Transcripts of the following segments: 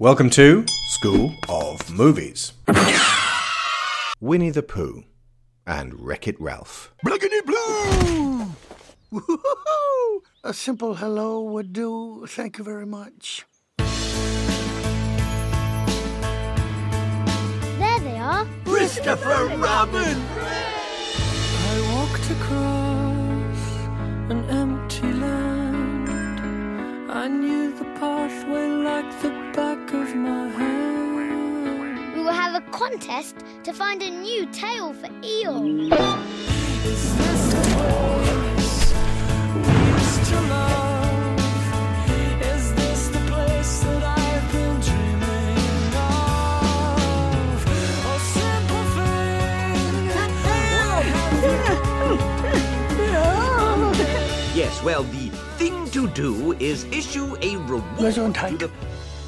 Welcome to School of Movies. Winnie the Pooh and Wreck It Ralph. Blackity blue! Woo-hoo-hoo! A simple hello would do. Thank you very much. There they are. Christopher Robin! I walked across I knew the pathway like the back of my hand. We will have a contest to find a new tale for Eeyore. Is this the place we used to love? Is this the place that I've been dreaming of? A simple thing. Yes, well, the thing to do is issue a reward Gesundheit. to the...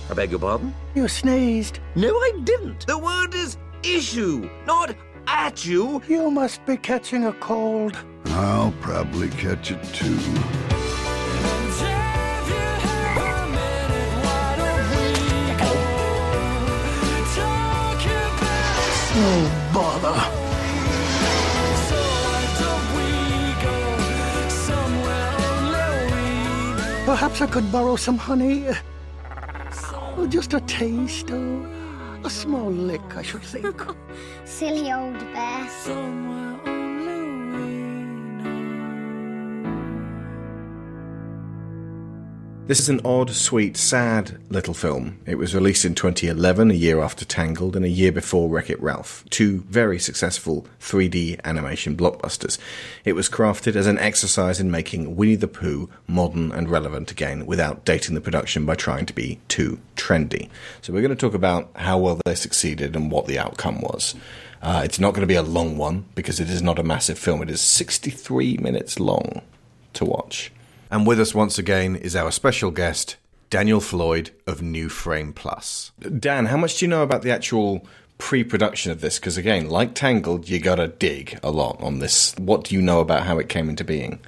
I beg your pardon? You sneezed. No, I didn't. The word is issue, not at you. You must be catching a cold. I'll probably catch it too. Oh, if you Perhaps I could borrow some honey. Oh, just a taste. Oh, a small lick, I should think. Silly old bear. This is an odd, sweet, sad little film. It was released in 2011, a year after Tangled, and a year before Wreck It Ralph, two very successful 3D animation blockbusters. It was crafted as an exercise in making Winnie the Pooh modern and relevant again without dating the production by trying to be too trendy. So we're going to talk about how well they succeeded and what the outcome was. Uh, it's not going to be a long one because it is not a massive film. It is 63 minutes long to watch. And with us once again is our special guest, Daniel Floyd of New Frame Plus. Dan, how much do you know about the actual pre production of this? Because again, like Tangled, you gotta dig a lot on this. What do you know about how it came into being?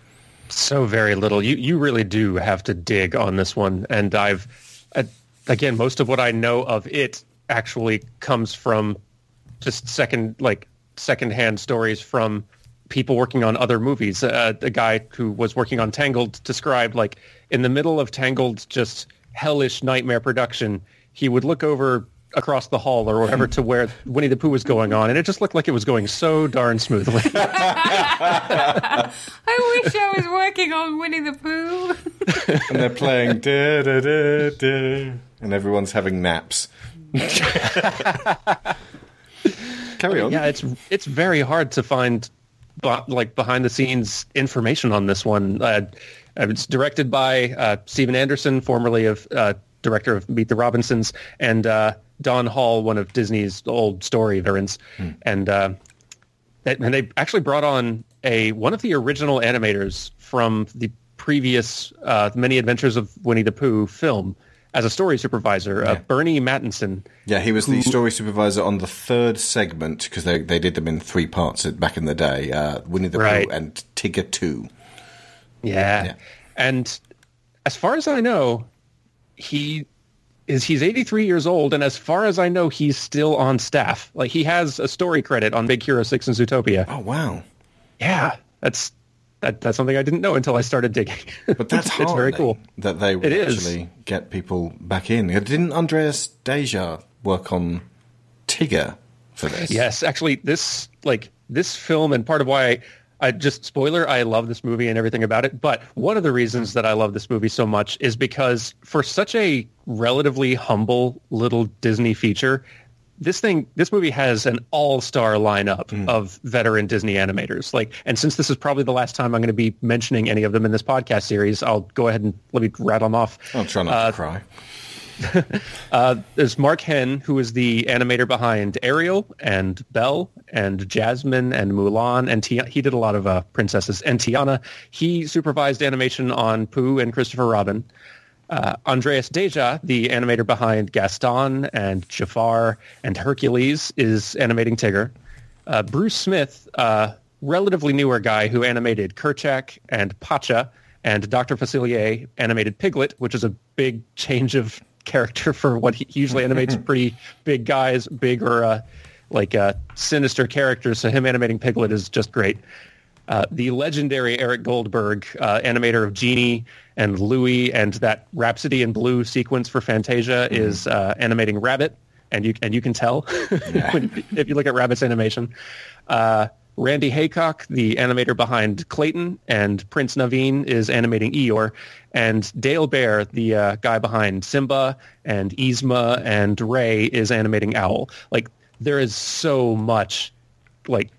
so very little. You you really do have to dig on this one, and I've uh, again most of what I know of it actually comes from just second like secondhand stories from people working on other movies. Uh, a guy who was working on Tangled described like in the middle of Tangled's just hellish nightmare production, he would look over across the hall or wherever to where Winnie the Pooh was going on, and it just looked like it was going so darn smoothly. I wish I was working on Winnie the Pooh. And they're playing da da da da, and everyone's having naps. Carry on. Yeah, it's it's very hard to find bu- like behind the scenes information on this one. Uh, it's directed by uh, Stephen Anderson, formerly of uh, director of Meet the Robinsons, and uh, Don Hall, one of Disney's old story veterans, and uh, and they actually brought on a one of the original animators from the previous uh, Many Adventures of Winnie the Pooh film as a story supervisor, uh, Burny Mattinson. Yeah, he was the story supervisor on the third segment because they they did them in three parts back in the day. Uh, Winnie the Right. Pooh and Tigger Too. Yeah. Yeah. And as far as I know, he is he's 83 years old and as far as I know he's still on staff. Like he has a story credit on Big Hero 6 and Zootopia. Oh wow! Yeah. That's that, that's something I didn't know until I started digging. But that's it's very cool. that they would It is. actually get people back in. Didn't Andreas Deja work on Tigger for this? Yes, actually, this like this film, and part of why I, I just spoiler, I love this movie and everything about it. But one of the reasons that I love this movie so much is because for such a relatively humble little Disney feature, this thing, this movie has an all-star lineup of veteran Disney animators. Like, and since this is probably the last time I'm going to be mentioning any of them in this podcast series, I'll go ahead and let me rattle them off. I'll try not Uh, to cry. There's Mark Henn, who is the animator behind Ariel and Belle and Jasmine and Mulan, and Ti- he did a lot of uh, princesses. And Tiana, he supervised animation on Pooh and Christopher Robin. Uh, Andreas Deja, the animator behind Gaston and Jafar and Hercules, is animating Tigger. Uh, Bruce Smith, uh, relatively newer guy who animated Kerchak and Pacha, and Dr. Facilier animated Piglet, which is a big change of character for what he usually animates pretty big guys, big or uh, like uh, sinister characters. So him animating Piglet is just great. Uh, the legendary Eric Goldberg, uh, animator of Genie and Louie, and that Rhapsody in Blue sequence for Fantasia, is uh, animating Rabbit, and you and you can tell when, if you look at Rabbit's animation. Uh, Randy Haycock, the animator behind Clayton, and Prince Naveen is animating Eeyore, and Dale Baer, the uh, guy behind Simba and Yzma and Ray, is animating Owl. Like there is so much like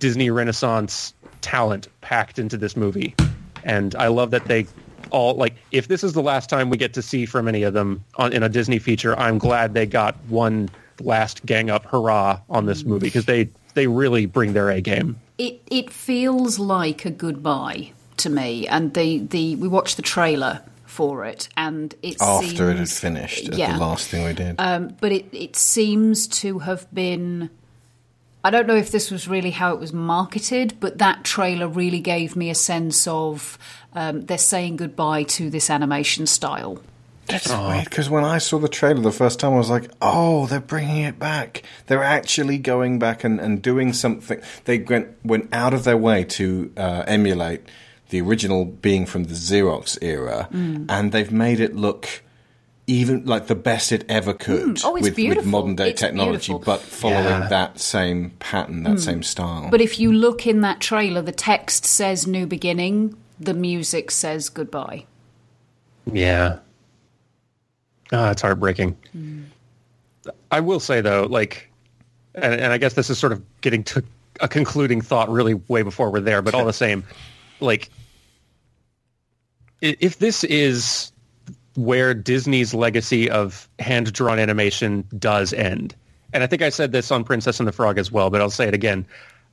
Disney Renaissance talent packed into this movie, and I love that they all like. If this is the last time we get to see from any of them on, in a Disney feature, I'm glad they got one last gang up hurrah on this movie because they they really bring their A game. It it feels like a goodbye to me, and the the we watched the trailer for it, and it After it had finished, yeah. the last thing we did. Um, but it, it seems to have been. I don't know if this was really how it was marketed, but that trailer really gave me a sense of um, they're saying goodbye to this animation style. That's weird because when I saw the trailer the first time, I was like, "Oh, they're bringing it back. They're actually going back and, and doing something." They went went out of their way to uh, emulate the original being from the Xerox era, Mm. and they've made it look even like the best it ever mm, could Oh, it's with, with modern day It's technology, beautiful. but following Yeah. that same pattern, that mm. same style. But if you look in that trailer, the text says new beginning, the music says goodbye. Yeah. Ah, it's heartbreaking. Mm. I will say though, like, and, and I guess this is sort of getting to a concluding thought really way before we're there, but all the same, like, if this is where Disney's legacy of hand-drawn animation does end, and I think I said this on Princess and the Frog as well, but I'll say it again.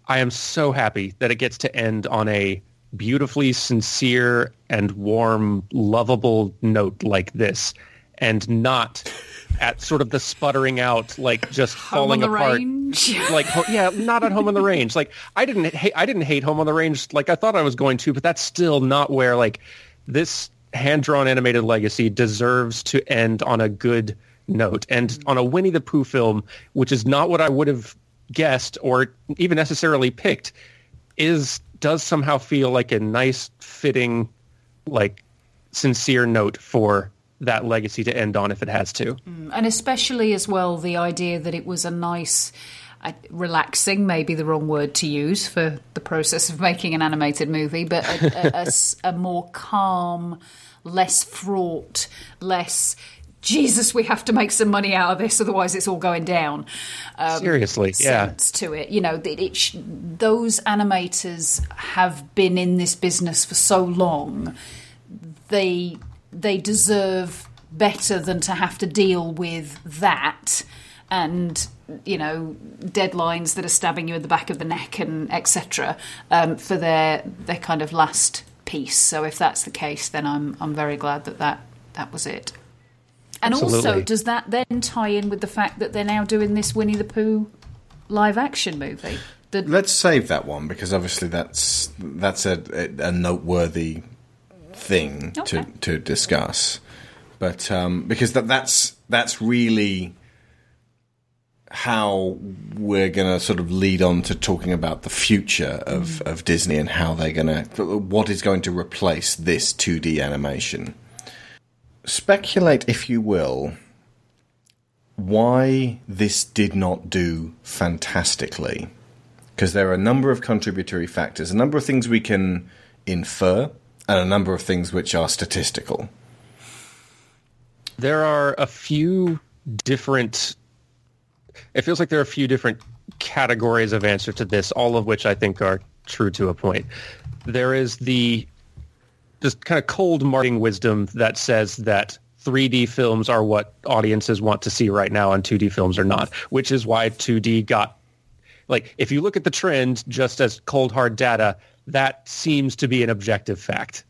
I am so happy that it gets to end on a beautifully sincere and warm, lovable note like this, and not at sort of the sputtering out, like just falling on the apart. Range. like yeah, not at Home on the Range. Like I didn't hate, I didn't hate Home on the Range like I thought I was going to, but that's still not where like this hand drawn animated legacy deserves to end on a good note and mm-hmm. on a Winnie the Pooh film, which is not what I would have guessed or even necessarily picked, is does somehow feel like a nice fitting like sincere note for that legacy to end on if it has to. Mm, and especially as well, the idea that it was a nice, relaxing, maybe the wrong word to use for the process of making an animated movie, but a more calm, less fraught, less. Jesus, we have to make some money out of this, otherwise it's all going down. Um, Seriously, yeah. to it. You know, it sh- those animators have been in this business for so long. They they deserve better than to have to deal with that and you know deadlines that are stabbing you in the back of the neck and etc. Um, for their their kind of last piece. So if that's the case, then I'm I'm very glad that that that was it. And also, does that then tie in with the fact that they're now doing this Winnie the Pooh live action movie? The, Let's save that one because obviously that's that's a, a, a noteworthy thing Okay. to, to discuss. But um, because that that's that's really how we're going to sort of lead on to talking about the future of, mm. of Disney and how they're going to what is going to replace this 2D animation. Speculate, if you will, why this did not do fantastically because there are a number of contributory factors, a number of things we can infer, and a number of things which are statistical. there are a few different it feels like there are a few different categories of answer to this all of which i think are true to a point. There is the just kind of cold marketing wisdom that says that 3d films are what audiences want to see right now and 2d films are not which is why 2d got like if you look at the trend just as cold hard data that seems to be an objective fact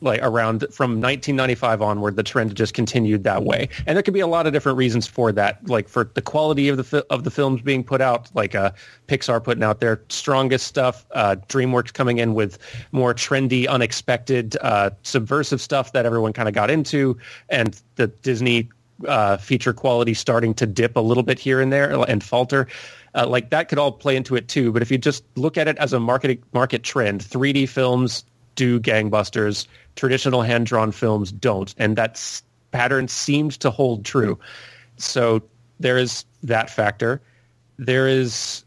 like around from 1995 onward, the trend just continued that way. And there could be a lot of different reasons for that, like for the quality of the fi- of the films being put out, like uh, Pixar putting out their strongest stuff, uh, DreamWorks coming in with more trendy, unexpected, uh, subversive stuff that everyone kind of got into, and the Disney uh, feature quality starting to dip a little bit here and there and falter. Uh, like that could all play into it too. But if you just look at it as a market market trend, 3D films do gangbusters, traditional hand drawn films don't, and that pattern seemed to hold true. So there is that factor. There is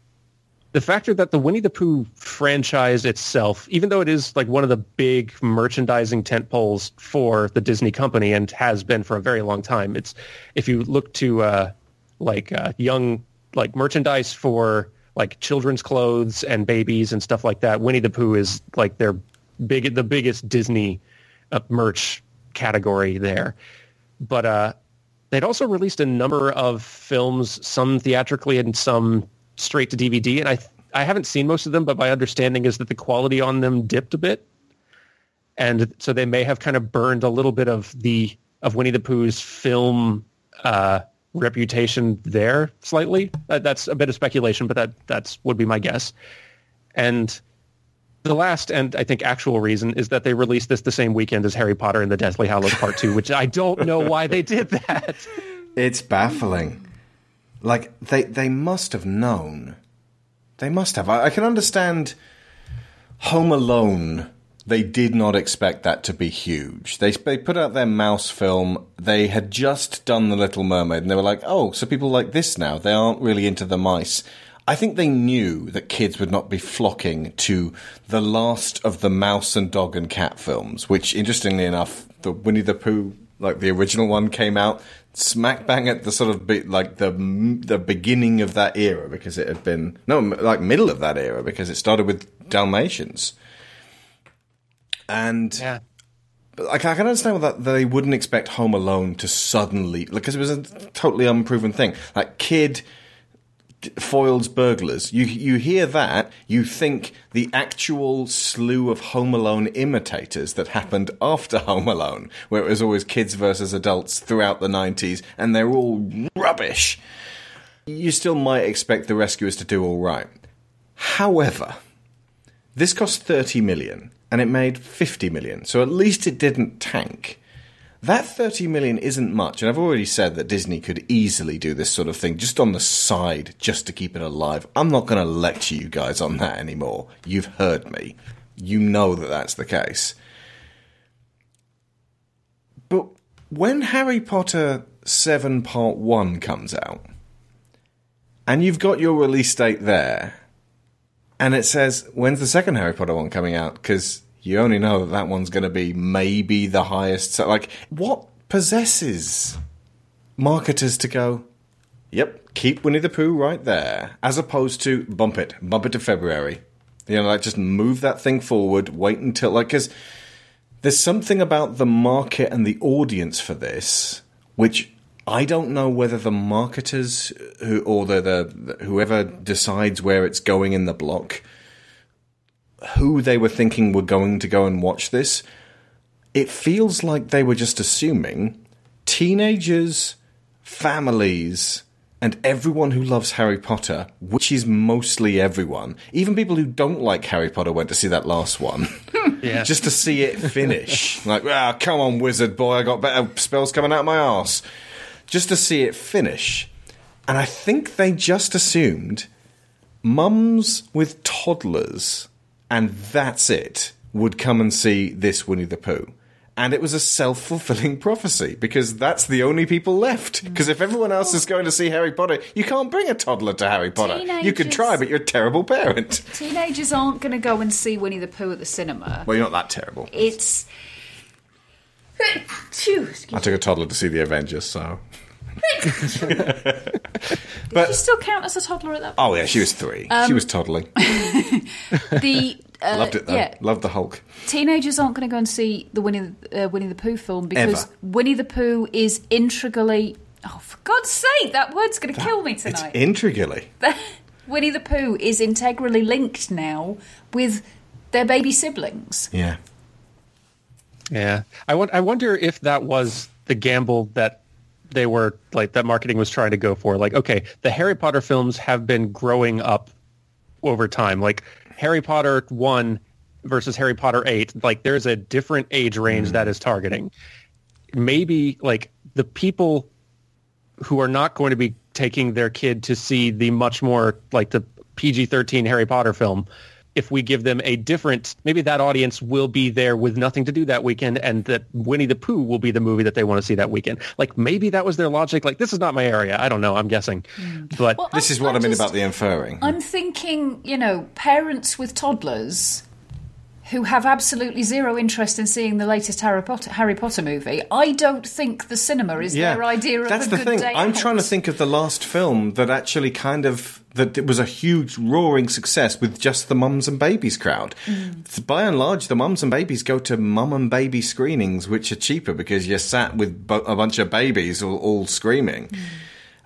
the factor that the Winnie the Pooh franchise itself, even though it is like one of the big merchandising tentpoles for the Disney company and has been for a very long time, it's if you look to uh, like uh, young like merchandise for like children's clothes and babies and stuff like that, Winnie the Pooh is like their big the biggest Disney uh, merch category there. But uh, they'd also released a number of films, some theatrically and some straight to DVD. And I I haven't seen most of them, but my understanding is that the quality on them dipped a bit, and so they may have kind of burned a little bit of the of Winnie the Pooh's film uh, reputation there slightly. That's a bit of speculation, but that that's would be my guess. And the last and I think actual reason is that they released this the same weekend as Harry Potter and the Deathly Hallows Part Two, which I don't know why they did that. It's baffling. Like they they must have known. They must have. I, I can understand Home Alone. They did not expect that to be huge. They they put out their mouse film. They had just done The Little Mermaid, and they were like, "Oh, so people like this now? They aren't really into the mice." I think they knew that kids would not be flocking to the last of the mouse and dog and cat films, which, interestingly enough, the Winnie the Pooh, like the original one, came out smack bang at the sort of bit like the the beginning of that era because it had been no like middle of that era because it started with Dalmatians, and Yeah. but like I can understand that they wouldn't expect Home Alone to suddenly because it was a totally unproven thing. Like kid foils burglars. You you hear that, you think the actual slew of Home Alone imitators that happened after Home Alone, where it was always kids versus adults throughout the nineties, and they're all rubbish. You still might expect the rescuers to do all right. However, this cost 30 million and it made 50 million, so at least it didn't tank. That 30 million isn't much, and I've already said that Disney could easily do this sort of thing just on the side, just to keep it alive. I'm not going to lecture you guys on that anymore. You've heard me. You know that that's the case. But when Harry Potter 7 Part 1 comes out, and you've got your release date there, and it says, when's the second Harry Potter one coming out? Because you only know that that one's going to be maybe the highest. So, like, what possesses marketers to go, yep, keep Winnie the Pooh right there, as opposed to bump it, bump it to February. You know, like, just move that thing forward, wait until, like, because there's something about the market and the audience for this which I don't know whether the marketers who or the, the whoever decides where it's going in the block who they were thinking were going to go and watch this it feels like they were just assuming teenagers families and everyone who loves Harry Potter, which is mostly everyone, even people who don't like Harry Potter went to see that last one. Yeah. just to see it finish. like, ah, come on, wizard boy, I got better spells coming out of my arse. Just to see it finish. And I think they just assumed mums with toddlers, and that's it, would come and see this Winnie the Pooh. And it was a self fulfilling prophecy because that's the only people left. Mm. Because if everyone else is going to see Harry Potter, you can't bring a toddler to Harry Potter. You could Teenagers- try, but you're a terrible parent. Teenagers aren't going to go and see Winnie the Pooh at the cinema. Well, you're not that terrible. It's. I took a toddler to see the Avengers, so. Did you still count as a toddler at that point? Oh, yeah, she was three. she was toddling. The uh, Loved it, though. Yeah, Loved the Hulk. teenagers aren't going to go and see the Winnie uh, Winnie the Pooh film because Ever. Winnie the Pooh is integrally. Oh, for God's sake, that word's going to kill me tonight. It's tonight. intricately. Winnie the Pooh is integrally linked now with their baby siblings. Yeah. Yeah, I won- I wonder if that was the gamble that they were like that marketing was trying to go for. Like, okay, the Harry Potter films have been growing up over time. Like Harry Potter one versus Harry Potter eight. Like, there's a different age range that hmm. is targeting. Maybe like the people who are not going to be taking their kid to see the much more like the PG-13 Harry Potter film, if we give them a different, maybe that audience will be there with nothing to do that weekend, and that Winnie the Pooh will be the movie that they want to see that weekend. Like maybe that was their logic. Like this is not my area. I don't know. I'm guessing, mm. but Well, This I'm- is what I I'm mean just- about the inferring. I'm thinking, you know, parents with toddlers who have absolutely zero interest in seeing the latest Harry Potter, Harry Potter movie. I don't think the cinema is their idea of That's a the good thing. day I'm out. trying to think of the last film that actually kind of that it was a huge roaring success with just the mums and babies crowd. Mm. By and large, the mums and babies go to mum and baby screenings, which are cheaper because you're sat with a bunch of babies all, all screaming.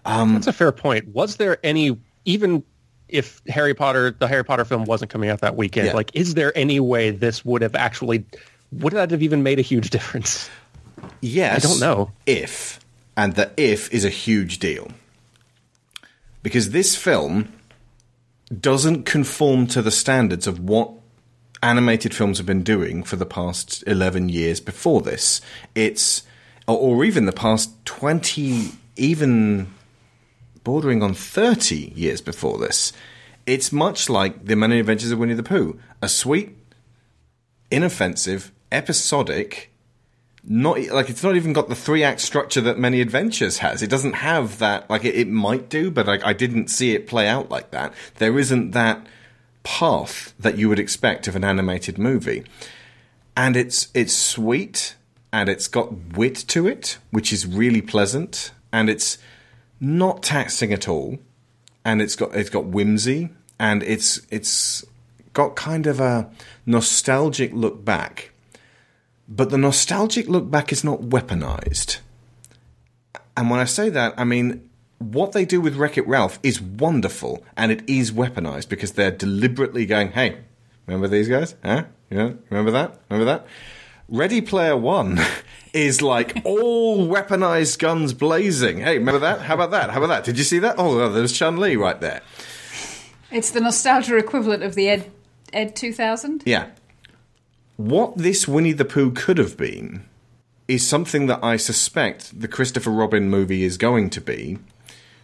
That's a fair point. Was there any even if Harry Potter the Harry Potter film wasn't coming out that weekend, Yeah. like is there any way this would have actually would that have even made a huge difference? Yes. I don't know. If, and the if is a huge deal. Because this film doesn't conform to the standards of what animated films have been doing for the past 11 years before this. It's, or, or even the past 20, even bordering on 30 years before this. It's much like The Many Adventures of Winnie the Pooh. A sweet, inoffensive, episodic, not like it's not even got the three act structure that many adventures has it doesn't have that like it, it might do but like i didn't see it play out like that there isn't that path that you would expect of an animated movie and it's it's sweet and it's got wit to it which is really pleasant and it's not taxing at all and it's got it's got whimsy and it's it's got kind of a nostalgic look back but the nostalgic look back is not weaponized. And when I say that, I mean what they do with Wreck It Ralph is wonderful, and it is weaponized because they're deliberately going, "Hey, remember these guys? Huh? Yeah, remember that? Remember that?" Ready Player One is like all weaponized guns blazing. Hey, remember that? How about that? How about that? Did you see that? Oh, there's Chun Li right there. It's the nostalgia equivalent of the Ed Ed 2000. Yeah. What this Winnie the Pooh could have been is something that I suspect the Christopher Robin movie is going to be,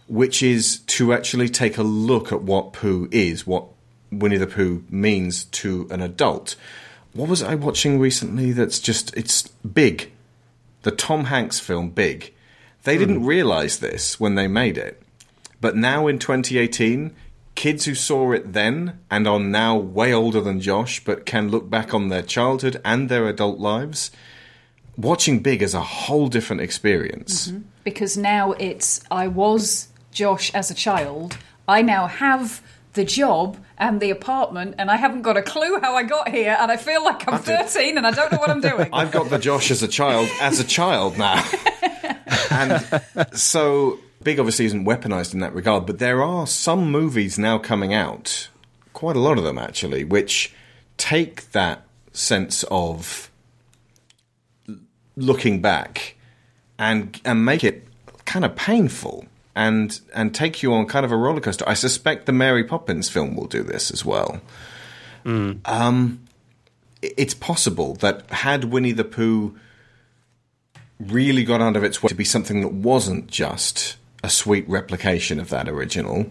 which is to actually take a look at what Pooh is, what Winnie the Pooh means to an adult. What was I watching recently that's just, it's big. The Tom Hanks film, Big. They didn't hmm. realize this when they made it. But now in 2018, kids who saw it then and are now way older than Josh, but can look back on their childhood and their adult lives, watching Big is a whole different experience. Mm-hmm. because now it's I was Josh as a child. I now have the job and the apartment, and I haven't got a clue how I got here, and I feel like I'm 13 and I don't know what I'm doing. I've got the Josh as a child as a child now. and so Big obviously isn't weaponized in that regard, but there are some movies now coming out, quite a lot of them actually, which take that sense of looking back and and make it kind of painful and and take you on kind of a roller coaster. I suspect the Mary Poppins film will do this as well. Um, it's possible that had Winnie the Pooh really got out of its way to be something that wasn't just a sweet replication of that original,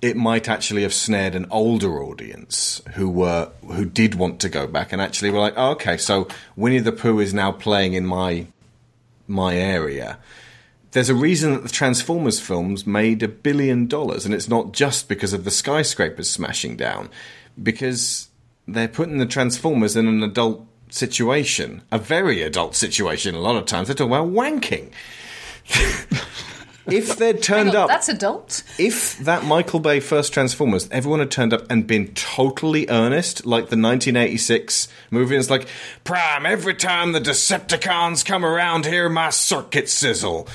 it might actually have snared an older audience who were who did want to go back and actually were like, oh, okay, so Winnie the Pooh is now playing in my my area. There's a reason that the Transformers films made a billion dollars, and it's not just because of the skyscrapers smashing down, because they're putting the Transformers in an adult situation, a very adult situation. A lot of times they're talking about wanking. if they'd turned on, up, That's adult. if that Michael Bay first Transformers, everyone had turned up and been totally earnest, like the 1986 movie, and it's like, Prime, every time the Decepticons come around here, my circuits sizzle.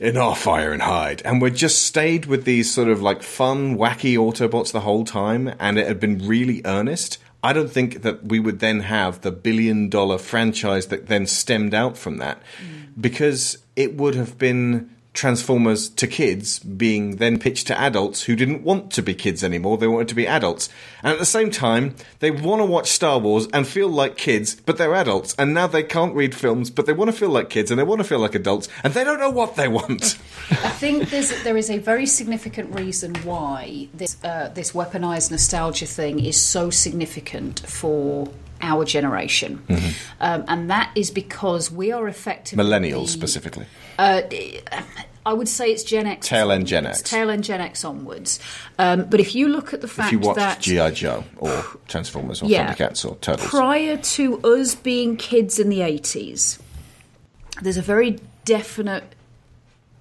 In our fire and hide. And we'd just stayed with these sort of like fun, wacky Autobots the whole time, and it had been really earnest. I don't think that we would then have the billion dollar franchise that then stemmed out from that. Mm. Because it would have been Transformers to kids being then pitched to adults who didn't want to be kids anymore. They wanted to be adults. And at the same time, they want to watch Star Wars and feel like kids, but they're adults. And now they can't read films, but they want to feel like kids and they want to feel like adults, and they don't know what they want. I think there's there is a very significant reason why this uh, this weaponized nostalgia thing is so significant for our generation, um, and that is because we are effectively Millennials specifically. Uh, I would say it's Gen X. Tail end Gen X. Tail end Gen X onwards. Um, but if you look at the fact If you watched that G.I. Joe or Transformers or Yeah. Thundercats or Turtles. prior to us being kids in the 80s, there's a very definite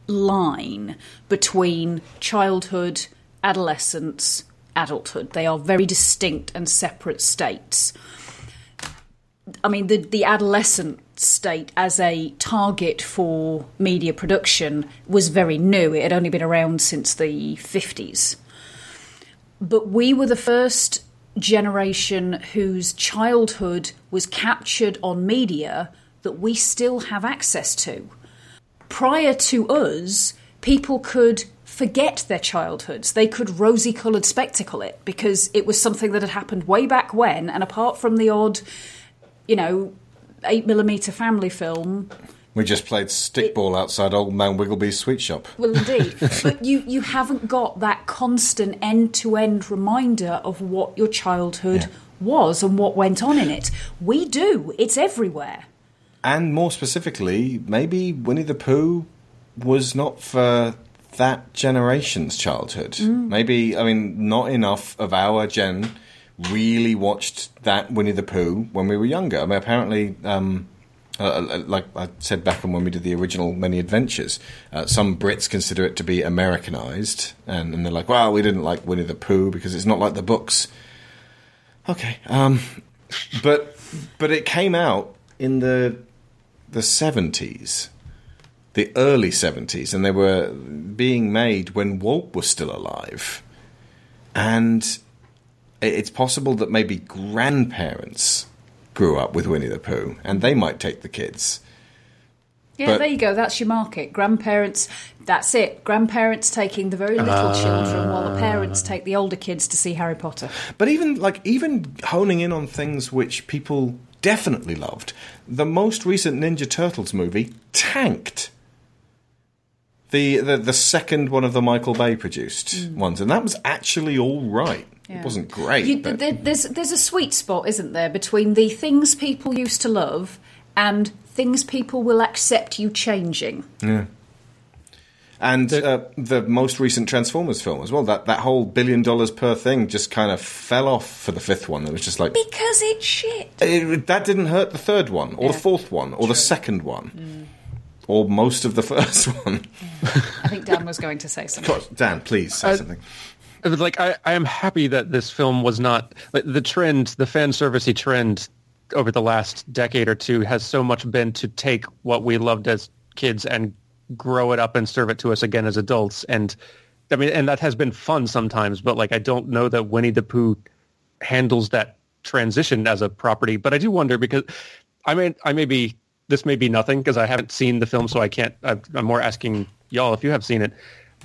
line between childhood, adolescence, adulthood. They are very distinct and separate states. I mean, the, the adolescent state as a target for media production was very new. It had only been around since the 50s. But we were the first generation whose childhood was captured on media that we still have access to. Prior to us, people could forget their childhoods. They could rosy coloured spectacle it because it was something that had happened way back when, and apart from the odd, you know, eight millimeter family film, We just played stickball outside old man Wiggleby's sweet shop. well, indeed. but you, you haven't got that constant end to end reminder of what your childhood was and what went on in it. We do. It's everywhere. And more specifically, maybe Winnie the Pooh was not for that generation's childhood. Mm. Maybe, I mean, not enough of our gen really watched that Winnie the Pooh when we were younger. I mean, apparently, um, uh, like I said back when we did the original Many Adventures, uh, some Brits consider it to be Americanized, and, and they're like, "Well, we didn't like Winnie the Pooh because it's not like the books." Okay, um, but but it came out in the the seventies, the early seventies, and they were being made when Walt was still alive, and it's possible that maybe grandparents grew up with Winnie the Pooh, and they might take the kids. Yeah, But- there you go. That's your market. Grandparents, that's it. Grandparents taking the very little children while the parents take the older kids to see Harry Potter. But even like even honing in on things which people definitely loved. The most recent Ninja Turtles movie tanked. The the, the second one of the Michael Bay produced ones, and that was actually all right. Yeah. It wasn't great, You, but there, there's there's a sweet spot, isn't there, between the things people used to love and things people will accept you changing. Yeah. And uh, the most recent Transformers film as well. That that whole billion dollars per thing just kind of fell off for the fifth one. It was just like Because it's shit. it, that didn't hurt the third one, or the fourth one, or the second one, or most of the first one. I think Dan was going to say something. Dan, please say Uh, something. But, like I, I am happy that this film was not like, the trend, the fan servicey trend over the last decade or two has so much been to take what we loved as kids and grow it up and serve it to us again as adults. And I mean, and that has been fun sometimes. But like, I don't know that Winnie the Pooh handles that transition as a property. But I do wonder because I mean, I may be this may be nothing because I haven't seen the film, so I can't. I, I'm more asking y'all if you have seen it.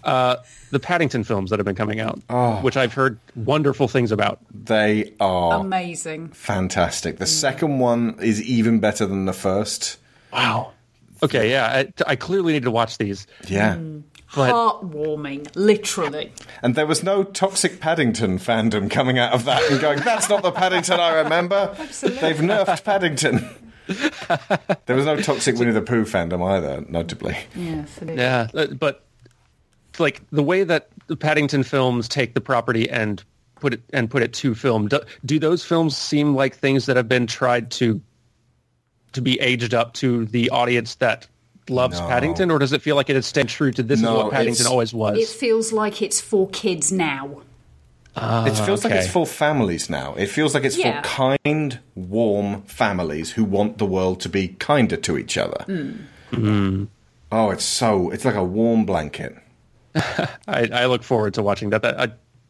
Uh, the Paddington films that have been coming out, which I've heard wonderful things about. They are Amazing. fantastic. The second one is even better than the first. Wow. Okay, yeah, I, I clearly need to watch these. Yeah. But Heartwarming, literally. And there was no toxic Paddington fandom coming out of that and going, that's not the Paddington I remember. Absolutely. They've nerfed Paddington. there was no toxic Winnie the Pooh fandom either, notably. Yes, it is. yeah, uh, but like the way that the Paddington films take the property and put it and put it to film, do, do those films seem like things that have been tried to to be aged up to the audience that loves No. Paddington, or does it feel like it has stayed true to this No, is what Paddington always was? It feels like it's for kids now. Ah, it feels like it's for families now. It feels like it's Yeah. for kind, warm families who want the world to be kinder to each other. Hmm. Hmm. Oh, it's so, it's like a warm blanket. I, I look forward to watching that. that I,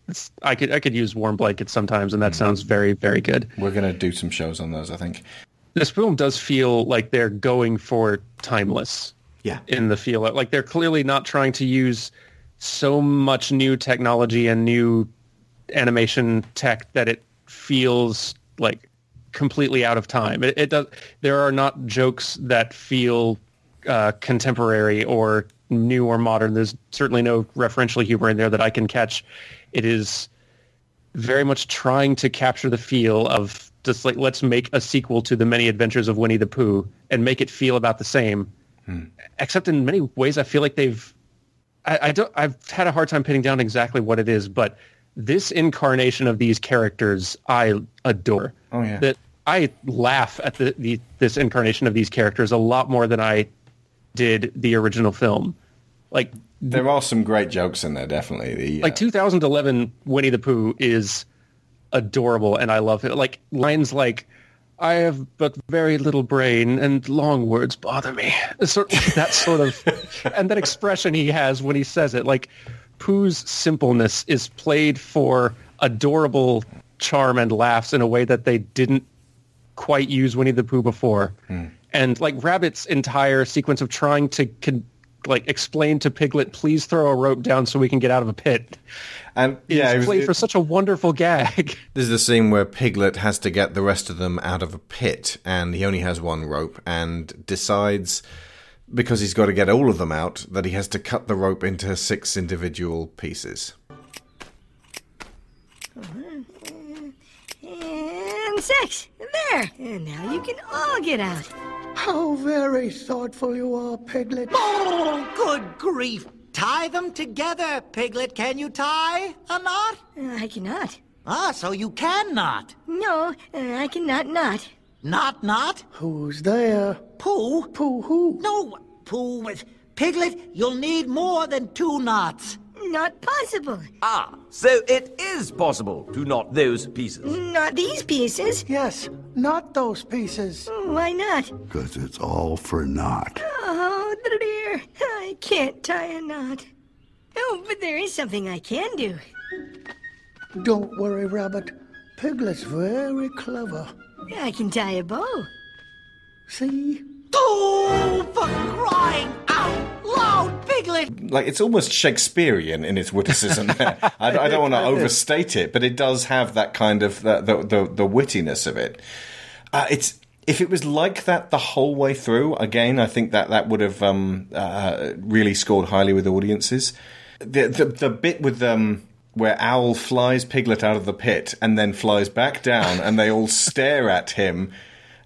it's, I could I could use warm blankets sometimes, and that hmm. sounds very very good. We're going to do some shows on those, I think. This film does feel like they're going for timeless. Yeah. in the feel. Like they're clearly not trying to use so much new technology and new animation tech that it feels like completely out of time. It, it does. There are not jokes that feel uh, contemporary or new or modern. There's certainly no referential humor in there that I can catch. It is very much trying to capture the feel of just like let's make a sequel to the many adventures of Winnie the Pooh and make it feel about the same. Except in many ways, I feel like they've. I, I don't. I've had a hard time pinning down exactly what it is, but this incarnation of these characters, I adore. Oh, yeah. That I laugh at the, the this incarnation of these characters a lot more than I did the original film. Like There are some great jokes in there, definitely. The, like uh, 2011 Winnie the Pooh is adorable and I love it. Like lines like I have but very little brain and long words bother me. Sort that sort of and that expression he has when he says it like Pooh's simpleness is played for adorable charm and laughs in a way that they didn't quite use Winnie the Pooh before. Hmm. And like Rabbit's entire sequence of trying to con- like explain to Piglet, please throw a rope down so we can get out of a pit. and yeah, it was- played it- for such a wonderful gag. This is the scene where Piglet has to get the rest of them out of a pit, and he only has one rope, and decides because he's got to get all of them out that he has to cut the rope into six individual pieces. And six. There. And now you can all get out. How very thoughtful you are, Piglet. Oh, good grief. Tie them together, Piglet. Can you tie a knot? Uh, I cannot. Ah, so you cannot. No, uh, I cannot not. Not not? Who's there? Pooh? Pooh who? No, Pooh with Piglet, you'll need more than two knots. Not possible. Ah, so it is possible to knot those pieces. Not these pieces. Yes, not those pieces. Why not? Because it's all for naught. Oh, dear. I can't tie a knot. Oh, but there is something I can do. Don't worry, Rabbit. Piglet's very clever. I can tie a bow. See? Oh, for crying out loud, Piglet! Like it's almost Shakespearean in its witticism. there. I, I don't want to overstate it, but it does have that kind of the the, the, the wittiness of it. Uh, it's if it was like that the whole way through. Again, I think that that would have um, uh, really scored highly with audiences. The the, the bit with um, where Owl flies Piglet out of the pit and then flies back down, and they all stare at him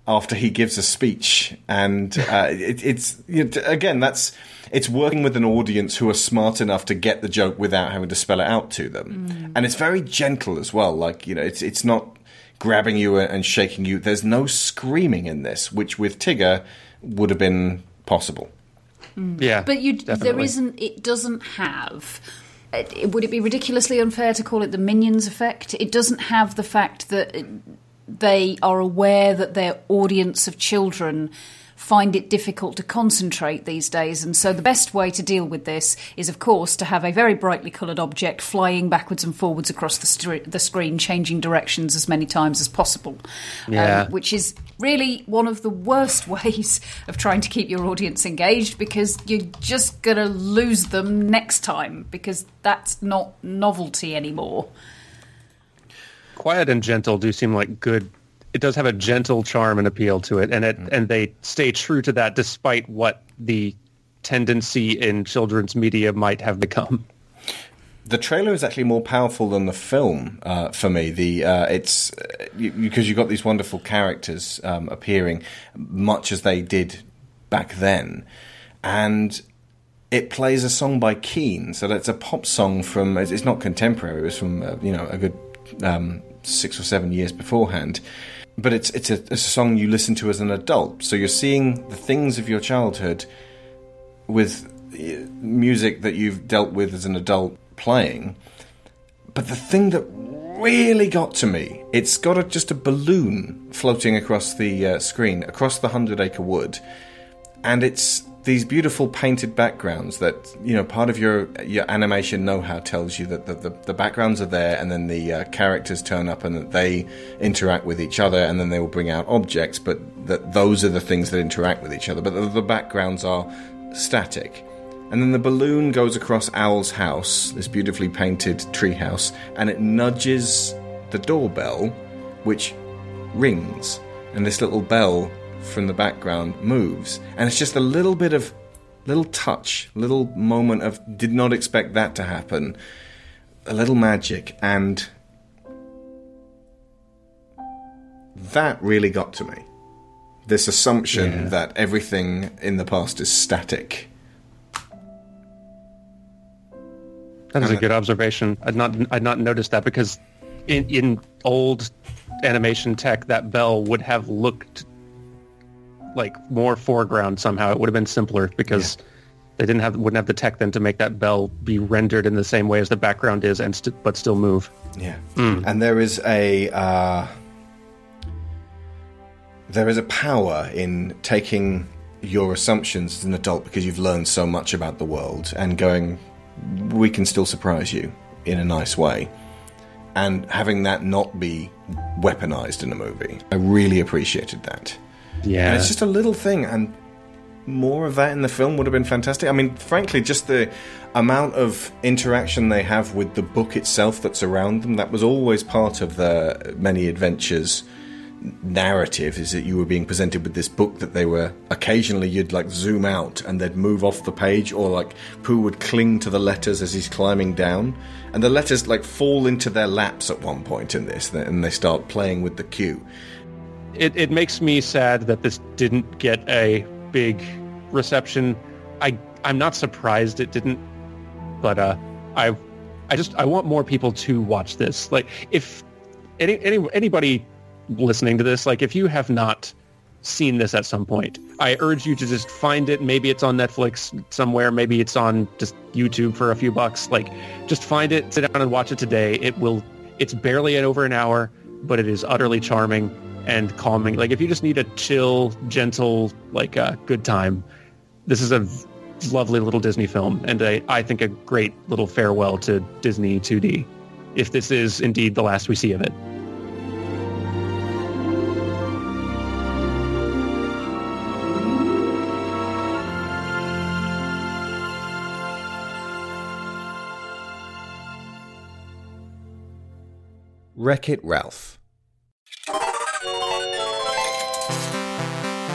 after he gives a speech, and uh, it, it's you know, again that's it's working with an audience who are smart enough to get the joke without having to spell it out to them, and it's very gentle as well. Like you know, it's it's not grabbing you and shaking you. There's no screaming in this, which with Tigger would have been possible. yeah, But you, there definitely. isn't. It doesn't have. It- Would it be ridiculously unfair to call it the minions effect? It doesn't have the fact that they are aware that their audience of children find it difficult to concentrate these days, and so the best way to deal with this is, of course, to have a very brightly coloured object flying backwards and forwards across the, the screen, changing directions as many times as possible. Um, Yeah. which is really one of the worst ways of trying to keep your audience engaged because you're just going to lose them next time because that's not novelty anymore. quiet and gentle do seem like good. It does have a gentle charm and appeal to it, and it mm-hmm. and they stay true to that despite what the tendency in children's media might have become. The trailer is actually more powerful than the film uh, for me. The uh, it's uh, because you got these wonderful characters um, appearing, much as they did back then, and it plays a song by Keane. So that's a pop song from. It's it's not contemporary. It was from uh, you know a good um, six or seven years beforehand. But it's it's a, it's a song you listen to as an adult. So you're seeing the things of your childhood with uh, music that you've dealt with as an adult playing. But the thing that really got to me, it's got a, just a balloon floating across the uh, screen, across the Hundred Acre Wood, and it's these beautiful painted backgrounds that you know part of your your animation know-how tells you that the, the, the backgrounds are there and then the uh, characters turn up and that they interact with each other and then they will bring out objects but that those are the things that interact with each other but the, the backgrounds are static. And then the balloon goes across Owl's house, this beautifully painted treehouse, and it nudges the doorbell, which rings. And this little bell from the background moves. And it's just a little bit of, little touch, little moment of, did not expect that to happen. A little magic. And that really got to me. This assumption Yeah. that everything in the past is static. That is a good observation. I'd not I'd not noticed that because in in old animation tech, that bell would have looked like more foreground somehow. It would have been simpler because they didn't have wouldn't have the tech then to make that bell be rendered in the same way as the background is and st- but still move. Yeah. And there is a uh, there is a power in taking your assumptions as an adult because you've learned so much about the world and going, we can still surprise you in a nice way. And having that not be weaponized in a movie, I really appreciated that. Yeah. And it's just a little thing, and more of that in the film would have been fantastic. I mean, frankly, just the amount of interaction they have with the book itself that's around them, that was always part of the many adventures narrative is that you were being presented with this book that they were occasionally you'd like zoom out and they'd move off the page or like Pooh would cling to the letters as he's climbing down and the letters like fall into their laps at one point in this and they start playing with the cue it, it makes me sad that this didn't get a big reception. I I'm not surprised it didn't, but uh, I I just I want more people to watch this. Like if any, any anybody listening to this, like if you have not seen this at some point, I urge you to just find it. Maybe it's on Netflix somewhere. Maybe it's on just YouTube for a few bucks. Like just find it, sit down and watch it today. It will. It's barely at over an hour, but it is utterly charming and calming. Like if you just need a chill, gentle, like uh, good time, this is a lovely little Disney film, and a, I think a great little farewell to Disney 2D. If this is indeed the last we see of it. Wreck It Ralph.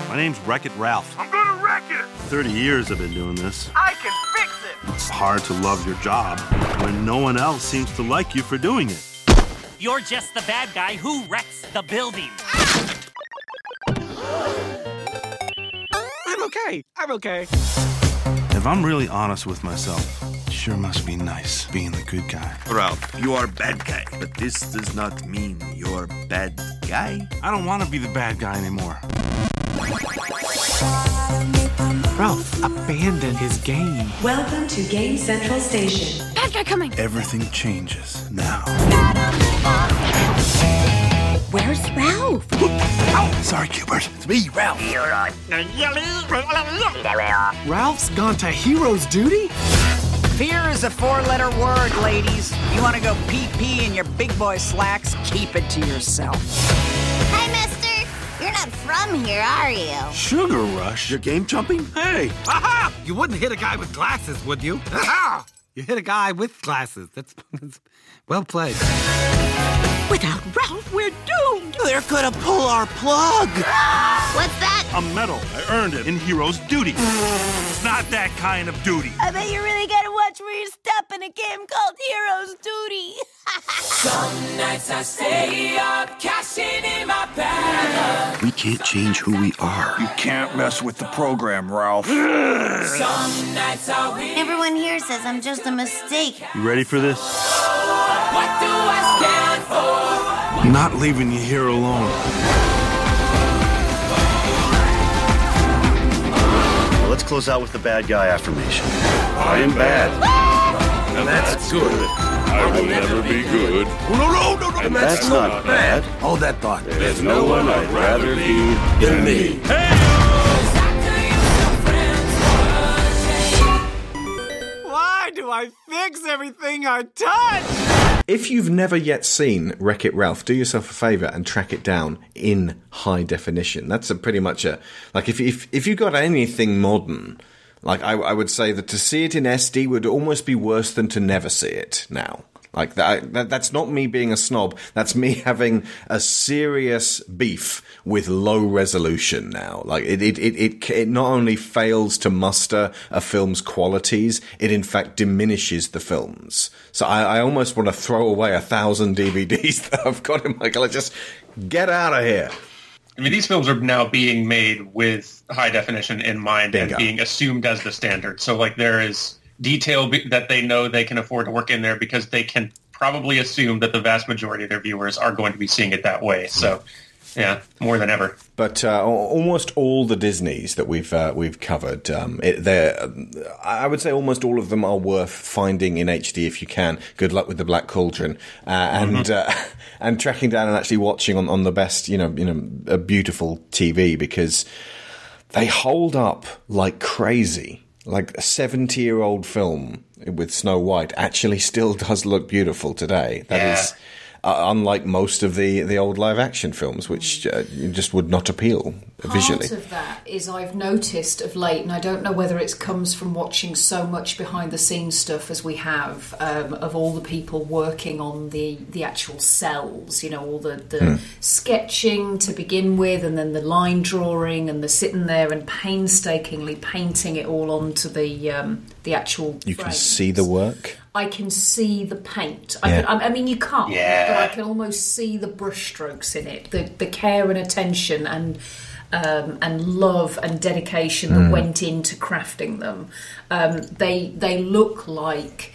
My name's Wreck It Ralph. I'm gonna wreck it! 30 years I've been doing this. I can fix it! It's hard to love your job when no one else seems to like you for doing it. You're just the bad guy who wrecks the building. I'm okay. I'm okay. If I'm really honest with myself, it sure must be nice being the good guy. Ralph, you are bad guy, but this does not mean you're bad guy. I don't want to be the bad guy anymore. Ralph abandoned his game. Welcome to Game Central Station. Bad guy coming. Everything changes now. Where's Ralph? oh, Sorry, Q*bert. It's me, Ralph. Ralph's gone to hero's duty? Fear is a four-letter word, ladies. You want to go pee-pee in your big boy slacks? Keep it to yourself. Hi, mister. You're not from here, are you? Sugar Rush? You're game jumping? Hey! Aha! You wouldn't hit a guy with glasses, would you? Aha! You hit a guy with glasses. That's, that's well played. Without Ralph, we're doomed. They're gonna pull our plug. What's that? A medal. I earned it in Hero's Duty. it's not that kind of duty. I bet you really gotta watch where you step in a game called Heroes Duty. Some nights I stay up, cashing in my bag. We can't change who we are. You can't mess with the program, Ralph. Some nights I win. Everyone here says I'm just a mistake. You ready for this? What do I stand for? Not leaving you here alone. Well, let's close out with the bad guy affirmation. I am bad. Ah! And that's good. I will never be good. No, no, no, no. And that's not bad. Hold that thought. There's no one I'd rather be than me. Why do I fix everything I touch? If you've never yet seen Wreck It Ralph, do yourself a favour and track it down in high definition. That's a pretty much a like if if if you got anything modern, Like I, I would say that to see it in SD would almost be worse than to never see it now. Like that, that, that's not me being a snob. That's me having a serious beef with low resolution now. Like it, it, it, it, it not only fails to muster a film's qualities, it in fact diminishes the films. So I, I almost want to throw away a thousand DVDs that I've got in my collection. Just get out of here. I mean, these films are now being made with high definition in mind Bingo. and being assumed as the standard. So, like, there is detail be- that they know they can afford to work in there because they can probably assume that the vast majority of their viewers are going to be seeing it that way. So, hmm. Yeah, more than ever. But uh, almost all the Disneys that we've uh, we've covered, um, it, I would say almost all of them are worth finding in HD if you can. Good luck with the Black Cauldron, uh, and Mhm. uh, and tracking down and actually watching on, on the best, you know, you know, a beautiful TV because they hold up like crazy. Like a seventy-year-old film with Snow White actually still does look beautiful today. That is Yeah. Uh, unlike most of the the old live-action films, which uh, just would not appeal visually. Part of that is I've noticed of late, and I don't know whether it comes from watching so much behind the scenes stuff as we have um, of all the people working on the the actual cells. You know, all the the Hmm. sketching to begin with, and then the line drawing, and the sitting there and painstakingly painting it all onto the um, the actual. You can see the work. I can see the paint. I, Yeah. can, I, mean, you can't, Yeah. but I can almost see the brushstrokes in it, the the care and attention and um, and love and dedication that Mm. went into crafting them. Um, they they look like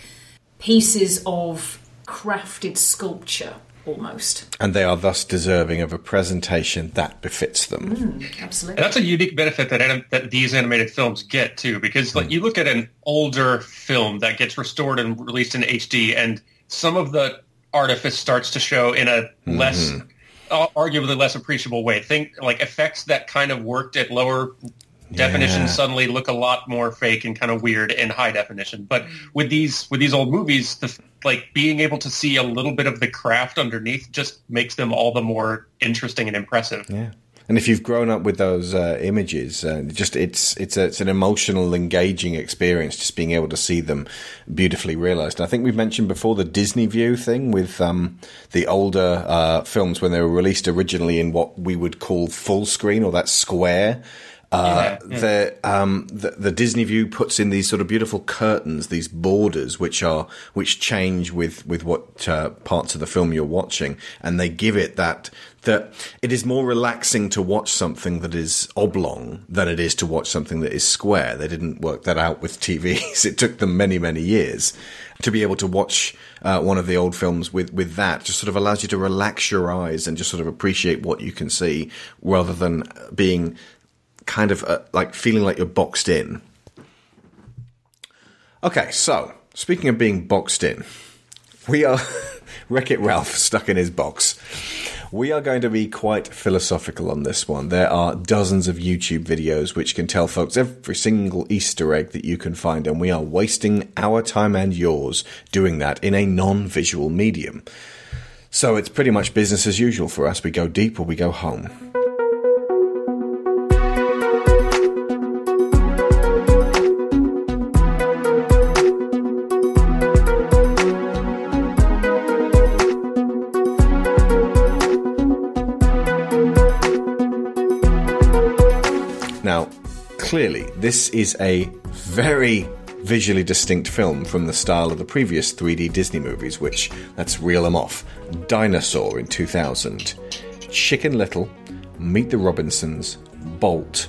pieces of crafted sculpture almost. And they are thus deserving of a presentation that befits them. Mm, absolutely. And that's a unique benefit that anim- that these animated films get too, because like you look at an older film that gets restored and released in HD, and some of the artifice starts to show in a less, Mhm. uh, arguably less appreciable way. Think like effects that kind of worked at lower definition Yeah. suddenly look a lot more fake and kind of weird in high definition. But with these with these old movies, the f- like being able to see a little bit of the craft underneath just makes them all the more interesting and impressive. Yeah. And if you've grown up with those uh, images, uh, just it's it's a, it's an emotional, engaging experience. Just being able to see them beautifully realized. I think we've mentioned before the Disney View thing with um, the older uh, films when they were released originally in what we would call full screen or that square. Uh, Yeah, yeah. the, um, the the Disney View puts in these sort of beautiful curtains, these borders, which are which change with with what uh, parts of the film you're watching, and they give it that that it is more relaxing to watch something that is oblong than it is to watch something that is square. They didn't work that out with TVs. It took them many many years to be able to watch uh, one of the old films with with that. Just sort of allows you to relax your eyes and just sort of appreciate what you can see, rather than being kind of uh, like feeling like you're boxed in. Okay, so speaking of being boxed in, we are Wreck It Ralph stuck in his box. We are going to be quite philosophical on this one. There are dozens of YouTube videos which can tell folks every single Easter egg that you can find, and we are wasting our time and yours doing that in a non visual medium. So it's pretty much business as usual for us. We go deep or we go home. Clearly, this is a very visually distinct film from the style of the previous 3D Disney movies, which, let's reel them off Dinosaur in 2000, Chicken Little, Meet the Robinsons, Bolt,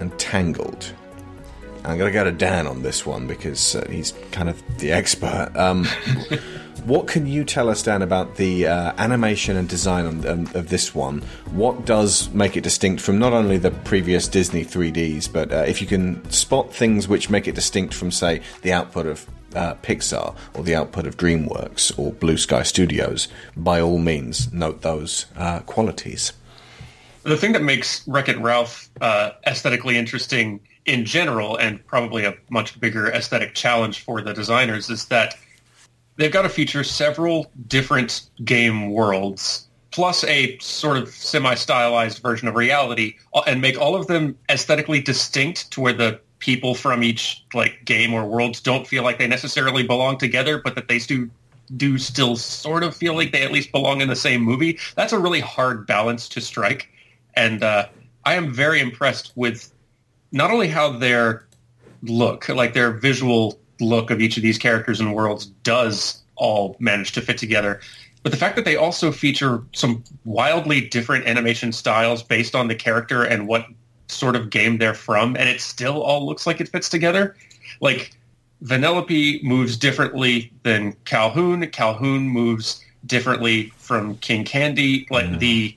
and Tangled. I'm going to go to Dan on this one because uh, he's kind of the expert. Um, what can you tell us, Dan, about the uh, animation and design on, um, of this one? What does make it distinct from not only the previous Disney 3Ds, but uh, if you can spot things which make it distinct from, say, the output of uh, Pixar or the output of DreamWorks or Blue Sky Studios, by all means, note those uh, qualities. The thing that makes Wreck It Ralph uh, aesthetically interesting in general, and probably a much bigger aesthetic challenge for the designers, is that they've got to feature several different game worlds, plus a sort of semi-stylized version of reality, uh, and make all of them aesthetically distinct to where the people from each like game or worlds don't feel like they necessarily belong together, but that they do do still sort of feel like they at least belong in the same movie. That's a really hard balance to strike, and uh, I am very impressed with not only how their look, like their visual look of each of these characters and worlds, does all manage to fit together. But the fact that they also feature some wildly different animation styles based on the character and what sort of game they're from, and it still all looks like it fits together. Like Vanellope moves differently than Calhoun. Calhoun moves differently from King Candy. Like the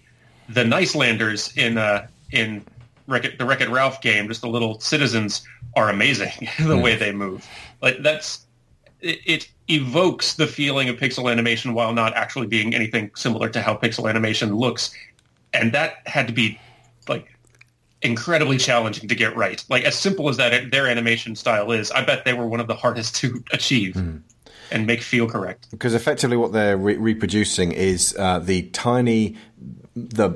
the Nicelanders in uh, in Wreck-It, the Wreck-It Ralph game, just the little citizens are amazing the way they move. Like that's it, it evokes the feeling of pixel animation while not actually being anything similar to how pixel animation looks, and that had to be like incredibly challenging to get right. Like as simple as that their animation style is, I bet they were one of the hardest to achieve and make feel correct. Because effectively, what they're re- reproducing is uh, the tiny, the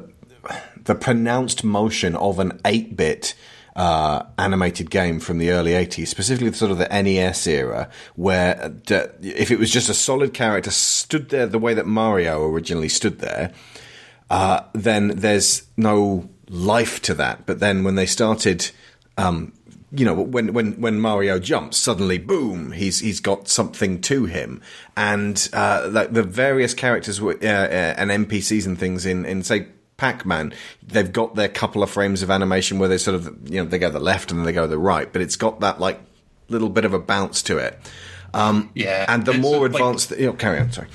the pronounced motion of an eight bit. Uh, animated game from the early 80s, specifically the sort of the NES era, where uh, if it was just a solid character stood there the way that Mario originally stood there, uh, then there's no life to that. But then when they started, um, you know, when when when Mario jumps, suddenly, boom, he's he's got something to him, and uh, like the various characters uh, uh, and NPCs and things in in say. Pac-Man, they've got their couple of frames of animation where they sort of, you know, they go the left and then they go the right, but it's got that like little bit of a bounce to it. Um, yeah, and the more like- advanced, you know, carry on. Sorry.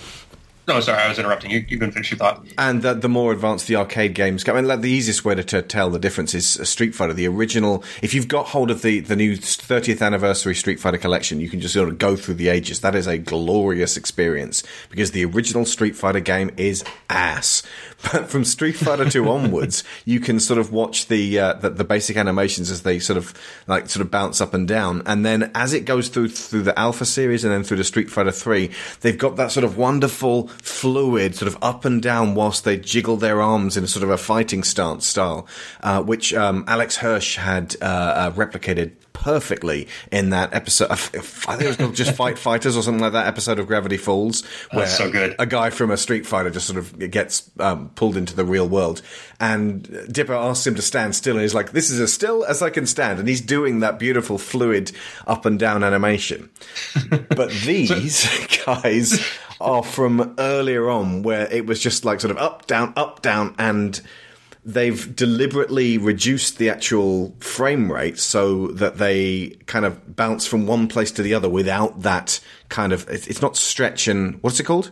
No, sorry, I was interrupting you. You can finish your thought. And the, the more advanced the arcade games go, I mean, like, the easiest way to, to tell the difference is uh, Street Fighter. The original, if you've got hold of the, the new 30th anniversary Street Fighter collection, you can just sort of go through the ages. That is a glorious experience because the original Street Fighter game is ass. But from Street Fighter 2 onwards, you can sort of watch the, uh, the the basic animations as they sort of like sort of bounce up and down, and then as it goes through through the Alpha series and then through the Street Fighter 3, they've got that sort of wonderful fluid sort of up and down whilst they jiggle their arms in a sort of a fighting stance style, uh, which um, Alex Hirsch had uh, uh, replicated perfectly in that episode. I think it was called just Fight Fighters or something like that episode of Gravity Falls, where so good. a guy from a Street Fighter just sort of gets um, pulled into the real world, and Dipper asks him to stand still, and he's like, "This is as still as I can stand," and he's doing that beautiful fluid up and down animation. but these guys are from earlier on, where it was just like sort of up, down, up, down, and they've deliberately reduced the actual frame rate so that they kind of bounce from one place to the other without that kind of it's not stretch and what's it called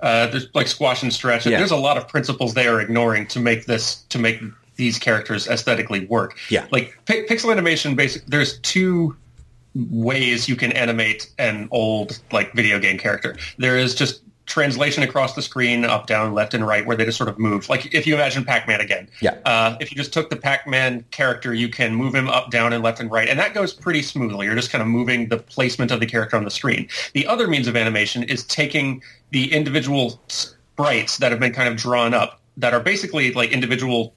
Uh, there's like squash and stretch. Yeah. There's a lot of principles they are ignoring to make this to make these characters aesthetically work. Yeah. like pi- pixel animation. Basic. There's two ways you can animate an old like video game character. There is just translation across the screen, up, down, left, and right, where they just sort of move. Like if you imagine Pac-Man again. Yeah. Uh, if you just took the Pac-Man character, you can move him up, down, and left and right, and that goes pretty smoothly. You're just kind of moving the placement of the character on the screen. The other means of animation is taking the individual sprites that have been kind of drawn up, that are basically like individual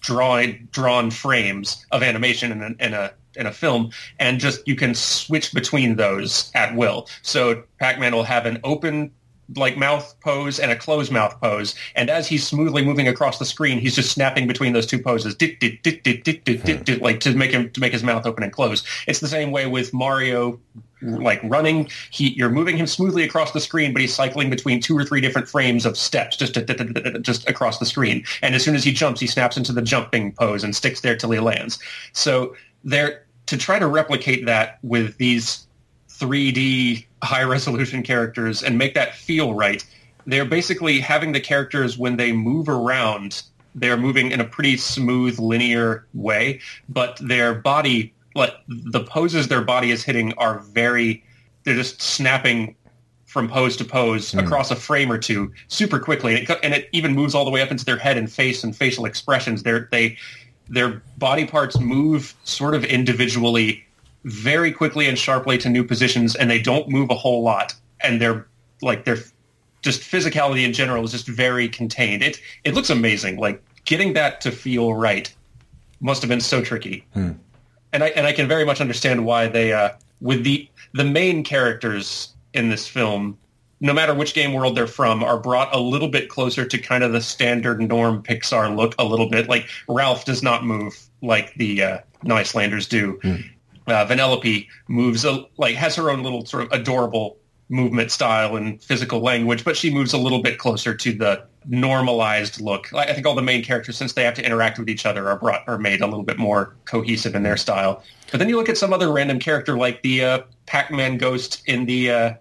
drawn drawn frames of animation in a, in a in a film, and just you can switch between those at will. So Pac-Man will have an open like mouth pose and a closed mouth pose. And as he's smoothly moving across the screen, he's just snapping between those two poses, dit, dit, dit, like to make him to make his mouth open and close. It's the same way with Mario like running he you're moving him smoothly across the screen but he's cycling between two or three different frames of steps just just across the screen and as soon as he jumps he snaps into the jumping pose and sticks there till he lands so there to try to replicate that with these 3D high resolution characters and make that feel right. They're basically having the characters when they move around they're moving in a pretty smooth linear way but their body like the poses their body is hitting are very they're just snapping from pose to pose hmm. across a frame or two super quickly. And it, and it even moves all the way up into their head and face and facial expressions. They're, they their body parts move sort of individually very quickly and sharply to new positions and they don't move a whole lot. And they're like they're just physicality in general is just very contained. It it looks amazing. Like getting that to feel right must have been so tricky. And I and I can very much understand why they uh, with the the main characters in this film, no matter which game world they're from, are brought a little bit closer to kind of the standard norm Pixar look. A little bit. Like Ralph does not move like the uh, Nicelanders do. Uh, Vanellope moves a, like has her own little sort of adorable movement style and physical language, but she moves a little bit closer to the normalized look. I think all the main characters, since they have to interact with each other, are brought are made a little bit more cohesive in their style. But then you look at some other random character like the uh, Pac-Man ghost in the uh,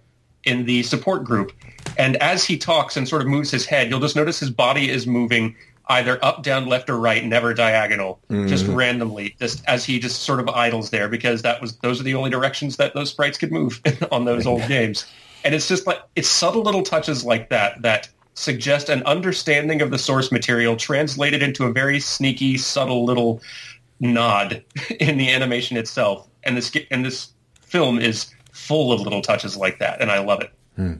in the support group, and as he talks and sort of moves his head, you'll just notice his body is moving either up, down, left, or right, never diagonal, just Mhm. randomly, just as he just sort of idles there because that was those are the only directions that those sprites could move on those old games. And it's just like it's subtle little touches like that that suggest an understanding of the source material translated into a very sneaky, subtle little nod in the animation itself. And this and this film is full of little touches like that, and I love it. Hmm.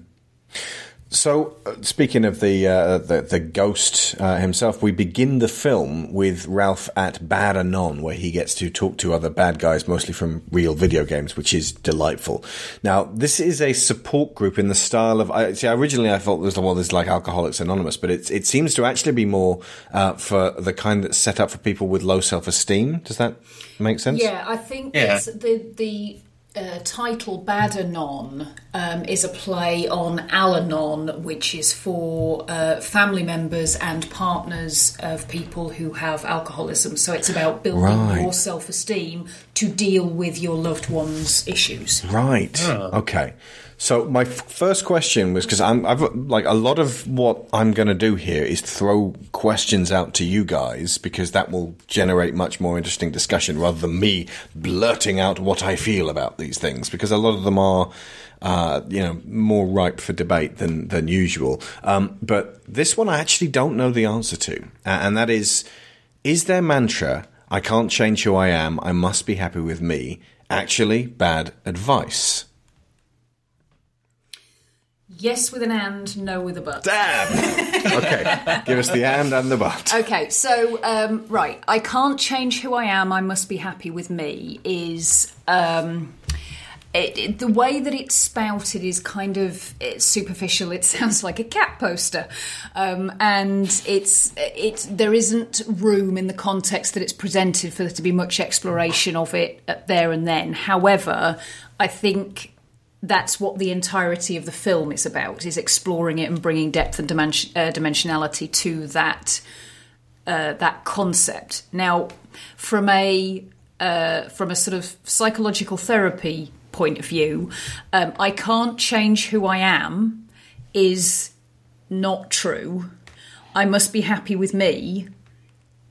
So, uh, speaking of the uh, the, the ghost uh, himself, we begin the film with Ralph at Bad Anon, where he gets to talk to other bad guys, mostly from real video games, which is delightful. Now, this is a support group in the style of. I, see, originally I thought there was well, there's like Alcoholics Anonymous, but it it seems to actually be more uh, for the kind that's set up for people with low self esteem. Does that make sense? Yeah, I think Yeah. it's the the uh, title Badanon um, is a play on Al-Anon, which is for uh, family members and partners of people who have alcoholism. So it's about building Right. your self-esteem to deal with your loved one's issues. Right. Okay. So my f- first question was because I'm I've like a lot of what I'm going to do here is throw questions out to you guys because that will generate much more interesting discussion rather than me blurting out what I feel about these things because a lot of them are. Uh, you know, more ripe for debate than than usual. Um, but this one I actually don't know the answer to, and that is: is their mantra "I can't change who I am. I must be happy with me" actually bad advice? Yes with an and, no with a but. Damn! okay, give us the and and the but. Okay, so um, right, I can't change who I am. I must be happy with me. Is um, it, it- the way that it's spouted is kind of it's superficial. It sounds like a cat poster, um, and it's it. There isn't room in the context that it's presented for there to be much exploration of it uh, there and then. However, I think that's what the entirety of the film is about is exploring it and bringing depth and dimension, uh, dimensionality to that uh, that concept. Now from a uh, from a sort of psychological therapy point of view um, i can't change who i am is not true. I must be happy with me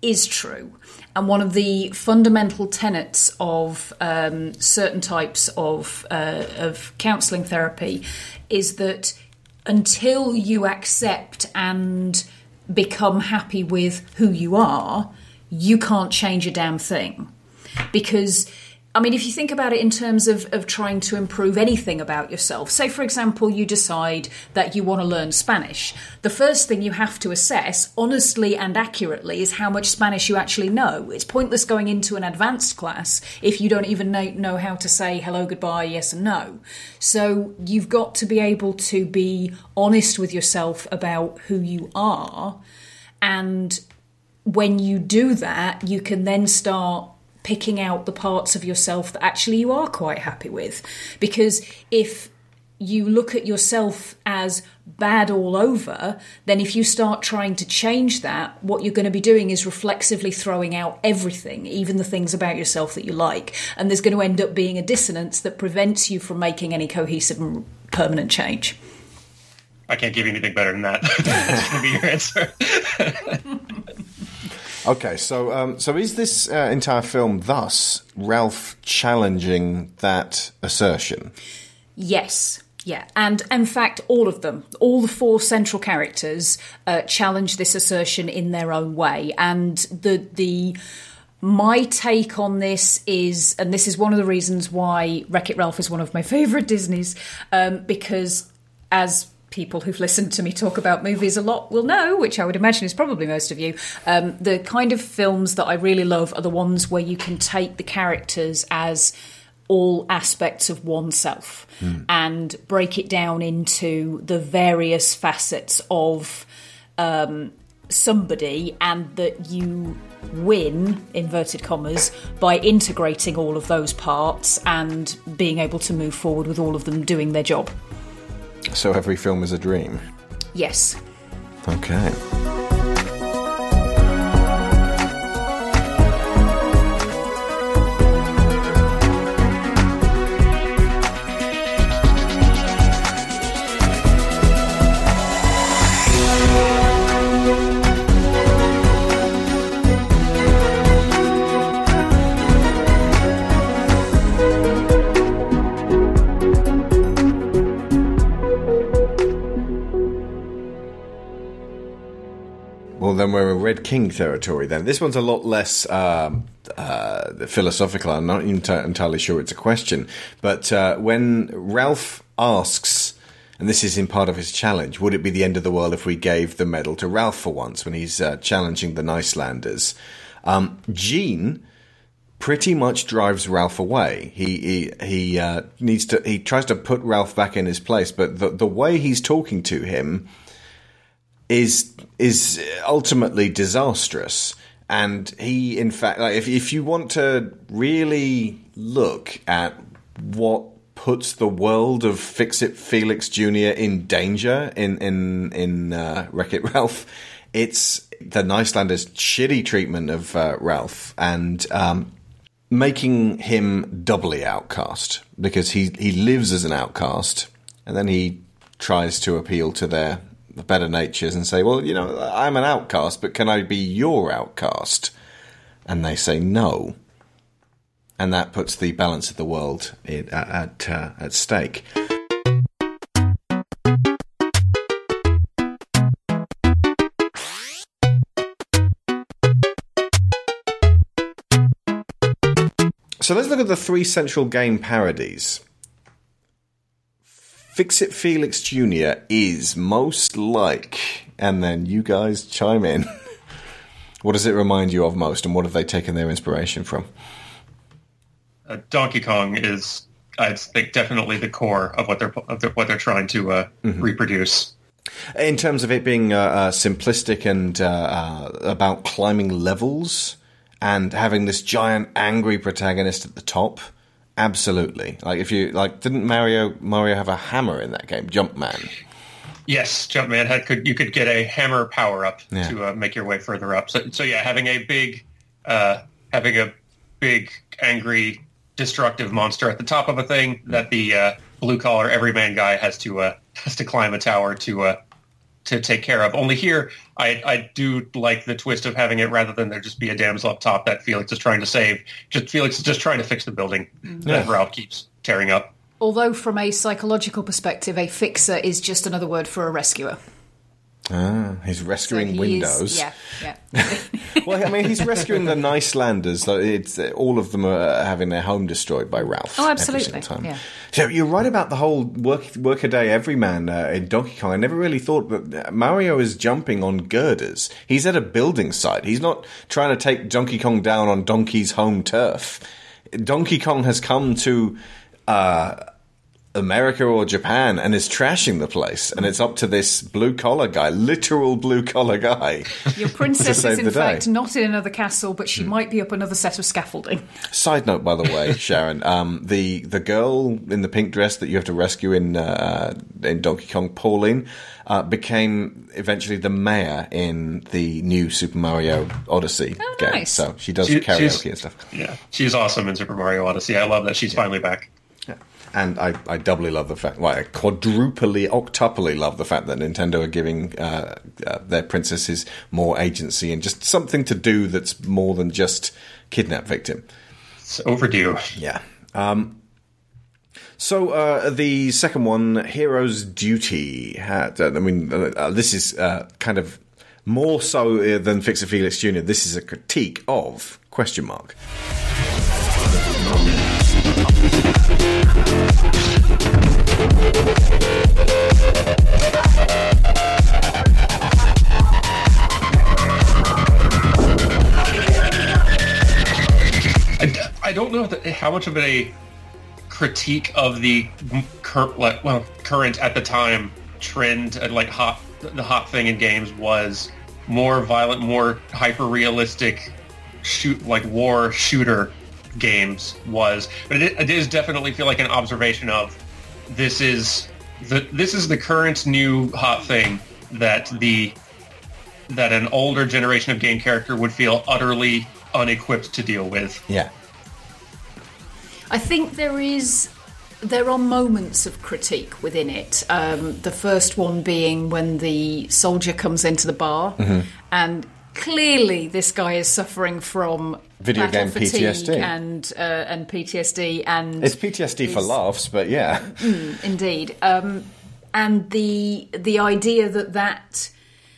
is true. And one of the fundamental tenets of um, certain types of, uh, of counselling therapy is that until you accept and become happy with who you are, you can't change a damn thing. Because, I mean, if you think about it in terms of, of trying to improve anything about yourself, say, for example, you decide that you want to learn Spanish, the first thing you have to assess, honestly and accurately, is how much Spanish you actually know. It's pointless going into an advanced class if you don't even know, know how to say hello, goodbye, yes, and no. So you've got to be able to be honest with yourself about who you are. And when you do that, you can then start picking out the parts of yourself that actually you are quite happy with. Because if you look at yourself as bad all over, then if you start trying to change that, what you're going to be doing is reflexively throwing out everything, even the things about yourself that you like. And there's going to end up being a dissonance that prevents you from making any cohesive and permanent change. I can't give you anything better than that. That's going to be your answer. Okay, so um, so is this uh, entire film thus Ralph challenging that assertion? Yes. Yeah, and in fact, all of them, all the four central characters, uh, challenge this assertion in their own way. And the the my take on this is, and this is one of the reasons why Wreck It Ralph is one of my favourite Disneys, um, because as people who've listened to me talk about movies a lot will know, which I would imagine is probably most of you, um, the kind of films that I really love are the ones where you can take the characters as all aspects of oneself Hmm. and break it down into the various facets of um, somebody, and that you win, inverted commas, by integrating all of those parts and being able to move forward with all of them doing their job. So every film is a dream. Yes. Okay. Then we're in Red King territory. Then this one's a lot less um, uh, philosophical. I'm not ent- entirely sure it's a question, but uh, when Ralph asks, and this is in part of his challenge, would it be the end of the world if we gave the medal to Ralph for once? When he's uh, challenging the Nicelanders, um, Gene pretty much drives Ralph away. He he he uh, needs to. He tries to put Ralph back in his place, but the the way he's talking to him is is ultimately disastrous. And he, in fact, like if if you want to really look at what puts the world of Fix It Felix Jr. in danger in in in uh, Wreck It Ralph, it's the Nicelanders' shitty treatment of uh, Ralph and um, making him doubly outcast because he he lives as an outcast and then he tries to appeal to their better natures and say, "Well, you know, I'm an outcast, but can I be your outcast?" And they say no, and that puts the balance of the world at at, uh, at stake. So let's look at the three central game parodies. Fix It Felix Jr. is most like, and then you guys chime in. what does it remind you of most, and what have they taken their inspiration from? Uh, Donkey Kong is, I think, definitely the core of what they're of their, what they're trying to uh, Mhm. reproduce. In terms of it being uh, uh, simplistic and uh, uh, about climbing levels and having this giant angry protagonist at the top, absolutely. Like if you like, didn't Mario Mario have a hammer in that game, Jumpman? Yes, Jumpman had could you could get a hammer power up Yeah. to uh, make your way further up. So, so yeah, having a big, uh, having a big angry destructive monster at the top of a thing that the uh, blue collar everyman guy has to uh, has to climb a tower to uh, to take care of. Only here, I I do like the twist of having it rather than there just be a damsel up top that Felix is trying to save. Just Felix is just trying to fix the building mm. that Ralph keeps tearing up. Although, from a psychological perspective, a fixer is just another word for a rescuer. Ah, he's rescuing So he is- windows. yeah, yeah. well, I mean, he's rescuing the Nicelanders. So it's all of them are having their home destroyed by Ralph. Oh, absolutely. single time. Yeah. So you're right about the whole work workaday everyman uh, in Donkey Kong. I never really thought that Mario is jumping on girders. He's at a building site. He's not trying to take Donkey Kong down on Donkey's home turf. Donkey Kong has come to. Uh, America or Japan and is trashing the place, and it's up to this blue collar guy, literal blue collar guy. Your to princess save is, in the day. Fact, not in another castle, but she might be up another set of scaffolding. Side note, by the way, Sharon, um, the the girl in the pink dress that you have to rescue in uh, in Donkey Kong, Pauline, uh, became eventually the mayor in the new Super Mario Odyssey game. nice. So she does She- karaoke and stuff. Yeah, she's awesome in Super Mario Odyssey. I love that she's finally back. And I, I doubly love the fact, well, I quadruply, octuply love the fact that Nintendo are giving uh, uh, their princesses more agency and just something to do that's more than just kidnap victim. It's overdue. Yeah. Um, so uh, the second one, Hero's Duty, had. Uh, I mean, uh, uh, this is uh, kind of more so than Fix It Felix Jr. This is a critique of question mark how much of a critique of the cur- like, well current at the time trend and like hot the hot thing in games was more violent, more hyper realistic shoot like war shooter games was, but it, it does definitely feel like an observation of this is the this is the current new hot thing that the that an older generation of game character would feel utterly unequipped to deal with. Yeah. I think there is there are moments of critique within it. Um, the first one being when the soldier comes into the bar, Mhm. and clearly this guy is suffering from Video game PTSD. and uh, and PTSD and It's PTSD for laughs, but yeah. Mm, indeed. Um, and the the idea that that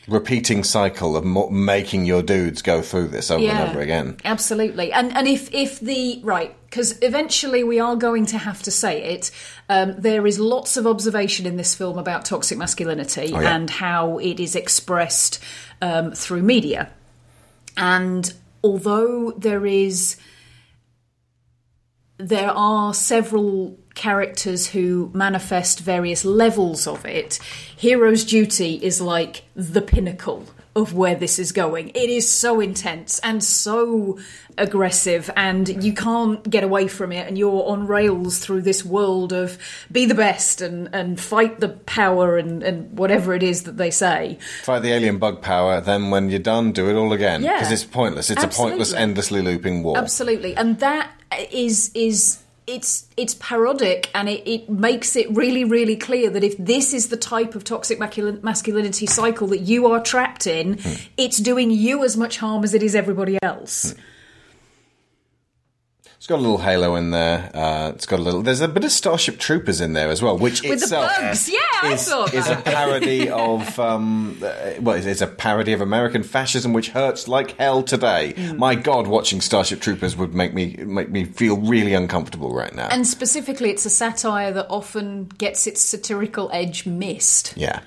Repeating cycle of mo- making your dudes go through this over Yeah. and over again. Absolutely, and and if if the right because eventually we are going to have to say it. Um, there is lots of observation in this film about toxic masculinity Oh, yeah. and how it is expressed um, through media. And although there is, there are several characters who manifest various levels of it. Hero's duty is like the pinnacle of where this is going. It is so intense and so aggressive, and you can't get away from it. And you're on rails through this world of be the best and, and fight the power and, and whatever it is that they say. Fight the alien bug power, then when you're done, do it all again. Yeah. Because it's pointless. It's a pointless, endlessly looping war. Absolutely, and that is is it's it's parodic, and it, it makes it really really clear that if this is the type of toxic masculinity cycle that you are trapped in, hmm. it's doing you as much harm as it is everybody else. Hmm. It's got a little Halo in there. Uh, it's got a little. There's a bit of Starship Troopers in there as well, which With the itself bugs, yeah, is, is a parody of. Um, uh, well, it's- it's a parody of American fascism, which hurts like hell today. Mm. My God, watching Starship Troopers would make me make me feel really uncomfortable right now. And specifically, it's a satire that often gets its satirical edge missed. Yeah.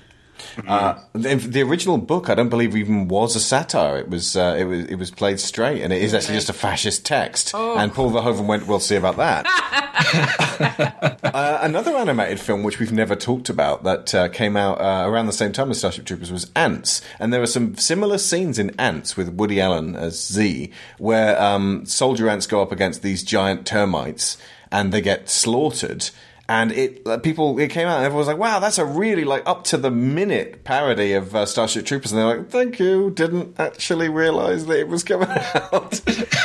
Uh, the, the original book, I don't believe, even was a satire. It was, uh, it was, it was played straight, and it is actually just a fascist text. Oh. And Paul Verhoeven went, "We'll see about that." uh, another animated film which we've never talked about that uh, came out uh, around the same time as Starship Troopers was Antz, and there are some similar scenes in Antz with Woody Allen as Z, where um, soldier ants go up against these giant termites and they get slaughtered. And it uh, people it came out and everyone was like, "Wow, that's a really like up to the minute parody of uh, Starship Troopers." And they're like, "Thank you, didn't actually realize that it was coming out."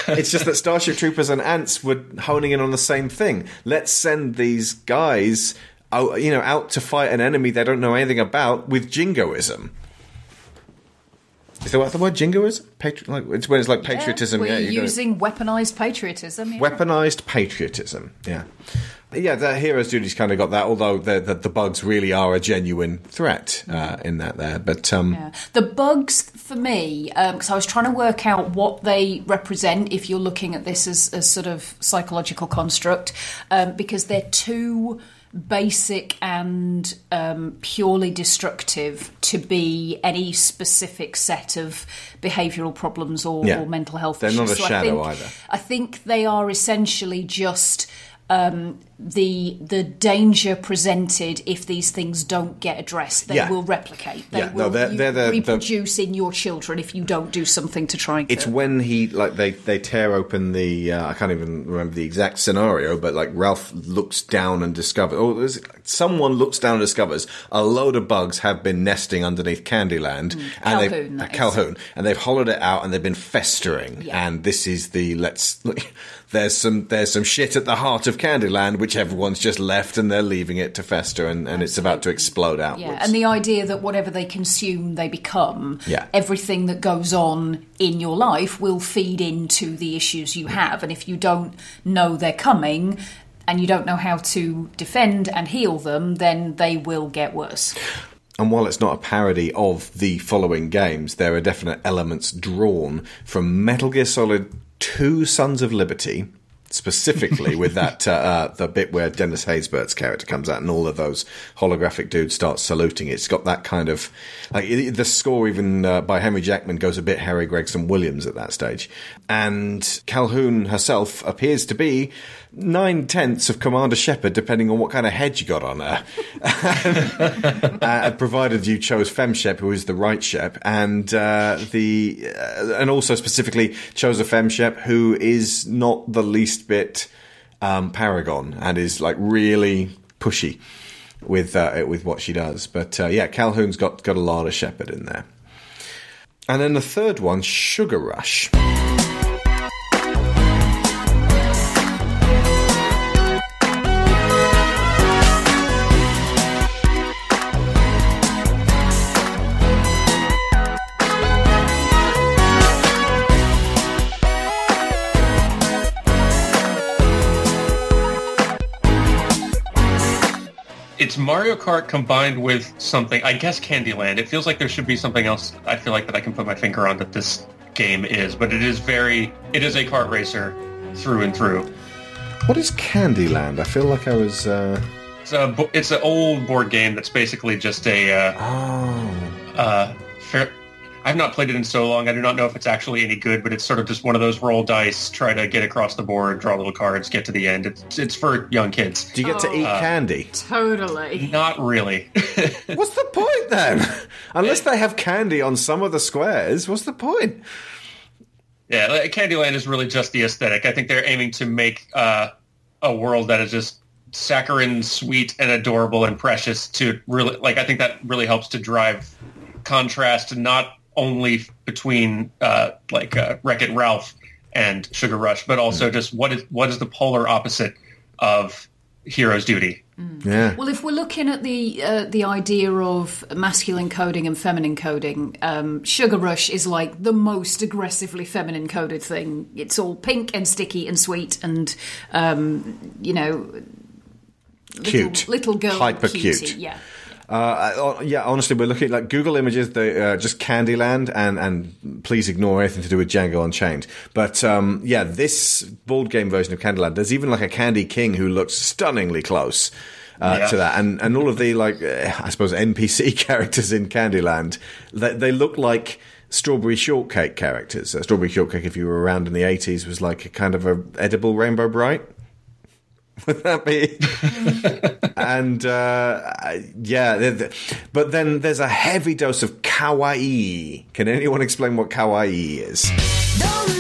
it's just that Starship Troopers and Antz were honing in on the same thing. Let's send these guys, out, you know, out to fight an enemy they don't know anything about with jingoism. Is that what the word jingoism? Patri- like, it's when it's like patriotism. Yeah, Yeah, we're you know. using weaponized patriotism. yeah. Weaponized patriotism. Yeah. Yeah, the hero's duty's kind of got that, although the, the, the bugs really are a genuine threat uh, in that there. But um, Yeah. The bugs for me, because I was trying to work out what they represent if you're looking at this as a sort of psychological construct, um, because they're too basic and um, purely destructive to be any specific set of behavioural problems or, Yeah. or mental health They're issues. not a So I shadow think- either. I think they are essentially just um, the the danger presented if these things don't get addressed. They Yeah. will replicate. They Yeah, no, will they're- they're the- the- reproduce in your children if you don't do something to try and. It's when he like they they tear open the uh, I can't even remember the exact scenario, but like Ralph looks down and discovers, there's, someone looks down and discovers a load of bugs have been nesting underneath Candyland, and they've Calhoun, uh, that is. Calhoun, and they've hollowed it out, and they've been festering, Yeah. and this is the let's. There's some there's some shit at the heart of Candyland which everyone's just left and they're leaving it to fester and, and it's about to explode outwards. Yeah, and the idea that whatever they consume, they become. Yeah. Everything that goes on in your life will feed into the issues you have, and if you don't know they're coming, and you don't know how to defend and heal them, then they will get worse. And while it's not a parody of the following games, there are definite elements drawn from Metal Gear Solid 2 Sons of Liberty specifically with that uh, uh, the bit where Dennis Haysbert's character comes out and all of those holographic dudes start saluting. It's got that kind of like the score even uh, by Henry Jackman goes a bit Harry Gregson Williams at that stage, and Calhoun herself appears to be nine tenths of Commander Shepard, depending on what kind of head you got on her. uh, provided you chose Fem Femshep, who is the right Shep, and uh, the uh, and also specifically chose a Femshep who is not the least bit um, Paragon and is like really pushy with uh, with what she does. But uh, yeah, Calhoun's got got a lot of Shepard in there. And then the third one, Sugar Rush. Mario Kart combined with something. I guess Candyland. It feels like there should be something else. I feel like that I can put my finger on that this game is, but it is very. It is a kart racer through and through. What is Candyland? I feel like I was. Uh... It's a, it's an old board game that's basically just a. Uh, oh. Uh, fair. I've not played it in so long. I do not know if it's actually any good, but it's sort of just one of those roll dice, try to get across the board, draw little cards, get to the end. It's it's for young kids. Do you get to eat Uh, candy? Totally. Not really. What's the point then? Unless they have candy on some of the squares, what's the point? Yeah, Candyland is really just the aesthetic. I think they're aiming to make uh, a world that is just saccharine, sweet, and adorable and precious. To really, like, I think that really helps to drive contrast, and not only between uh, like uh, Wreck It Ralph and Sugar Rush, but also just what is what is the polar opposite of Hero's Duty. Yeah. Well, if we're looking at the uh, the idea of masculine coding and feminine coding, um, Sugar Rush is like the most aggressively feminine coded thing. It's all pink and sticky and sweet and um, you know, little, Cute. little girl, Hyper cutie, cute. Yeah. Uh, yeah, honestly, we're looking at like Google Images, the uh, just Candyland, and and please ignore anything to do with Django Unchained. But um, yeah, this board game version of Candyland, there's even like a Candy King who looks stunningly close. Uh, Yeah. To that, and and all of the like, uh, I suppose NPC characters in Candyland, they, they look like strawberry shortcake characters. Uh, strawberry shortcake, if you were around in the '80s, was like a kind of a edible Rainbow Brite. Would that be? and uh, yeah, th- th- but then there's a heavy dose of kawaii. Can anyone explain what kawaii is?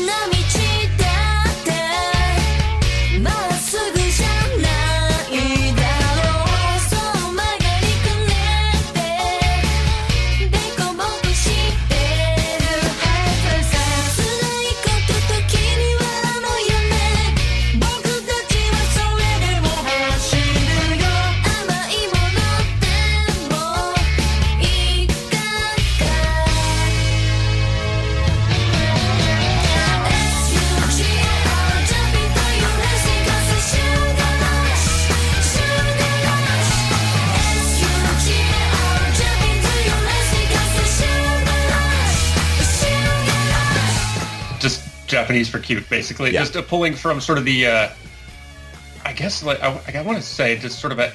Japanese for cute, basically. Yeah. Just a pulling from sort of the, uh, I guess, like I, I want to say, just sort of an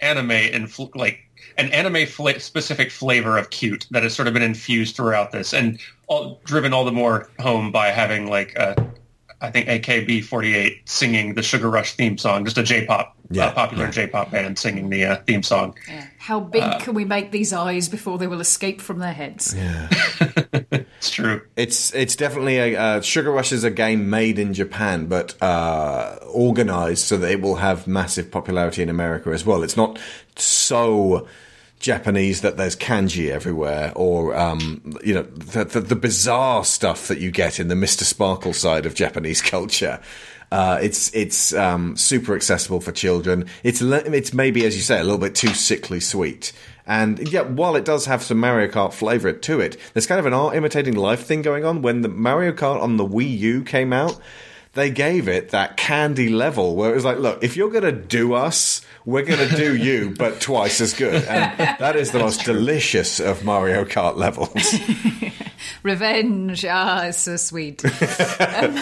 anime and fl- like an anime fla- specific flavor of cute that has sort of been infused throughout this, and all, driven all the more home by having like, uh, I think AKB48 singing the Sugar Rush theme song, just a J-pop, Yeah, uh, popular yeah. J-pop band singing the uh, theme song. How big Uh, can we make these eyes before they will escape from their heads? Yeah. It's true. It's it's definitely a uh, Sugar Rush is a game made in Japan, but uh, organized so that it will have massive popularity in America as well. It's not so Japanese that there's kanji everywhere, or um, you know the, the, the bizarre stuff that you get in the Mister Sparkle side of Japanese culture. Uh, it's it's um, super accessible for children. It's it's maybe as you say a little bit too sickly sweet. And yeah, while it does have some Mario Kart flavour to it, there's kind of an art imitating life thing going on. When the Mario Kart on the Wii U came out, they gave it that candy level where it was like, look, if you're going to do us, we're going to do you, but twice as good. And that is the most delicious of Mario Kart levels. Revenge, ah, it's so sweet. Um,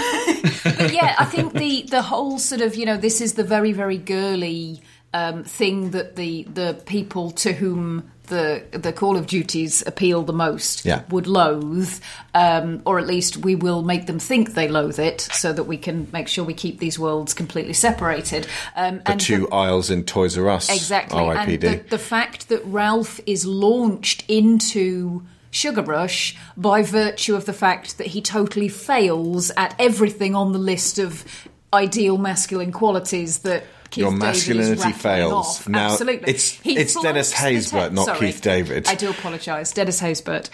but yeah, I think the the whole sort of you know this is the very very girly um, thing that the the people to whom the the Call of Duties appeal the most Yeah. would loathe, um, or at least we will make them think they loathe it, so that we can make sure we keep these worlds completely separated. Um, The and two aisles in Toys R Us. Exactly. RIPD. And the, the fact that Ralph is launched into Sugar Rush by virtue of the fact that he totally fails at everything on the list of ideal masculine qualities that Keith Your masculinity fails. Now, Absolutely. it's- He it's Dennis Haysbert, not Sorry. Keith David. I do apologise. Dennis Haysbert.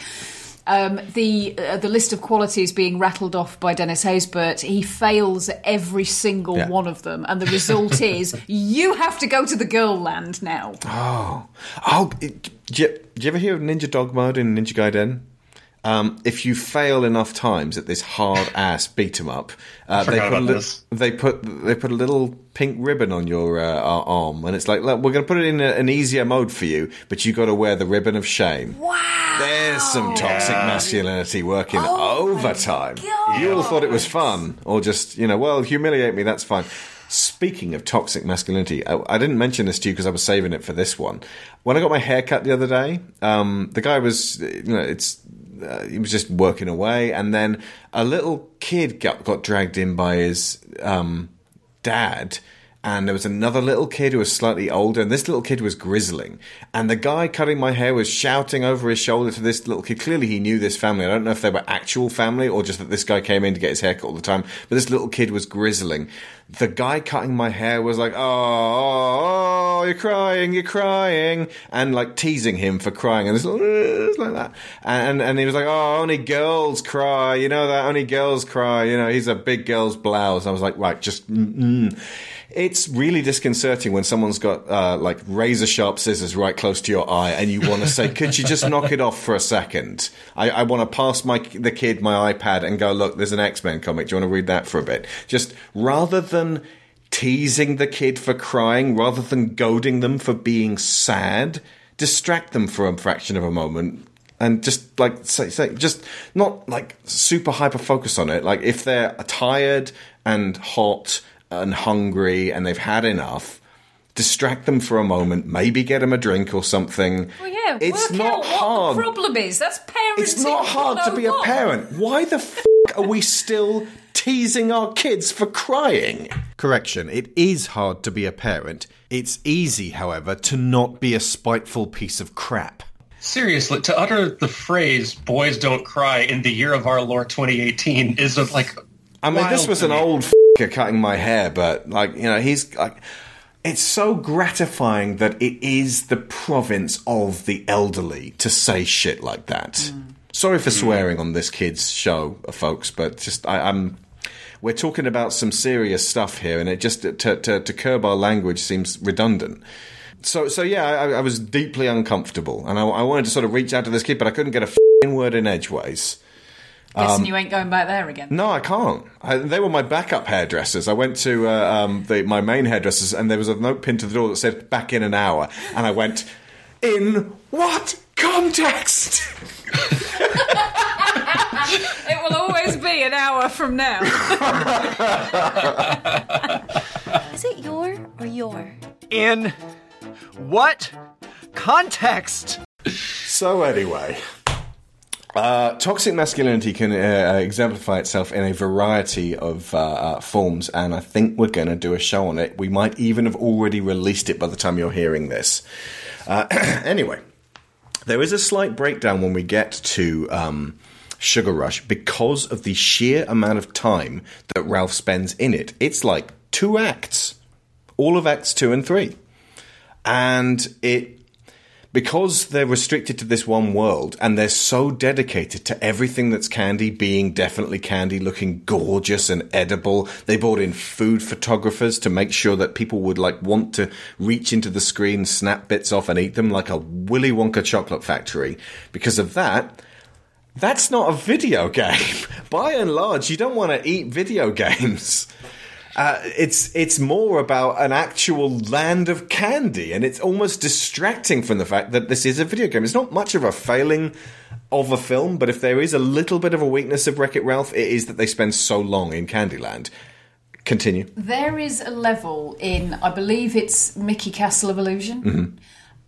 Um, the uh, the list of qualities being rattled off by Dennis Haysbert, he fails every single Yeah. one of them, and the result is you have to go to the girl land now. Oh, oh! it- Do you, do you ever hear of Ninja Dog Mode in Ninja Gaiden? Um, if you fail enough times at this hard ass beat 'em up, uh, they put a li- they put they put a little pink ribbon on your uh, arm, and it's like, look, we're going to put it in a, an easier mode for you, but you got to wear the ribbon of shame. Wow! There's some toxic masculinity working overtime. You all thought it was fun, or just you know, well, humiliate me. That's fine. Speaking of toxic masculinity, I, I didn't mention this to you because I was saving it for this one. When I got my hair cut the other day, um, the guy was, you know, it's uh, he was just working away, and then a little kid got got dragged in by his um, dad. And there was another little kid who was slightly older, and this little kid was grizzling. And the guy cutting my hair was shouting over his shoulder to this little kid. Clearly, he knew this family. I don't know if they were actual family or just that this guy came in to get his hair cut all the time. But this little kid was grizzling. The guy cutting my hair was like, "Oh, oh, you're crying, you're crying," and like teasing him for crying, and it's like that. And and he was like, "Oh, only girls cry, you know that only girls cry, you know." He's a big girl's blouse. I was like, right, just. Mm-mm. It's really disconcerting when someone's got uh, like razor sharp scissors right close to your eye, and you want to say, "Could you just knock it off for a second? I, I want to pass my the kid my iPad and go, "Look, there's an X Men comic. Do you want to read that for a bit?" Just rather than teasing the kid for crying, rather than goading them for being sad, distract them for a fraction of a moment and just like say, say just not like super hyper focus on it like if they're tired and hot and hungry and they've had enough. Distract them for a moment. Maybe get them a drink or something. Well, yeah, it's work not out hard the problem is. That's parenting. it's not hard to be a parent. Why the f- are we still teasing our kids for crying? Correction it is hard to be a parent. It's easy however to not be a spiteful piece of crap. Seriously, to utter the phrase "boys don't cry" in the year of our Lord 2018 is a, like. I mean, this was an old f***er cutting my hair, but like you know, he's like, it's so gratifying that it is the province of the elderly to say shit like that. Sorry for swearing on this kid's show, folks, but just I, I'm. We're talking about some serious stuff here, and it just to, to, to curb our language seems redundant. So, so yeah, I, I was deeply uncomfortable, and I, I wanted to sort of reach out to this kid, but I couldn't get a fing word in edgeways. Listen, Um, you ain't going back there again. no, I can't. I, they were my backup hairdressers. I went to uh, um, the, my main hairdressers, and there was a note pinned to the door that said "back in an hour," and I went, "In what context?" It will always be an hour from now. Is it your or your? In what context? So anyway, uh, toxic masculinity can uh, exemplify itself in a variety of uh, uh, forms, and I think we're going to do a show on it. We might even have already released it by the time you're hearing this. Uh, anyway, there is a slight breakdown when we get to um, Sugar Rush because of the sheer amount of time that Ralph spends in it. It's like two acts, all of acts two and three, and it because they're restricted to this one world and they're so dedicated to everything that's candy being definitely candy, looking gorgeous and edible. They brought in food photographers to make sure that people would like want to reach into the screen, snap bits off and eat them like a Willy Wonka chocolate factory. Because of that, that's not a video game. by and large, you don't want to eat video games. Uh, it's it's more about an actual land of candy, and it's almost distracting from the fact that this is a video game. It's not much of a failing of a film, but if there is a little bit of a weakness of Wreck It Ralph, it is that they spend so long in Candyland. Continue. There is a level in, I believe it's Mickey Castle of Illusion, Mhm.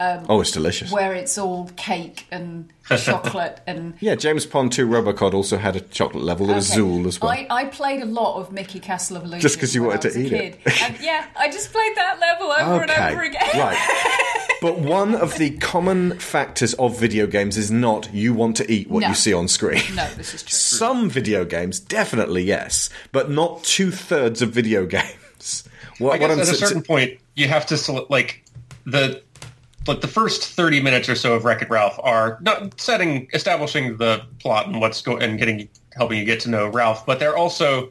Um, Oh, it's delicious. where it's all cake and chocolate and. Yeah, James Pond 2 Robocod also had a chocolate level. There was Okay. Zool as well. I, I played a lot of Mickey Castle of Illusion. Just 'cause you wanted to a eat it. and yeah, I just played that level over and over again. right. But one of the common factors of video games is not you want to eat what No. you see on screen. No, this is true. Some video games, definitely yes, but not two thirds of video games. What, I guess what at a certain point, you have to sele- like the like the first thirty minutes or so of Wreck It Ralph are not setting, establishing the plot and what's going, and getting helping you get to know Ralph, but they're also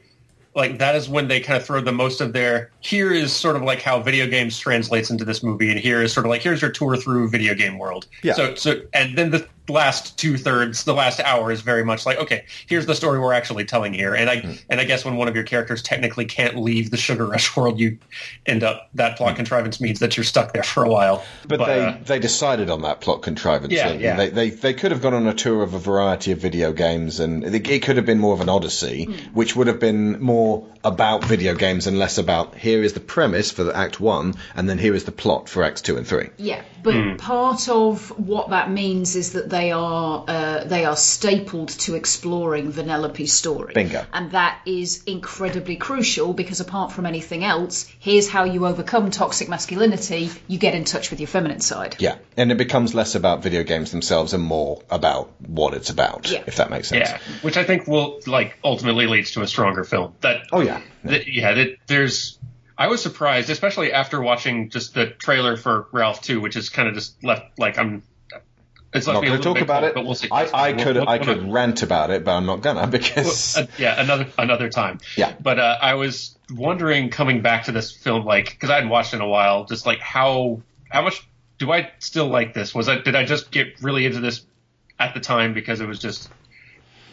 like that is when they kind of throw the most of their here is sort of like how video games translates into this movie and here is sort of like here's your tour through video game world Yeah. so so and then the last two thirds the last hour is very much like okay here's the story we're actually telling here and i and i guess when one of your characters technically can't leave the sugar rush world you end up that plot contrivance means that you're stuck there for a while But, they, uh, they decided on that plot contrivance. Yeah, yeah. They, they they could have gone on a tour of a variety of video games, and it, it could have been more of an odyssey, which would have been more about video games and less about here is the premise for the Act One, and then here is the plot for Acts Two and Three. Yeah, but Hmm. part of what that means is that they are uh, they are stapled to exploring Vanellope's story. Bingo. And that is incredibly crucial because apart from anything else, here's how you overcome toxic masculinity. You get in touch with your feminine side. Yeah, and it becomes less about video games themselves and more about what it's about. Yeah. If that makes sense. Yeah, which I think will like ultimately leads to a stronger film. That oh yeah, that, yeah. That there's. I was surprised, especially after watching just the trailer for Ralph 2, which is kind of just left like I'm. It's Not going to talk about cold, it. but we'll see. I, I We'll- could we'll- I could rant about it, but I'm not gonna because uh, yeah, another another time. Yeah. But uh, I was wondering coming back to this film, like because I hadn't watched it in a while, just like how how much do I still like this? Was I did I just get really into this at the time because it was just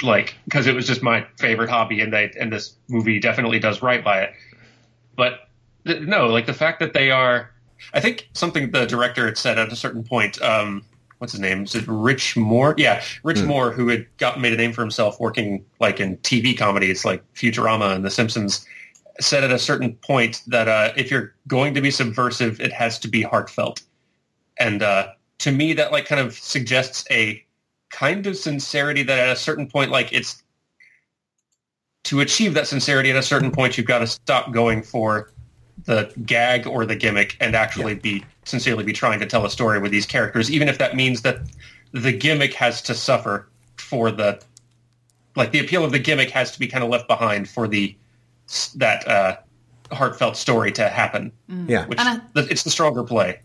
like because it was just my favorite hobby, and they and this movie definitely does right by it. But th- no, like the fact that they are, I think something the director had said at a certain point. Um, what's his name? Is it Rich Moore? Yeah, Rich Moore, who had got made a name for himself working like in TV comedies like Futurama and The Simpsons, said at a certain point that uh, if you're going to be subversive, it has to be heartfelt. And uh, to me, that like kind of suggests a kind of sincerity that at a certain point, like it's to achieve that sincerity at a certain point, you've got to stop going for the gag or the gimmick and actually be sincerely be trying to tell a story with these characters, even if that means that the gimmick has to suffer for the like the appeal of the gimmick has to be kind of left behind for the that uh, heartfelt story to happen. Yeah. which it's the stronger play.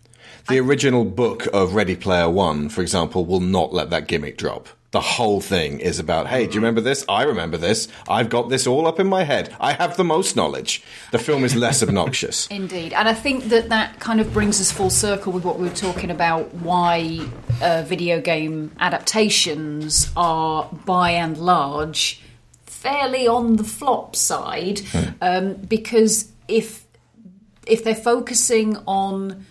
the original book of Ready Player One, for example, will not let that gimmick drop. The whole thing is about, hey, do you remember this? I remember this. I've got this all up in my head. I have the most knowledge. The film is less obnoxious. Indeed, and I think that that kind of brings us full circle with what we were talking about. Why uh, video game adaptations are, by and large, fairly on the flop side, um, because if if they're focusing on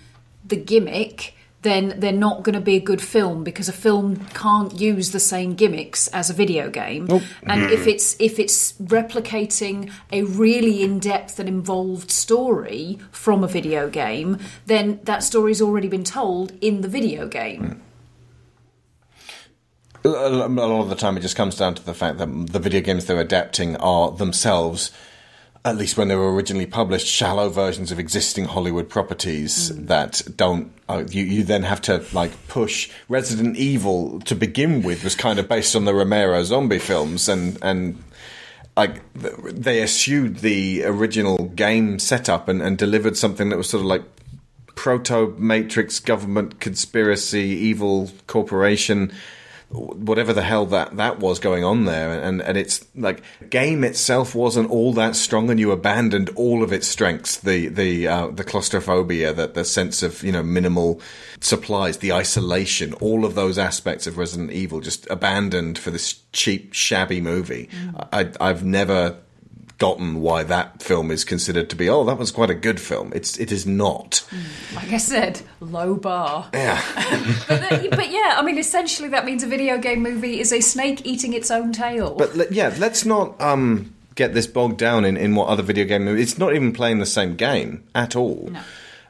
the gimmick. Then they're not going to be a good film because a film can't use the same gimmicks as a video game. And if mm-hmm. it's if it's replicating a really in-depth and involved story from a video game, then that story's already been told in the video game. A a lot of the time, it just comes down to the fact that the video games they're adapting are themselves, at least when they were originally published, shallow versions of existing Hollywood properties that don't. Uh, you you then have to like push Resident Evil to begin with was kind of based on the Romero zombie films and and. Like they eschewed the original game setup and, and delivered something that was sort of like proto Matrix government conspiracy evil corporation whatever the hell that that was going on there, and and it's like game itself wasn't all that strong, and you abandoned all of its strengths, the the uh, the claustrophobia, that the sense of you know minimal supplies, the isolation, all of those aspects of Resident Evil just abandoned for this cheap, shabby movie. I, I've never gotten why that film is considered to be oh that was quite a good film it's it is not Like I said, low bar. yeah But, but yeah, I mean, essentially that means a video game movie is a snake eating its own tail. But le- yeah, let's not um, get this bogged down in, in what other video game. It's not even playing the same game at all. No.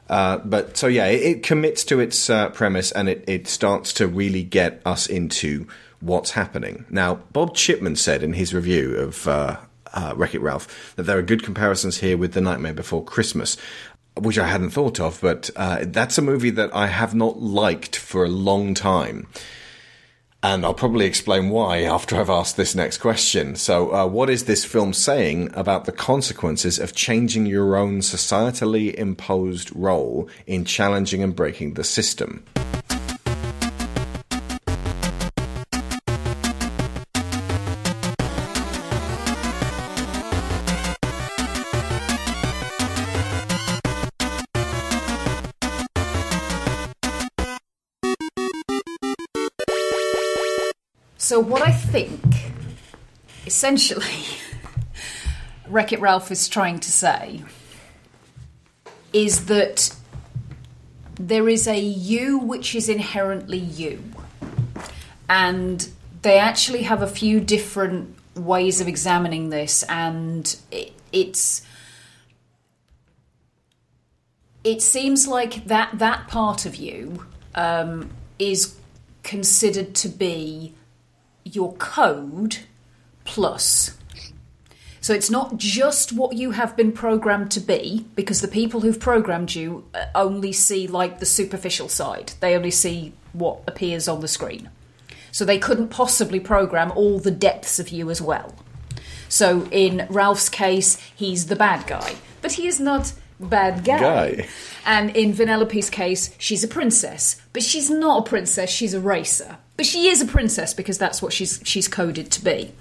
Uh, but so yeah, it, it commits to its uh, premise and it, it starts to really get us into what's happening. Now, Bob Chipman said in his review of uh, uh, Wreck It Ralph that there are good comparisons here with The Nightmare Before Christmas. Which I hadn't thought of, but uh, that's a movie that I have not liked for a long time. And I'll probably explain why after I've asked this next question. So, uh, what is this film saying about the consequences of changing your own societally imposed role in challenging and breaking the system? So what I think, essentially, Wreck It Ralph is trying to say is that there is a you which is inherently you. And they actually have a few different ways of examining this, and it, it's. It seems like that that part of you um, is considered to be your code plus. So it's not just what you have been programmed to be, because the people who've programmed you uh, only see like the superficial side. They only see what appears on the screen. So they couldn't possibly program all the depths of you as well. So in Ralph's case, he's the bad guy, but he is not bad guy. Guy. And in Vanellope's case, she's a princess, but she's not a princess. She's a racer, but she is a princess because that's what she's she's coded to be.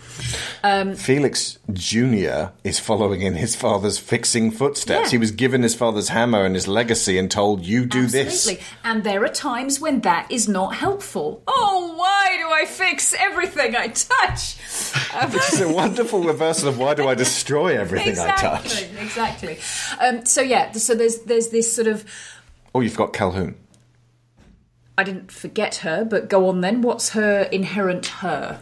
Um, Felix Jr. is following in his father's fixing footsteps. Yeah. He was given his father's hammer and his legacy and told, You do this. And there are times when that is not helpful. Oh, why do I fix everything I touch? Um, Which is a wonderful reversal of why do I destroy everything I touch? exactly, exactly. Um, so yeah, so there's there's this sort of Oh, you've got Calhoun. I didn't forget her, but go on then. What's her inherent her?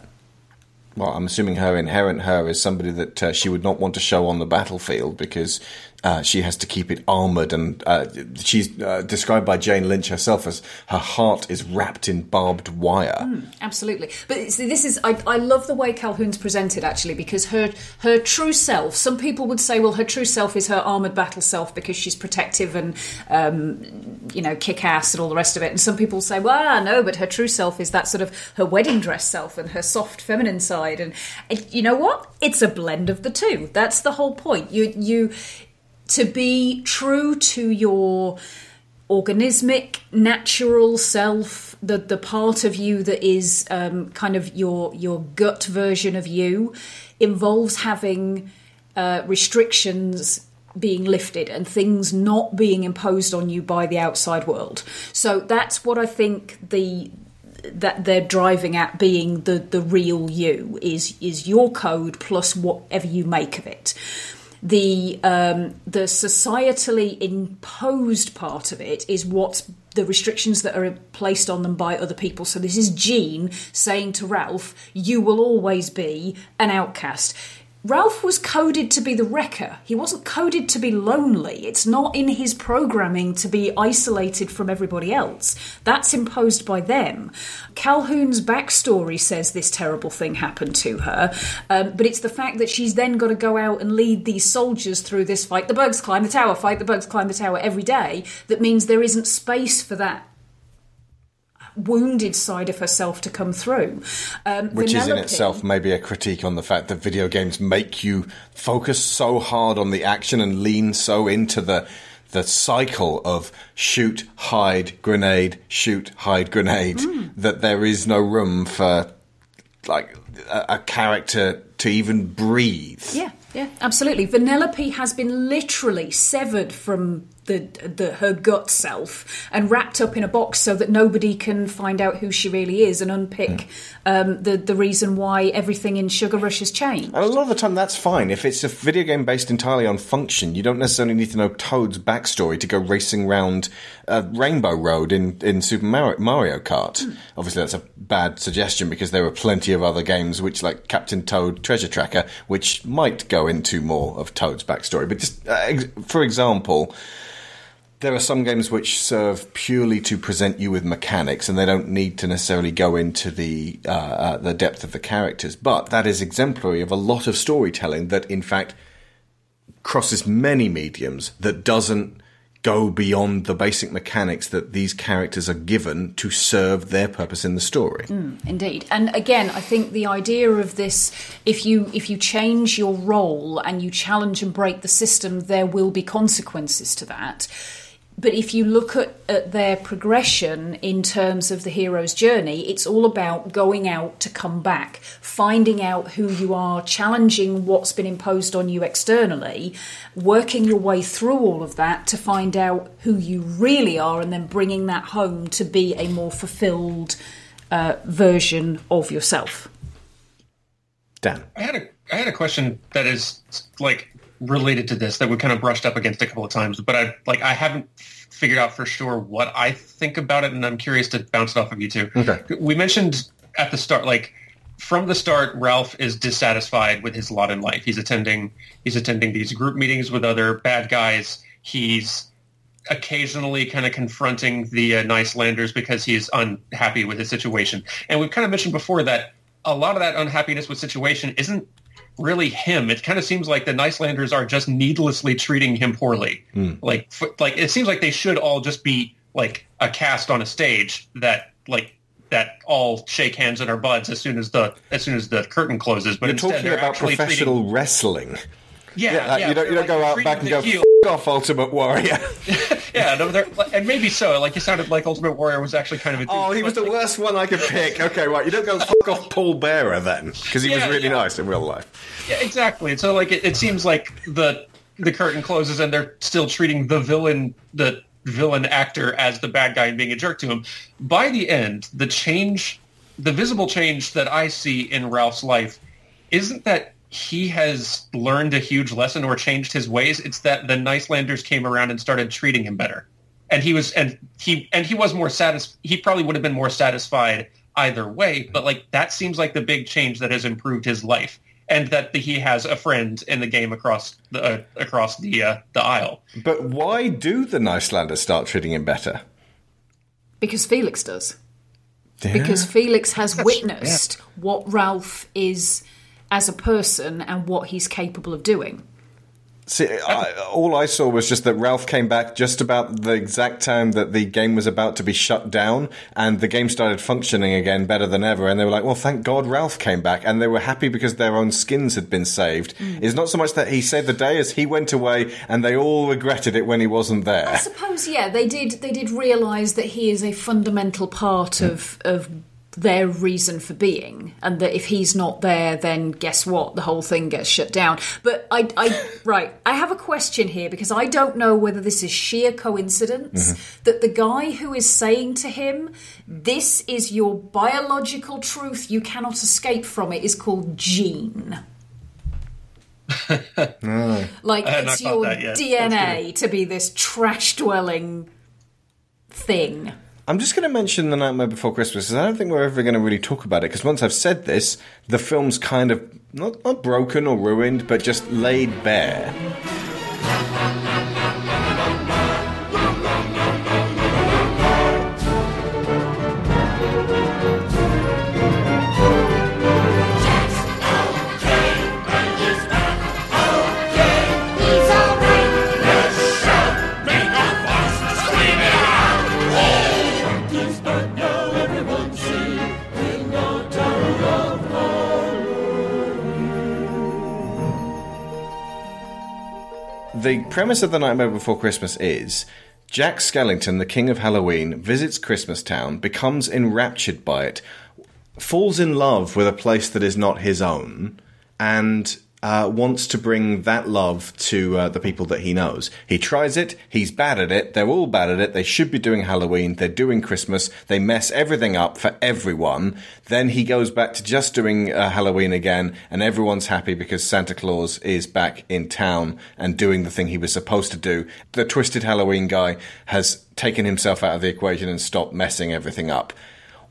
Well, I'm assuming her inherent her is somebody that uh, she would not want to show on the battlefield because uh, she has to keep it armored, and uh, she's uh, described by Jane Lynch herself as her heart is wrapped in barbed wire. Mm, absolutely. But this is I, love the way Calhoun's presented actually because her her true self. Some people would say, well, her true self is her armored battle self because she's protective and um, you know kick ass and all the rest of it. And some people say, well, ah, no, but her true self is that sort of her wedding dress self and her soft feminine side. And, and you know what? It's a blend of the two. That's the whole point. You you to be true to your organismic natural self the the part of you that is um, kind of your your gut version of you involves having uh, restrictions being lifted and things not being imposed on you by the outside world. So that's what i think the that they're driving at being the the real you is is your code plus whatever you make of it the um, the societally imposed part of it is what the restrictions that are placed on them by other people. So this is Gene saying to Ralph, "You will always be an outcast." Ralph was coded to be the wrecker. He wasn't coded to be lonely. It's not in his programming to be isolated from everybody else. That's imposed by them. Calhoun's backstory says this terrible thing happened to her, um, but it's the fact that she's then got to go out and lead these soldiers through this fight the bugs, climb the tower, fight the bugs, climb the tower every day. That means there isn't space for that wounded side of herself to come through. Um, Which is in Vanellope- itself maybe a critique on the fact that video games make you focus so hard on the action and lean so into the the cycle of shoot, hide, grenade, shoot, hide, grenade, that there is no room for like a, a character to even breathe. Yeah, yeah, absolutely. Vanellope has been literally severed from the, the her gut self and wrapped up in a box so that nobody can find out who she really is and unpick um, the the reason why everything in Sugar Rush has changed. And a lot of the time, that's fine. If it's a video game based entirely on function, you don't necessarily need to know Toad's backstory to go racing round uh, Rainbow Road in, in Super Mario, Mario Kart. Obviously, that's a bad suggestion because there are plenty of other games, which like Captain Toad Treasure Tracker, which might go into more of Toad's backstory. But just uh, ex- for example, there are some games which serve purely to present you with mechanics, and they don't need to necessarily go into the uh, uh, the depth of the characters. But that is exemplary of a lot of storytelling that, in fact, crosses many mediums. That doesn't go beyond the basic mechanics that these characters are given to serve their purpose in the story. Mm, indeed, and again, I think the idea of this, if you if you change your role and you challenge and break the system, there will be consequences to that. But if you look at, at their progression in terms of the hero's journey, it's all about going out to come back, finding out who you are, challenging what's been imposed on you externally, working your way through all of that to find out who you really are, and then bringing that home to be a more fulfilled uh, version of yourself. Dan. I had a I had a question that is like related to this that we kind of brushed up against a couple of times, but I like I haven't figured out for sure what I think about it, and I'm curious to bounce it off of you too. Okay. We mentioned at the start, like from the start, Ralph is dissatisfied with his lot in life. He's attending he's attending these group meetings with other bad guys. He's occasionally kind of confronting the uh, Nicelanders because he's unhappy with his situation. And we've kind of mentioned before that a lot of that unhappiness with situation isn't really him. It kind of seems like the Nicelanders are just needlessly treating him poorly. Hmm. Like, f- like it seems like they should all just be like a cast on a stage that like that all shake hands and are buds as soon as the as soon as the curtain closes. But You're instead talking they're about professional treating, wrestling. Yeah, like, yeah, you don't, you don't go out back and go. Off Ultimate Warrior. yeah, no, and maybe so. Like you sounded like Ultimate Warrior was actually kind of a douche. Oh, he was the worst one I could pick. Okay, right. You don't go fuck off Paul Bearer then, because he Yeah, was really yeah. nice in real life. Yeah, exactly. So like it, it seems like the the curtain closes and they're still treating the villain the villain actor as the bad guy and being a jerk to him. By the end, the change the visible change that I see in Ralph's life isn't that he has learned a huge lesson or changed his ways. It's that the Nicelanders came around and started treating him better. And he was and he and he was more satisfied. he probably would have been more satisfied either way, but like that seems like the big change that has improved his life. And that the, he has a friend in the game across the uh, across the uh, the aisle. But why do the Nicelanders start treating him better? Because Felix does. Yeah. Because Felix has witnessed what Ralph is as a person and what he's capable of doing. See, I, all I saw was just that Ralph came back just about the exact time that the game was about to be shut down, and the game started functioning again better than ever. And they were like, "Well, thank God Ralph came back," and they were happy because their own skins had been saved. Mm. It's not so much that he saved the day as he went away, and they all regretted it when he wasn't there. I suppose, yeah, they did. They did realise that he is a fundamental part mm. of of their reason for being, and that if he's not there, then guess what? The whole thing gets shut down. But I, I right, I have a question here because I don't know whether this is sheer coincidence mm-hmm. that the guy who is saying to him, "This is your biological truth; you cannot escape from it," is called Gene. Like I had not it's your that yet. That's DNA to be this trash dwelling thing. I'm just going to mention The Nightmare Before Christmas because I don't think we're ever going to really talk about it. Because once I've said this, the film's kind of not, not broken or ruined, but just laid bare. The premise of The Nightmare Before Christmas is Jack Skellington, the king of Halloween, visits Christmas Town, becomes enraptured by it, falls in love with a place that is not his own, and uh, wants to bring that love to uh, the people that he knows. He tries it, he's bad at it, they're all bad at it, they should be doing Halloween, they're doing Christmas, they mess everything up for everyone. Then he goes back to just doing uh, Halloween again, and everyone's happy because Santa Claus is back in town and doing the thing he was supposed to do. The twisted Halloween guy has taken himself out of the equation and stopped messing everything up.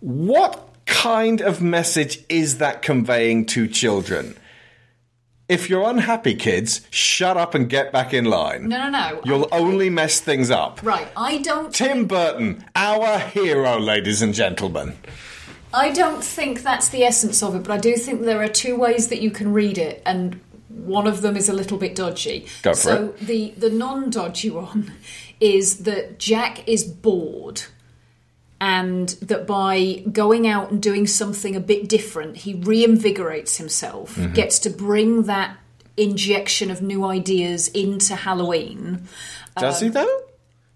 What kind of message is that conveying to children? If you're unhappy, kids, shut up and get back in line. No, no, no. You'll only mess things up. Right, I don't. Tim Burton, our hero, ladies and gentlemen. I don't think that's the essence of it, but I do think there are two ways that you can read it, and one of them is a little bit dodgy. Go for so it. the the non-dodgy one is that Jack is bored. And that by going out and doing something a bit different, he reinvigorates himself, Mm-hmm. Mhm. gets to bring that injection of new ideas into Halloween. Does Um, he, though?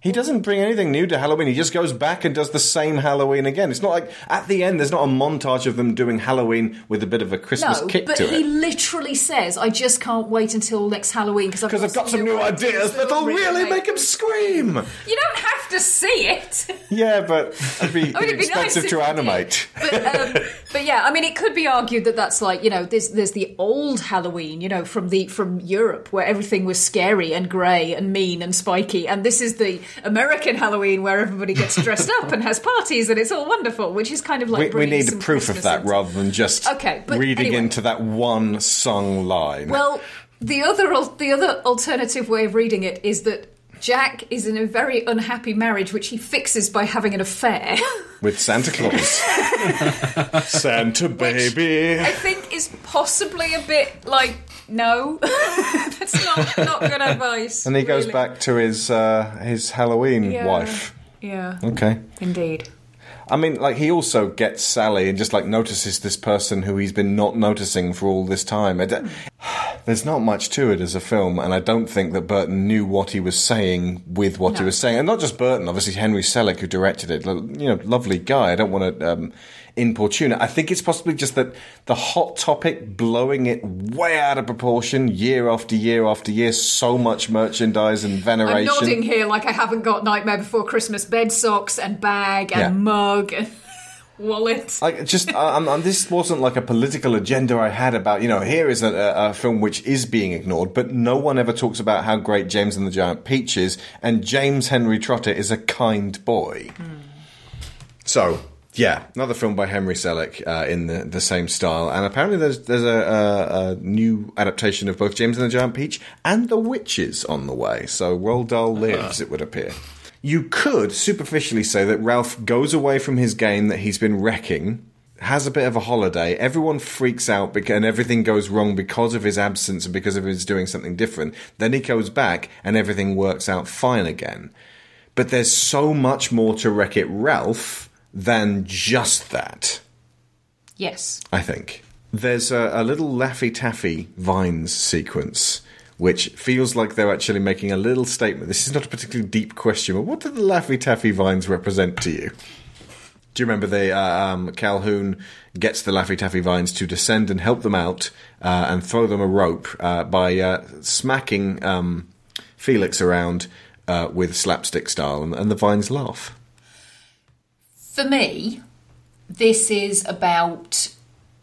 He doesn't bring anything new to Halloween. He just goes back and does the same Halloween again. It's not like at the end. There's not a montage of them doing Halloween with a bit of a Christmas no, kick but to he it. literally says, "I just can't wait until next Halloween because I've, 'Cause I've got some new ideas that'll really make him scream." You don't have to see it, Yeah, but it'd be I mean, it'd be expensive if to animate. but, um, but yeah, I mean, it could be argued that that's like you know, there's there's the old Halloween, you know, from the from Europe where everything was scary and grey and mean and spiky, and this is the American Halloween where everybody gets dressed up and has parties and it's all wonderful, which is kind of like we, we need proof Christmas of that into- rather than just Okay, but reading anyway. into that one song line. Well, the other the other alternative way of reading it is that Jack is in a very unhappy marriage, which he fixes by having an affair. with Santa Claus. Santa baby. I think is possibly a bit like no, that's not not good advice. And he goes really. back to his uh, his Halloween Yeah. wife. Yeah, Okay. indeed. I mean, like he also gets Sally and just like notices this person who he's been not noticing for all this time. I There's not much to it as a film, and I don't think that Burton knew what he was saying with what he was saying, and not just Burton. Obviously, Henry Selick, who directed it, you know, lovely guy. I don't want to um, importune it. I think it's possibly just that the hot topic blowing it way out of proportion year after year after year. So much merchandise and veneration. I'm nodding here like I haven't got Nightmare Before Christmas bed socks and bag and Yeah. mug and wallet. Like, just um, um, this wasn't like a political agenda I had about you know here is a, a, a film which is being ignored, but no one ever talks about how great James and the Giant Peach is, and James Henry Trotter is a kind boy. So. Yeah, another film by Henry Selick uh, in the, the same style, and apparently there's there's a, a, a new adaptation of both James and the Giant Peach and The Witches on the way. So Roald Dahl lives, it would appear. You could superficially say that Ralph goes away from his game that he's been wrecking, has a bit of a holiday, everyone freaks out and everything goes wrong because of his absence and because of his doing something different. Then he goes back and everything works out fine again. But there's so much more to Wreck It Ralph than just that. Yes. I think. There's a, a little Laffy Taffy Vines sequence, which feels like they're actually making a little statement. This is not a particularly deep question, but what do the Laffy Taffy Vines represent to you? Do you remember the uh, um, Calhoun gets the Laffy Taffy Vines to descend and help them out uh, and throw them a rope uh, by uh, smacking um, Felix around uh, with slapstick style, and, and the vines laugh. For me, this is about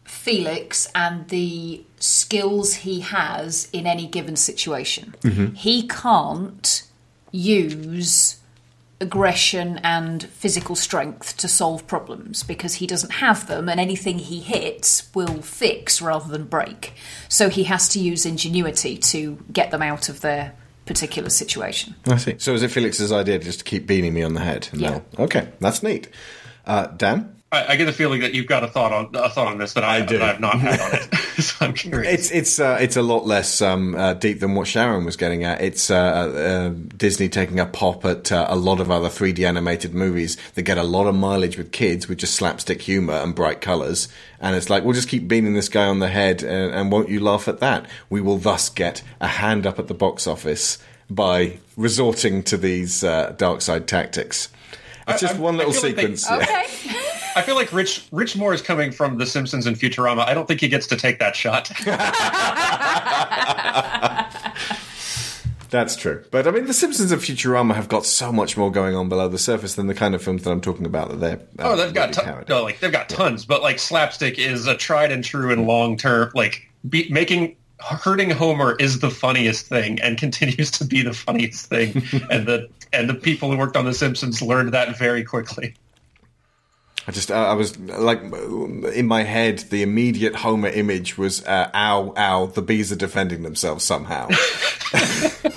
Felix and the skills he has in any given situation. Mhm. He can't use aggression and physical strength to solve problems because he doesn't have them and anything he hits will fix rather than break. So he has to use ingenuity to get them out of their particular situation. I see. So is it Felix's idea just to keep beating me on the head? Yeah. No. Okay, that's neat. Uh, Dan? I, I get the feeling that you've got a thought on a thought on this that I, do. That I've not had on it. so I'm curious. It's it's uh, it's a lot less um, uh, deep than what Sharon was getting at. It's uh, uh, Disney taking a pop at uh, a lot of other 3D animated movies that get a lot of mileage with kids with just slapstick humor and bright colors. And it's like we'll just keep beating this guy on the head, and, and won't you laugh at that? We will thus get a hand up at the box office by resorting to these uh, dark side tactics. It's just I- one little feel like they- sequence. yeah. I feel like Rich Rich Moore is coming from The Simpsons and Futurama. I don't think he gets to take that shot. That's true. But I mean, The Simpsons and Futurama have got so much more going on below the surface than the kind of films that I'm talking about that they're. uh, oh, they've got really ton- no, like they've got tons, but like slapstick is a tried and true and long term. Like be- making hurting Homer is the funniest thing and continues to be the funniest thing, and the and the people who worked on The Simpsons learned that very quickly. I just, I I was like, in my head, the immediate Homer image was, uh, ow, ow, the bees are defending themselves somehow.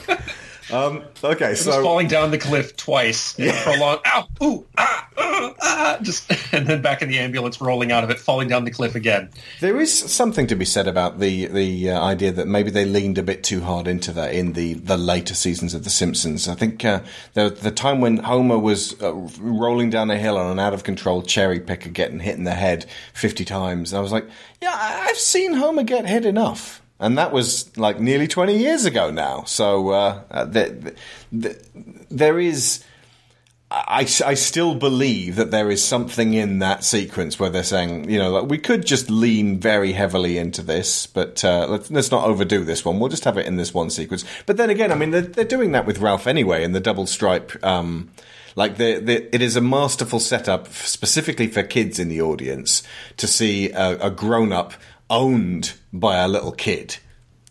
um, okay, It was so. falling down the cliff twice a prolonged ow, ooh, ah, ah, ah, just and then back in the ambulance rolling out of it, falling down the cliff again. There is something to be said about the the uh, idea that maybe they leaned a bit too hard into that in the, the later seasons of The Simpsons. I think uh, the the time when Homer was uh, rolling down a hill on an out of control cherry picker getting hit in the head fifty times, I was like, yeah, I've seen Homer get hit enough. And that was like nearly 20 years ago now. So uh, uh, the, the, there is. I, I still believe that there is something in that sequence where they're saying, you know, like, we could just lean very heavily into this, but uh, let's, let's not overdo this one. We'll just have it in this one sequence. But then again, I mean, they're, they're doing that with Ralph anyway in the double stripe. Um, like, the, the, it is a masterful setup specifically for kids in the audience to see a, a grown up owned by a little kid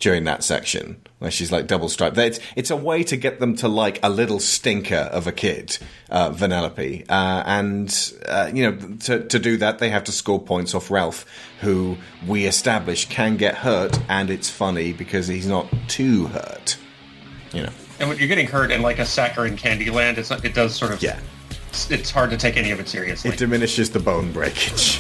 during that section where she's like double striped. It's, it's a way to get them to like a little stinker of a kid, uh, Vanellope. Uh, and, uh, you know, to, to do that, they have to score points off Ralph, who we establish can get hurt, and it's funny because he's not too hurt. You know. And when you're getting hurt in like a saccharine Candyland, it's it does sort of yeah. It's, it's hard to take any of it seriously. It diminishes the bone breakage.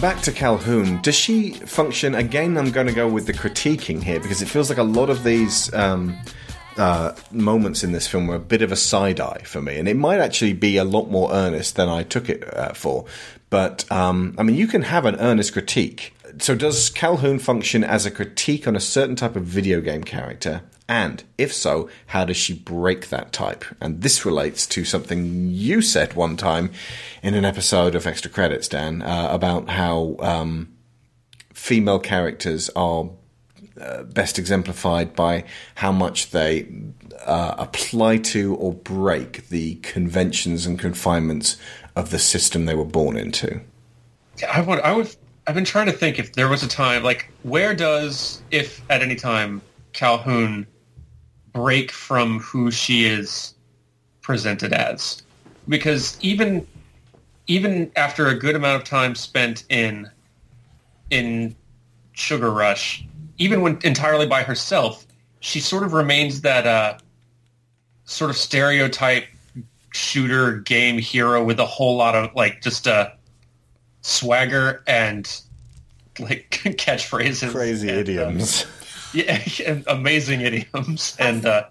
Back to Calhoun. Does she function again? I'm going to go with the critiquing here because it feels like a lot of these um, uh, moments in this film were a bit of a side eye for me, and it might actually be a lot more earnest than I took it uh, for. But um, I mean, you can have an earnest critique. So, does Calhoun function as a critique on a certain type of video game character? And if so, how does she break that type? And this relates to something you said one time in an episode of Extra Credits, Dan, uh, about how um, female characters are uh, best exemplified by how much they uh, apply to or break the conventions and confinements of the system they were born into. I would, I would, I've been trying to think if there was a time, like, where does, if at any time, Calhoun break from who she is presented as? Because even, even after a good amount of time spent in, in Sugar Rush, even when entirely by herself, she sort of remains that, uh, sort of stereotype shooter game hero with a whole lot of like just uh swagger and like catchphrases Crazy and, uh, idioms. yeah amazing idioms. And uh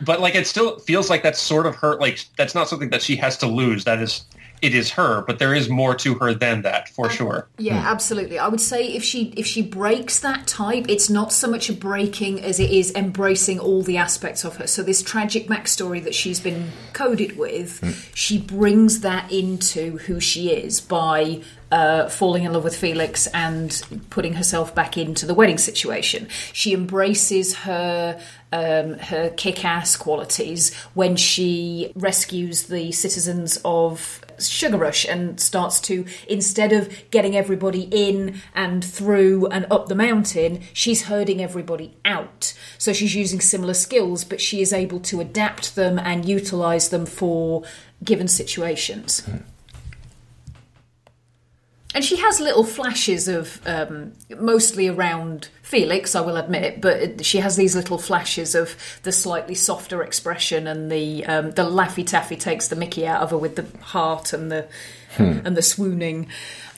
but like it still feels like that's sort of her like that's not something that she has to lose. That is it is her, but there is more to her than that for sure. Yeah, absolutely. I would say if she if she breaks that type, it's not so much a breaking as it is embracing all the aspects of her. So this tragic backstory that she's been coded with, she brings that into who she is by uh, falling in love with Felix and putting herself back into the wedding situation. She embraces her um, her kick-ass qualities when she rescues the citizens of Sugar Rush and starts to instead of getting everybody in and through and up the mountain, she's herding everybody out. So she's using similar skills, but she is able to adapt them and utilize them for given situations. Hmm. And she has little flashes of, um, mostly around Felix, I will admit, but she has these little flashes of the slightly softer expression and the um, the laffy taffy takes the Mickey out of her with the heart and the Hmm. and the swooning.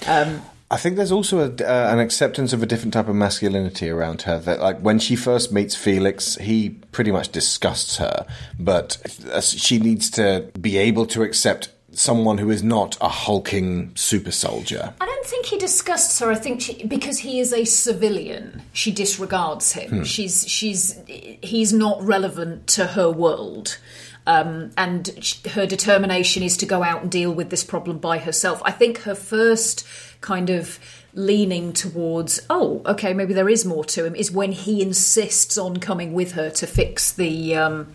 Um, I think there's also a, uh, an acceptance of a different type of masculinity around her. That, like, when she first meets Felix, he pretty much disgusts her, but uh, she needs to be able to accept someone who is not a hulking super soldier. I don't think he disgusts her. I think she, because he is a civilian, she disregards him. Hmm. She's she's he's not relevant to her world. Um, and sh- her determination is to go out and deal with this problem by herself. I think her first kind of leaning towards, oh, okay, maybe there is more to him, is when he insists on coming with her to fix the um,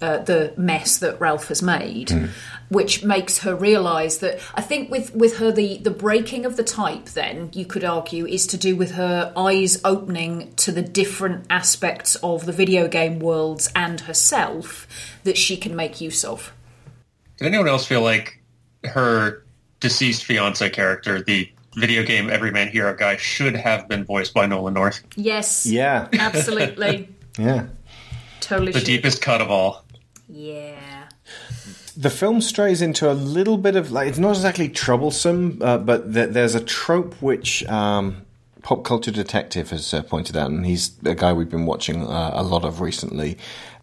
uh, the mess that Ralph has made, which makes her realise that I think with with her the the breaking of the type. Then you could argue is to do with her eyes opening to the different aspects of the video game worlds and herself that she can make use of. Did anyone else feel like her deceased fiance character, the video game Everyman Hero guy, should have been voiced by Nolan North? Yes. Yeah. Absolutely. Yeah. totally. The should. deepest cut of all. Yeah. The film strays into a little bit of like it's not exactly troublesome, uh, but th- there's a trope which um, Pop Culture Detective has uh, pointed out, and he's a guy we've been watching uh, a lot of recently.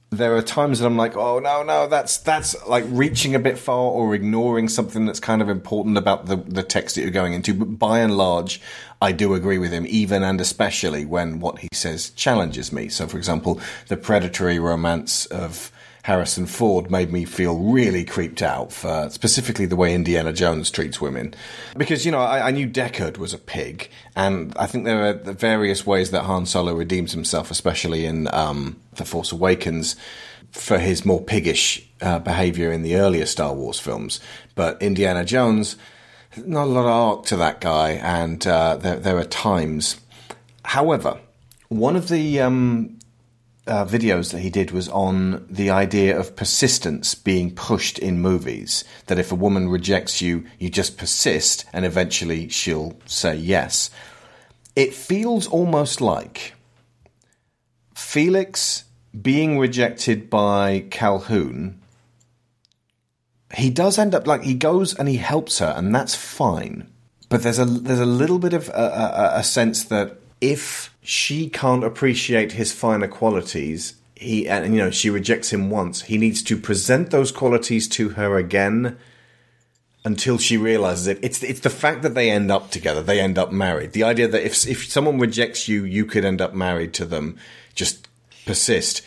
There are times that I'm like, oh no, no, that's that's like reaching a bit far or ignoring something that's kind of important about the the text that you're going into. But by and large, I do agree with him, even and especially when what he says challenges me. So, for example, the predatory romance of Harrison Ford made me feel really creeped out for specifically the way Indiana Jones treats women. Because, you know, I, I knew Deckard was a pig, and I think there are the various ways that Han Solo redeems himself, especially in um, The Force Awakens, for his more piggish uh, behavior in the earlier Star Wars films. But Indiana Jones, not a lot of arc to that guy, and uh, there, there are times. However, one of the um, uh, videos that he did was on the idea of persistence being pushed in movies. That if a woman rejects you, you just persist and eventually she'll say yes. It feels almost like Felix being rejected by Calhoun. He does end up like he goes and he helps her, and that's fine. But there's a there's a little bit of a, a, a sense that if she can't appreciate his finer qualities, he and you know she rejects him once. He needs to present those qualities to her again until she realizes it. It's it's the fact that they end up together, they end up married. The idea that if if someone rejects you, you could end up married to them. Just persist.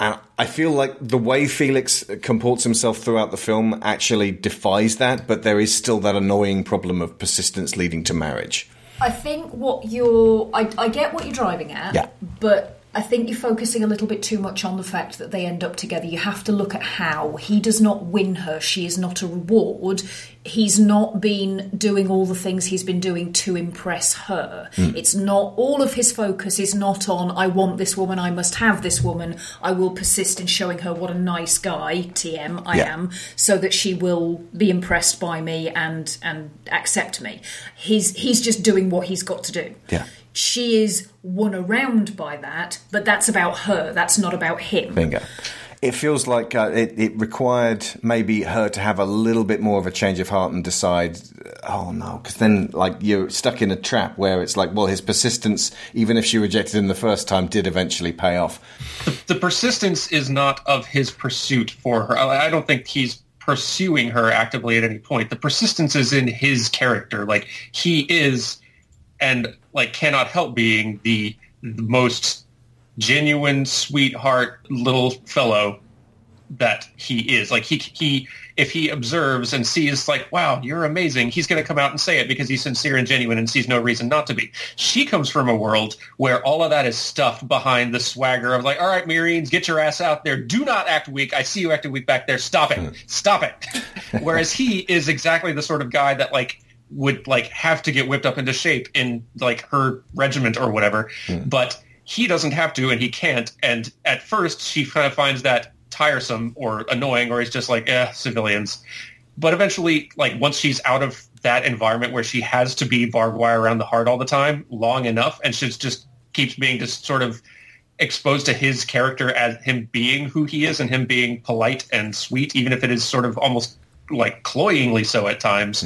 And I feel like the way Felix comports himself throughout the film actually defies that, but there is still that annoying problem of persistence leading to marriage. I think what you're. I, I get what you're driving at. Yeah. But I think you're focusing a little bit too much on the fact that they end up together. You have to look at how. He does not win her. She is not a reward. He's not been doing all the things he's been doing to impress her. Mm. It's not. All of his focus is not on, I want this woman, I must have this woman, I will persist in showing her what a nice guy, TM, I Yeah. am, so that she will be impressed by me and, and accept me. He's, he's just doing what he's got to do Yeah. She is won around by that, but that's about her. That's not about him. Bingo. It feels like uh, it, it required maybe her to have a little bit more of a change of heart and decide, oh no, because then like you're stuck in a trap where it's like, well, his persistence, even if she rejected him the first time, did eventually pay off. The persistence is not of his pursuit for her. I I don't think he's pursuing her actively at any point. The persistence is in his character. Like he is and like cannot help being the, the most genuine sweetheart little fellow that he is. Like he he if he observes and sees like, wow, you're amazing, he's going to come out and say it because he's sincere and genuine and sees no reason not to be. She comes from a world where all of that is stuffed behind the swagger of like, all right, Marines, get your ass out there. Do not act weak. I see you acting weak back there. Stop it. Hmm. Stop it. Whereas he is exactly the sort of guy that like would like have to get whipped up into shape in like her regiment or whatever. But he doesn't have to and he can't. And at first she kind of finds that tiresome or annoying or he's just like, eh, civilians. But eventually, like once she's out of that environment where she has to be barbed wire around the heart all the time long enough and she's just keeps being just sort of exposed to his character as him being who he is and him being polite and sweet, even if it is sort of almost like cloyingly so at times.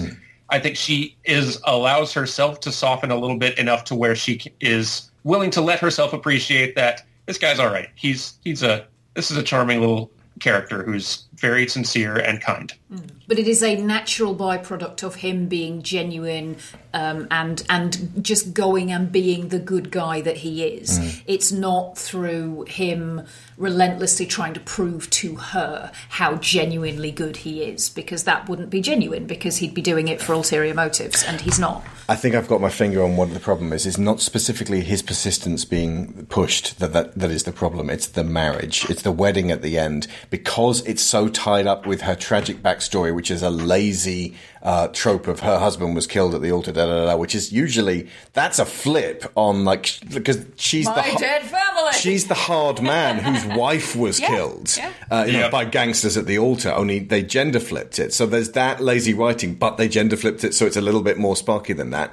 I think she is allows herself to soften a little bit enough to where she is willing to let herself appreciate that this guy's all right. He's he's a this is a charming little character who's very sincere and kind. Mm. But it is a natural byproduct of him being genuine um, and and just going and being the good guy that he is. Mm. It's not through him relentlessly trying to prove to her how genuinely good he is, because that wouldn't be genuine, because he'd be doing it for ulterior motives, and he's not. I think I've got my finger on what the problem is. It's not specifically his persistence being pushed that, that that is the problem. It's the marriage. It's the wedding at the end because it's so tied up with her tragic backstory, which is a lazy uh, trope of her husband was killed at the altar, da da da. da, Which is usually that's a flip on like because she's the My ho- dead family. She's the hard man whose wife was Yeah, killed yeah. uh, you know, by gangsters at the altar, only they gender flipped it. So there's that lazy writing, but they gender flipped it so it's a little bit more sparky than that.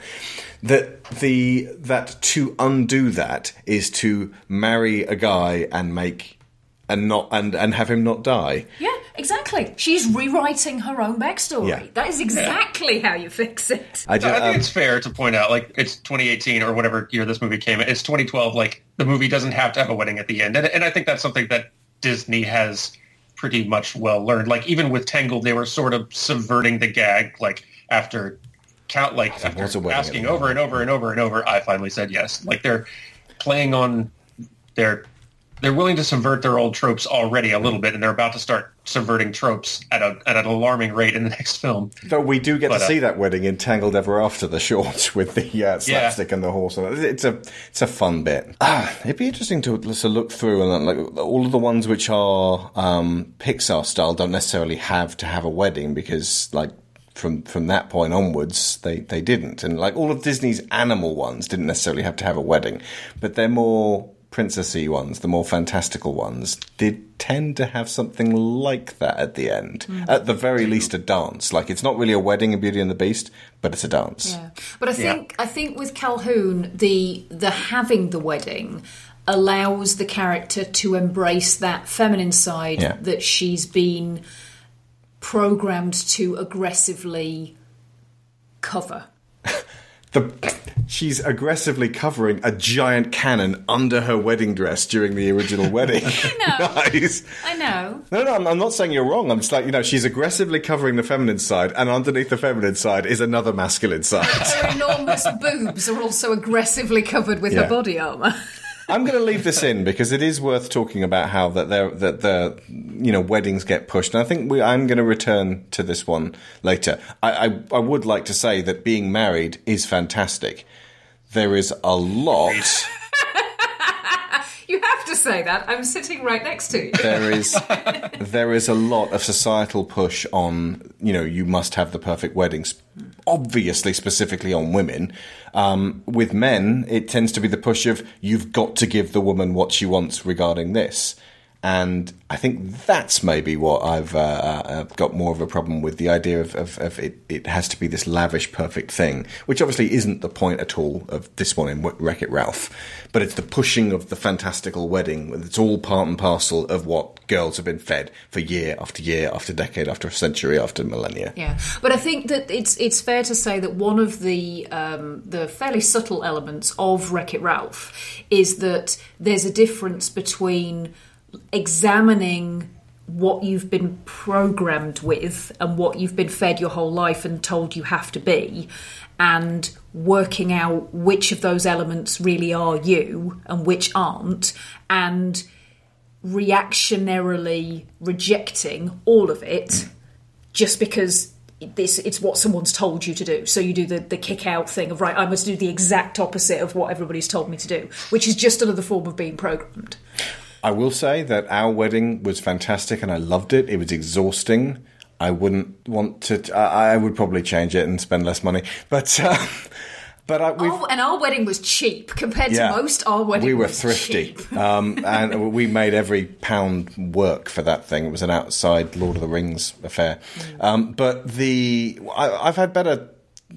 That the that to undo that is to marry a guy and make and not and and have him not die. Yeah, exactly. She's rewriting her own backstory. Yeah. That is exactly how you fix it. I I think um, it's fair to point out, like it's 2018 or whatever year this movie came. It's 2012. Like the movie doesn't have to have a wedding at the end, and, and I think that's something that Disney has pretty much well learned. Like even with Tangled, they were sort of subverting the gag. Like after count, like after wedding at asking over and over and over and over, I finally said yes. Like they're playing on their. They're willing to subvert their old tropes already a little bit, and they're about to start subverting tropes at a at an alarming rate in the next film. Though we do get But, to uh, see that wedding in Tangled Ever After the shorts with the uh, slapstick and the horse. and. It's a it's a fun bit. Ah, it'd be interesting to, to look through and like all of the ones which are um, Pixar style don't necessarily have to have a wedding because like. From from that point onwards, they, they didn't, and like all of Disney's animal ones didn't necessarily have to have a wedding, but they're more princessy ones, the more fantastical ones, did tend to have something like that at the end. Mm. At the very least, a dance. Like it's not really a wedding in Beauty and the Beast, but it's a dance. Yeah. But I think I think with Calhoun, the the having the wedding allows the character to embrace that feminine side Yeah. that she's been programmed to aggressively cover. The, she's aggressively covering a giant cannon under her wedding dress during the original wedding. I know. nice. I know. No, no, I'm, I'm not saying you're wrong. I'm just like, you know, she's aggressively covering the feminine side, and underneath the feminine side is another masculine side. Her enormous boobs are also aggressively covered with Yeah. her body armor. I'm going to leave this in because it is worth talking about how that there that the you know weddings get pushed, and I think we, I'm going to return to this one later. I, I I would like to say that being married is fantastic. There is a lot. Say that. I'm sitting right next to you. there is there is a lot of societal push on you know you must have the perfect weddings obviously specifically on women um, with men it tends to be the push of you've got to give the woman what she wants regarding this and I think that's maybe what I've uh, uh, got more of a problem with the idea of, of, of it, it has to be this lavish, perfect thing, which obviously isn't the point at all of this one in Wreck It Ralph, but it's the pushing of the fantastical wedding. It's all part and parcel of what girls have been fed for year after year, after decade, after century, after millennia. Yeah, but I think that it's it's fair to say that one of the um, the fairly subtle elements of Wreck It Ralph is that there's a difference between examining what you've been programmed with and what you've been fed your whole life and told you have to be, and working out which of those elements really are you and which aren't, and reactionarily rejecting all of it just because this it's what someone's told you to do. So you do the, the kick out thing of right, I must do the exact opposite of what everybody's told me to do, which is just another form of being programmed. I will say that our wedding was fantastic and I loved it. It was exhausting. I wouldn't want to. I I would probably change it and spend less money, but uh, but I, Oh, and our wedding was cheap compared Yeah. to most. Our wedding we were thrifty, um, and we made every pound work for that thing. It was an outside Lord of the Rings affair. Um, but the I, I've had better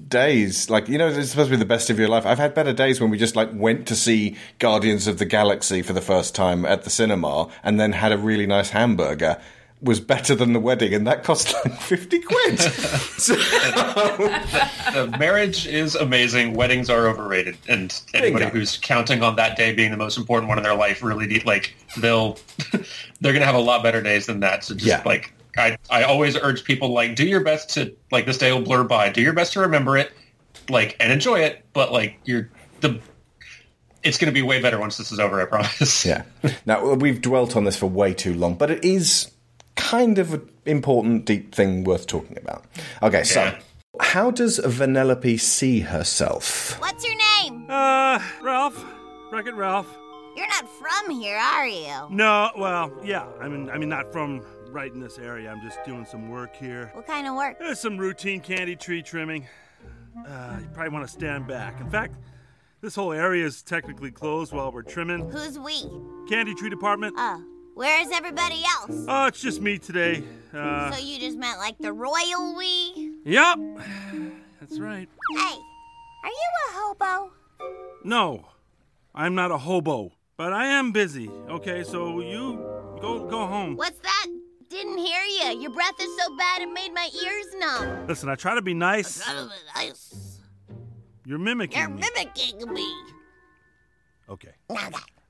days. Like you know, it's supposed to be the best of your life. I've had better days when we just like went to see Guardians of the Galaxy for the first time at the cinema, and then had a really nice hamburger. Was better than the wedding, and that cost like fifty quid. Uh, marriage is amazing. Weddings are overrated, and anybody who's counting on that day being the most important one in their life really need, like they'll they're gonna have a lot better days than that. So just Yeah. like I, I always urge people like do your best to like this day will blur by. Do your best to remember it, like and enjoy it. But like you're the it's gonna be way better once this is over. I promise. Yeah. Now we've dwelt on this for way too long, but it is kind of an important, deep thing worth talking about. Okay, so how does Vanellope see herself? What's your name? Uh, Ralph. Wreck-It Ralph. You're not from here, are you? No, well, yeah. I mean, I mean, not from right in this area. I'm just doing some work here. What kind of work? There's some routine candy tree trimming. Uh, you probably want to stand back. In fact, this whole area is technically closed while we're trimming. Who's we? Candy tree department. Oh, where's everybody else? Oh, it's just me today. Uh, so you just meant like the royal we? yep. That's right. Hey, are you a hobo? No, I'm not a hobo, but I am busy. Okay, so you go go home. What's that? Didn't hear you. Your breath is so bad it made my ears numb. Listen, I try to be nice. Nice. You're mimicking You're me. mimicking me. Okay.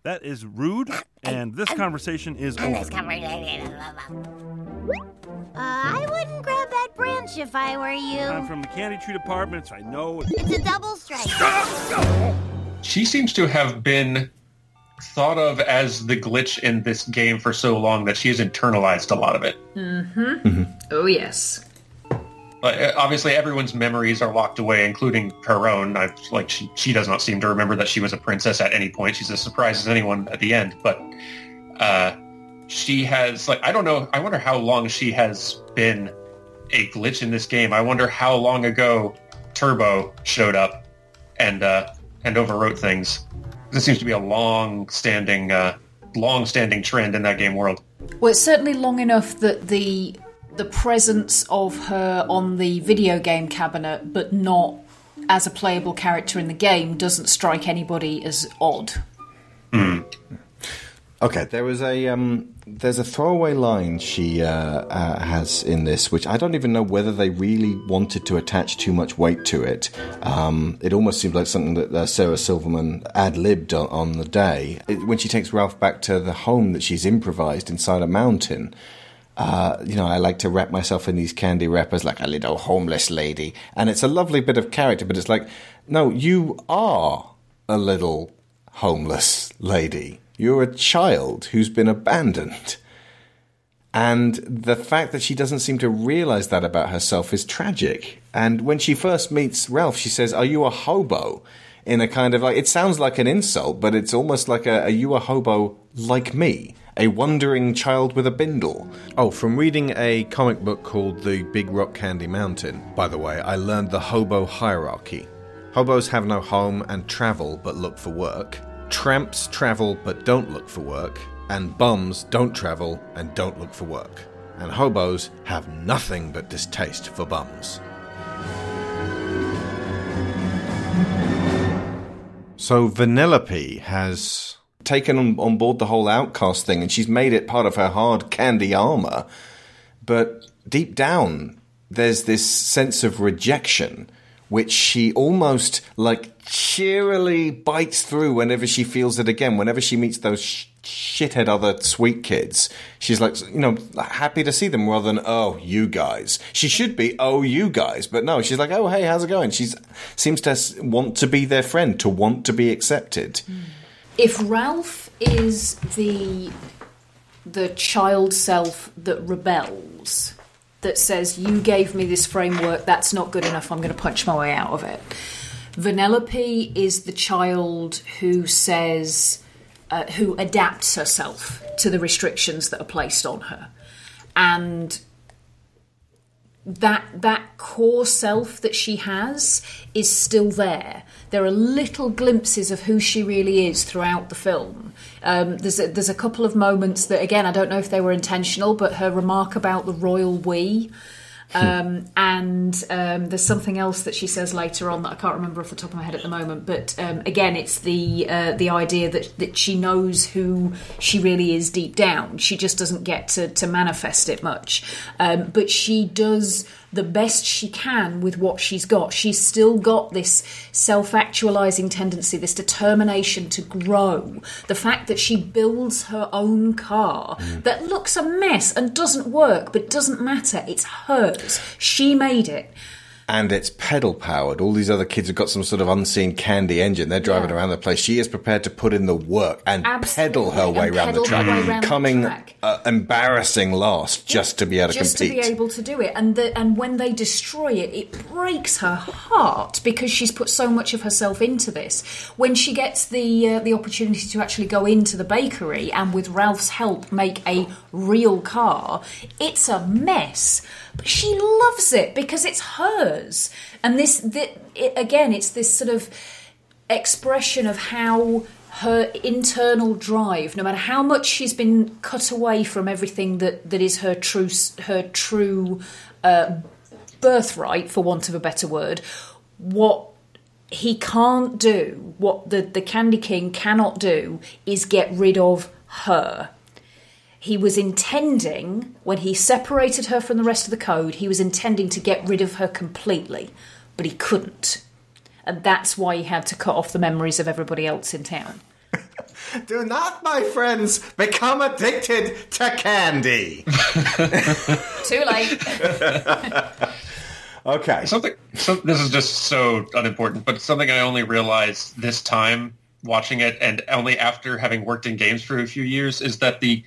That is rude, and this conversation is And this over. conversation. Uh, I wouldn't grab that branch if I were you. I'm from the candy tree department, so I know. It's a double stripe. she seems to have been thought of as the glitch in this game for so long that she has internalized a lot of it. Mm-hmm. Oh yes. But uh, obviously, everyone's memories are locked away, including her own. I like she she does not seem to remember that she was a princess at any point. She's as surprised as anyone at the end. But uh, she has like I don't know. I wonder how long she has been a glitch in this game. I wonder how long ago Turbo showed up and uh, and overwrote things. This seems to be a long-standing, uh, long-standing trend in that game world. Well, it's certainly long enough that the the presence of her on the video game cabinet, but not as a playable character in the game, doesn't strike anybody as odd. Okay, there was a um, there's a throwaway line she uh, uh, has in this, which I don't even know whether they really wanted to attach too much weight to it. Um, it almost seems like something that uh, Sarah Silverman ad libbed on, on the day it, when she takes Ralph back to the home that she's improvised inside a mountain. Uh, you know, I like to wrap myself in these candy wrappers like a little homeless lady, and it's a lovely bit of character. But it's like, no, you are a little homeless lady. You're a child who's been abandoned. And the fact that she doesn't seem to realize that about herself is tragic. And when she first meets Ralph, she says, Are you a hobo? In a kind of like, it sounds like an insult, but it's almost like a, Are you a hobo like me? A wandering child with a bindle. Oh, from reading a comic book called The Big Rock Candy Mountain, by the way, I learned the hobo hierarchy. Hobos have no home and travel but look for work. Tramps travel but don't look for work. And bums don't travel and don't look for work. And hobos have nothing but distaste for bums. So Vanellope has taken on, on board the whole outcast thing and she's made it part of her hard candy armor. But deep down, there's this sense of rejection, which she almost like cheerily bites through whenever she feels it again. Whenever she meets those sh- shithead other sweet kids, she's like, you know, happy to see them rather than oh, you guys. She should be oh, you guys, but no, she's like, oh, hey, how's it going? She seems to want to be their friend, to want to be accepted. Mm. if Ralph is the the child self that rebels, that says you gave me this framework, that's not good enough, I'm going to punch my way out of it. Vanellope is the child who says uh, who adapts herself to the restrictions that are placed on her, and that that core self that she has is still there. There are little glimpses of who she really is throughout the film. Um, there's a, there's a couple of moments that again I don't know if they were intentional, but her remark about the royal we. Um, and um, there's something else that she says later on that I can't remember off the top of my head at the moment. But um, again, it's the uh, the idea that that she knows who she really is deep down. She just doesn't get to, to manifest it much, um, but she does the best she can with what she's got. She's still got this self actualizing tendency, this determination to grow. The fact that she builds her own car mm. that looks a mess and doesn't work, but doesn't matter. It's hers. She made it. And it's pedal powered. All these other kids have got some sort of unseen candy engine. They're driving around the place. She is prepared to put in the work and pedal her way and around the track, way round the coming track. uh, embarrassing last just to be able to just compete. to be able to do it and the, and when they destroy it it breaks her heart because she's put so much of herself into this when she gets the uh, the opportunity to actually go into the bakery and with Ralph's help make a real car it's a mess but she loves it because it's hers and this, thi- it, again it's this sort of expression of how her internal drive, no matter how much she's been cut away from everything that, that is her true her true uh, birthright, for want of a better word, what he can't do, what the, the Candy King cannot do, is get rid of her. He was intending, when he separated her from the rest of the code, he was intending to get rid of her completely, but he couldn't. And that's why he had to cut off the memories of everybody else in town. Do not, my friends, become addicted to candy. Too late. okay. Something. So, this is just so unimportant, but something I only realized this time watching it, and only after having worked in games for a few years, is that the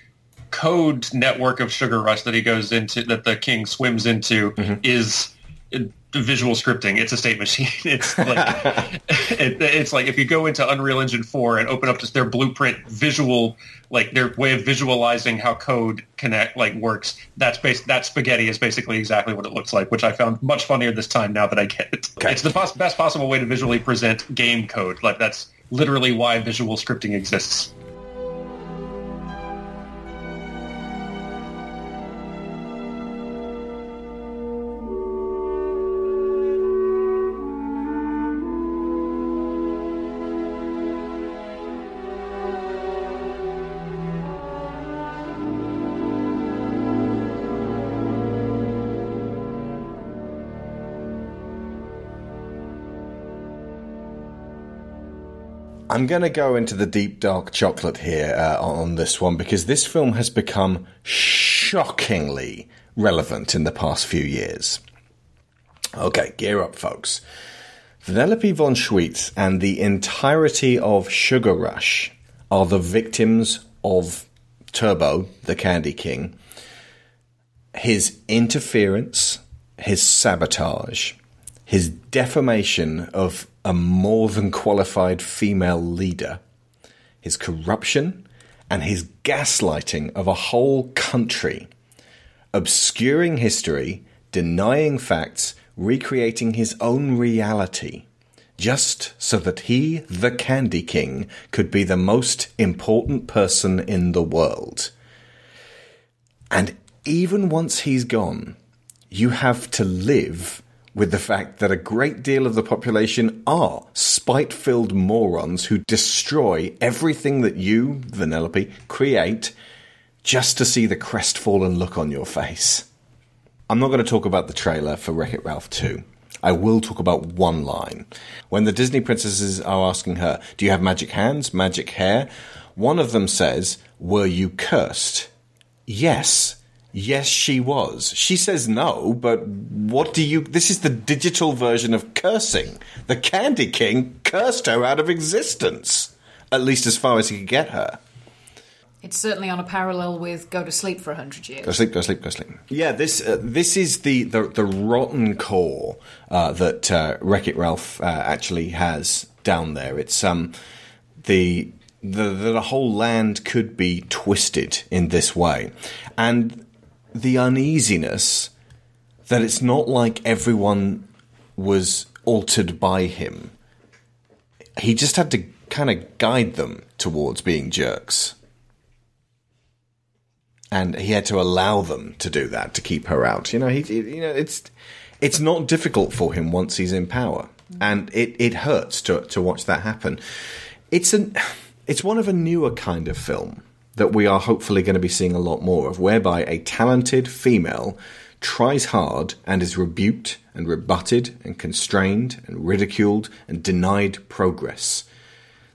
code network of Sugar Rush that he goes into, that the king swims into, is uh, visual scripting. It's a state machine. It's like it, it's like if you go into Unreal Engine 4 and open up just their blueprint visual, like their way of visualizing how code connect like works. That's base that spaghetti is basically exactly what it looks like, which I found much funnier this time now that I get it. It's the pos- best possible way to visually present game code. Like that's literally why visual scripting exists. I'm going to go into the deep dark chocolate here uh, on this one because this film has become shockingly relevant in the past few years. Okay, gear up, folks. Vanellope von Schweetz and the entirety of Sugar Rush are the victims of Turbo, the Candy King, his interference, his sabotage, his defamation of a more than qualified female leader, his corruption, and his gaslighting of a whole country, obscuring history, denying facts, recreating his own reality, just so that he, the Candy King, could be the most important person in the world. And even once he's gone, you have to live with the fact that a great deal of the population are spite filled morons who destroy everything that you, Vanellope, create just to see the crestfallen look on your face. I'm not going to talk about the trailer for Wreck It Ralph 2. I will talk about one line. When the Disney princesses are asking her, Do you have magic hands, magic hair? One of them says, Were you cursed? Yes. Yes, she was. She says no, but what do you. This is the digital version of cursing. The Candy King cursed her out of existence. At least as far as he could get her. It's certainly on a parallel with Go to Sleep for a Hundred Years. Go sleep, go sleep, go sleep. Yeah, this uh, this is the, the, the rotten core uh, that uh, Wreck It Ralph uh, actually has down there. It's um the the the whole land could be twisted in this way, and the uneasiness that it's not like everyone was altered by him. He just had to kind of guide them towards being jerks and he had to allow them to do that to keep her out. You know, he, you know, it's it's not difficult for him once he's in power, and it, it hurts to to watch that happen. It's an it's one of a newer kind of film that we are hopefully going to be seeing a lot more of, whereby a talented female tries hard and is rebuked and rebutted and constrained and ridiculed and denied progress.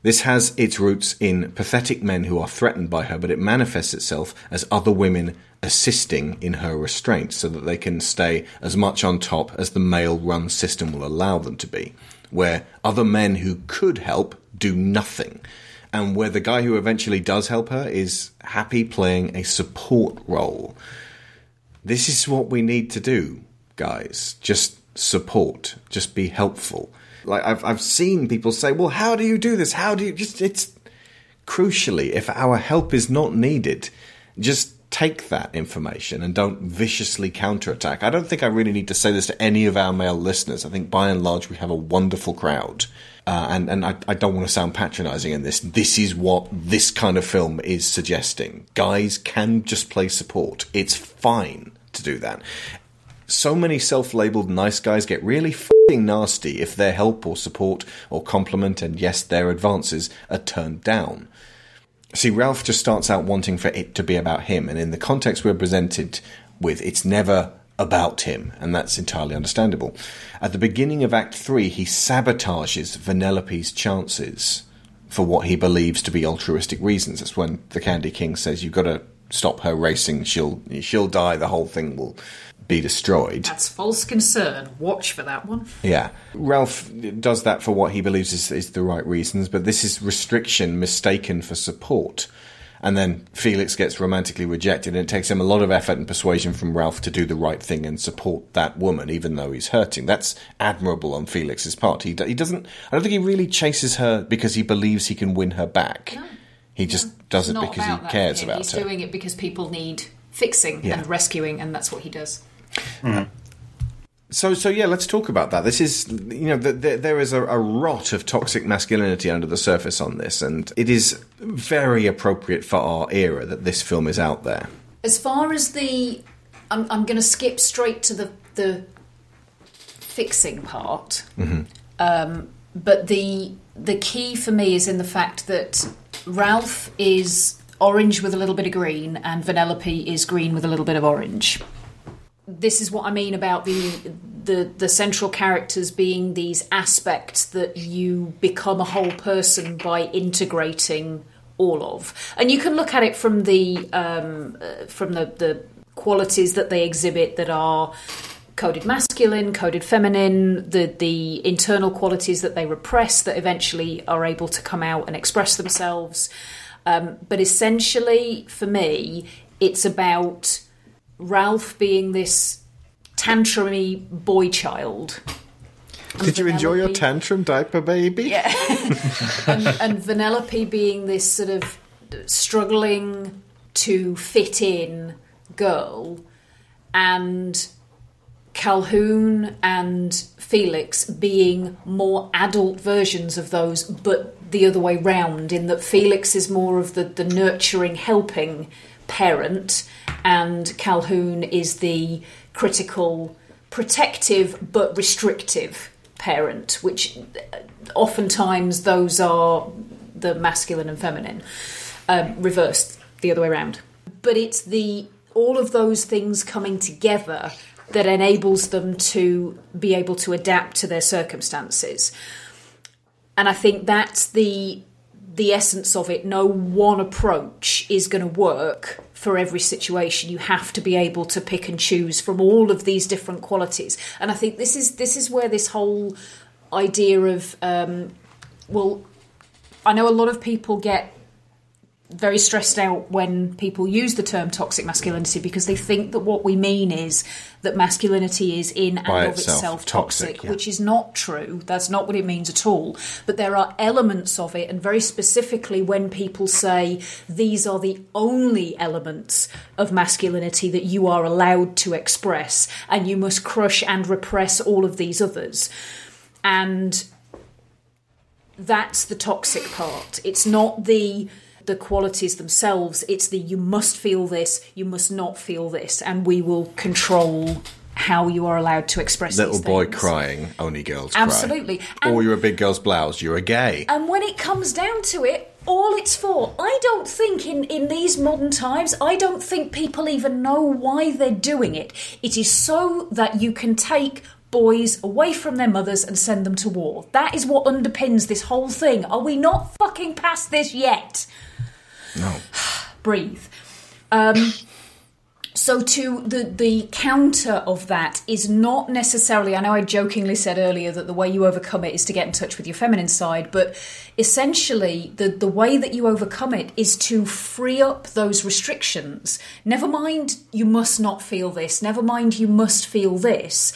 This has its roots in pathetic men who are threatened by her, but it manifests itself as other women assisting in her restraint so that they can stay as much on top as the male run system will allow them to be, where other men who could help do nothing, and where the guy who eventually does help her is happy playing a support role. This is what we need to do, guys. Just support, just be helpful. Like I've I've seen people say, "Well, how do you do this? How do you just it's crucially if our help is not needed, just take that information and don't viciously counterattack. I don't think I really need to say this to any of our male listeners. I think by and large we have a wonderful crowd. Uh, and and I, I don't want to sound patronizing in this. This is what this kind of film is suggesting. Guys can just play support. It's fine to do that. So many self-labeled nice guys get really fing nasty if their help or support or compliment and yes, their advances are turned down. See, Ralph just starts out wanting for it to be about him, and in the context we're presented with, it's never about him, and that's entirely understandable. At the beginning of Act 3, he sabotages Vanellope's chances for what he believes to be altruistic reasons. That's when the Candy King says, You've got to stop her racing, she'll, she'll die, the whole thing will be destroyed. That's false concern. Watch for that one. Yeah. Ralph does that for what he believes is, is the right reasons, but this is restriction mistaken for support. And then Felix gets romantically rejected, and it takes him a lot of effort and persuasion from Ralph to do the right thing and support that woman, even though he's hurting. That's admirable on Felix's part. He, he doesn't, I don't think he really chases her because he believes he can win her back. He just does it because he cares about He's her. doing it because people need fixing Yeah. and rescuing, and that's what he does. So, so yeah, let's talk about that. This is, you know, th th there is a, a rot of toxic masculinity under the surface on this, and it is very appropriate for our era that this film is out there. As far as the, I'm, I'm going to skip straight to the the fixing part. Mm-hmm. Um, but the the key for me is in the fact that Ralph is orange with a little bit of green, and Vanellope is green with a little bit of orange. This is what I mean about the the the central characters being these aspects that you become a whole person by integrating all of, and you can look at it from the um, uh, from the the qualities that they exhibit that are coded masculine, coded feminine, the the internal qualities that they repress that eventually are able to come out and express themselves. Um, but essentially, for me, it's about Ralph being this tantrumy boy child. Did you enjoy your tantrum, diaper baby? Yeah. and, and Vanellope being this sort of struggling to fit in girl, and Calhoun and Felix being more adult versions of those, but the other way round, in that Felix is more of the, the nurturing, helping parent, and Calhoun is the critical, protective, but restrictive parent, which uh, oftentimes those are the masculine and feminine, um, reversed the other way around. But it's the all of those things coming together that enables them to be able to adapt to their circumstances. And I think that's the the essence of it. No one approach is going to work for every situation. You have to be able to pick and choose from all of these different qualities. And I think this is this is where this whole idea of um, well, I know a lot of people get very stressed out when people use the term toxic masculinity because they think that what we mean is that masculinity is in and By of itself itself toxic, toxic, yeah. which is not true. That's not what it means at all. But there are elements of it, and very specifically when people say these are the only elements of masculinity that you are allowed to express, and you must crush and repress all of these others. And that's the toxic part. It's not the the qualities themselves. It's the you must feel this, you must not feel this, and we will control how you are allowed to express yourself. Little boy things. crying, only girls Absolutely. cry. Or you're a big girl's blouse, you're a gay. And when it comes down to it, all it's for, I don't think in, in these modern times, I don't think people even know why they're doing it. It is so that you can take boys away from their mothers and send them to war. That is what underpins this whole thing. Are we not fucking past this yet? No. Breathe. Um, so to the the counter of that is not necessarily i know i jokingly said earlier that the way you overcome it is to get in touch with your feminine side but essentially the the way that you overcome it is to free up those restrictions never mind you must not feel this never mind you must feel this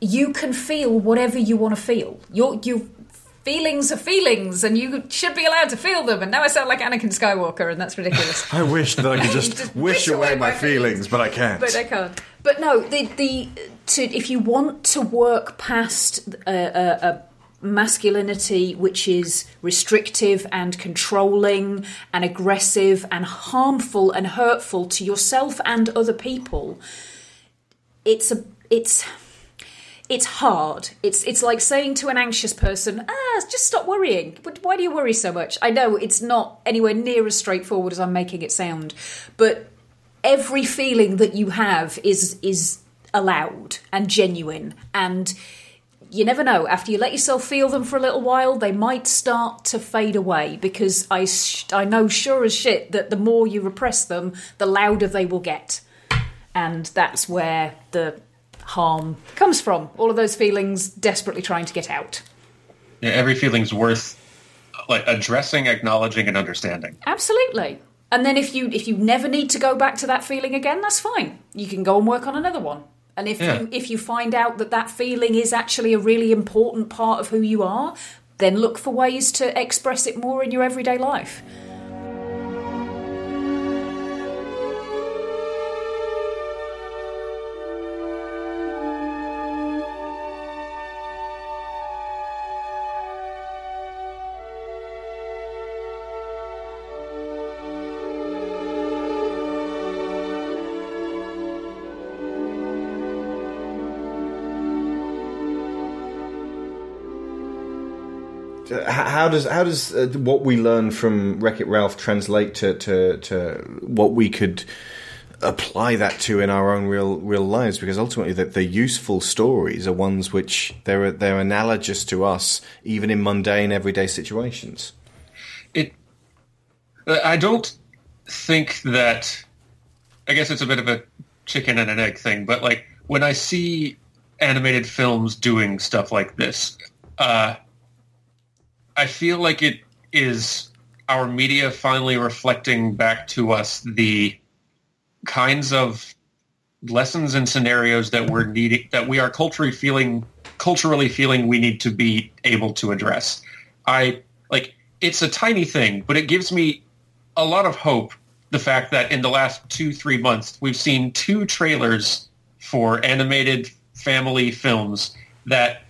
you can feel whatever you want to feel your your feelings are feelings and you should be allowed to feel them and now i sound like anakin skywalker and that's ridiculous I wish that I could just, Just wish away my feelings, but I can't. but I can't. But no, the the to if you want to work past a, a, a masculinity which is restrictive and controlling and aggressive and harmful and hurtful to yourself and other people, it's a it's it's hard. It's it's like saying to an anxious person, "Ah, just stop worrying." But why do you worry so much? I know it's not anywhere near as straightforward as I'm making it sound, but every feeling that you have is is allowed and genuine and you never know after you let yourself feel them for a little while they might start to fade away because i sh- i know sure as shit that the more you repress them the louder they will get and that's where the harm comes from all of those feelings desperately trying to get out Yeah, every feeling's worth like addressing, acknowledging, and understanding. Absolutely. And then if you if you never need to go back to that feeling again, that's fine. You can go and work on another one. And if Yeah. you if you find out that that feeling is actually a really important part of who you are, then look for ways to express it more in your everyday life. How does how does uh, what we learn from Wreck It Ralph translate to, to to what we could apply that to in our own real real lives? Because ultimately, the, the useful stories are ones which they're they're analogous to us, even in mundane everyday situations. It. I don't think that. I guess it's a bit of a chicken and an egg thing, but like when I see animated films doing stuff like this, uh, I feel like it is our media finally reflecting back to us the kinds of lessons and scenarios that we're needing that we are culturally feeling culturally feeling we need to be able to address. I like it's a tiny thing, but it gives me a lot of hope the fact that in the last two, three months we've seen two trailers for animated family films that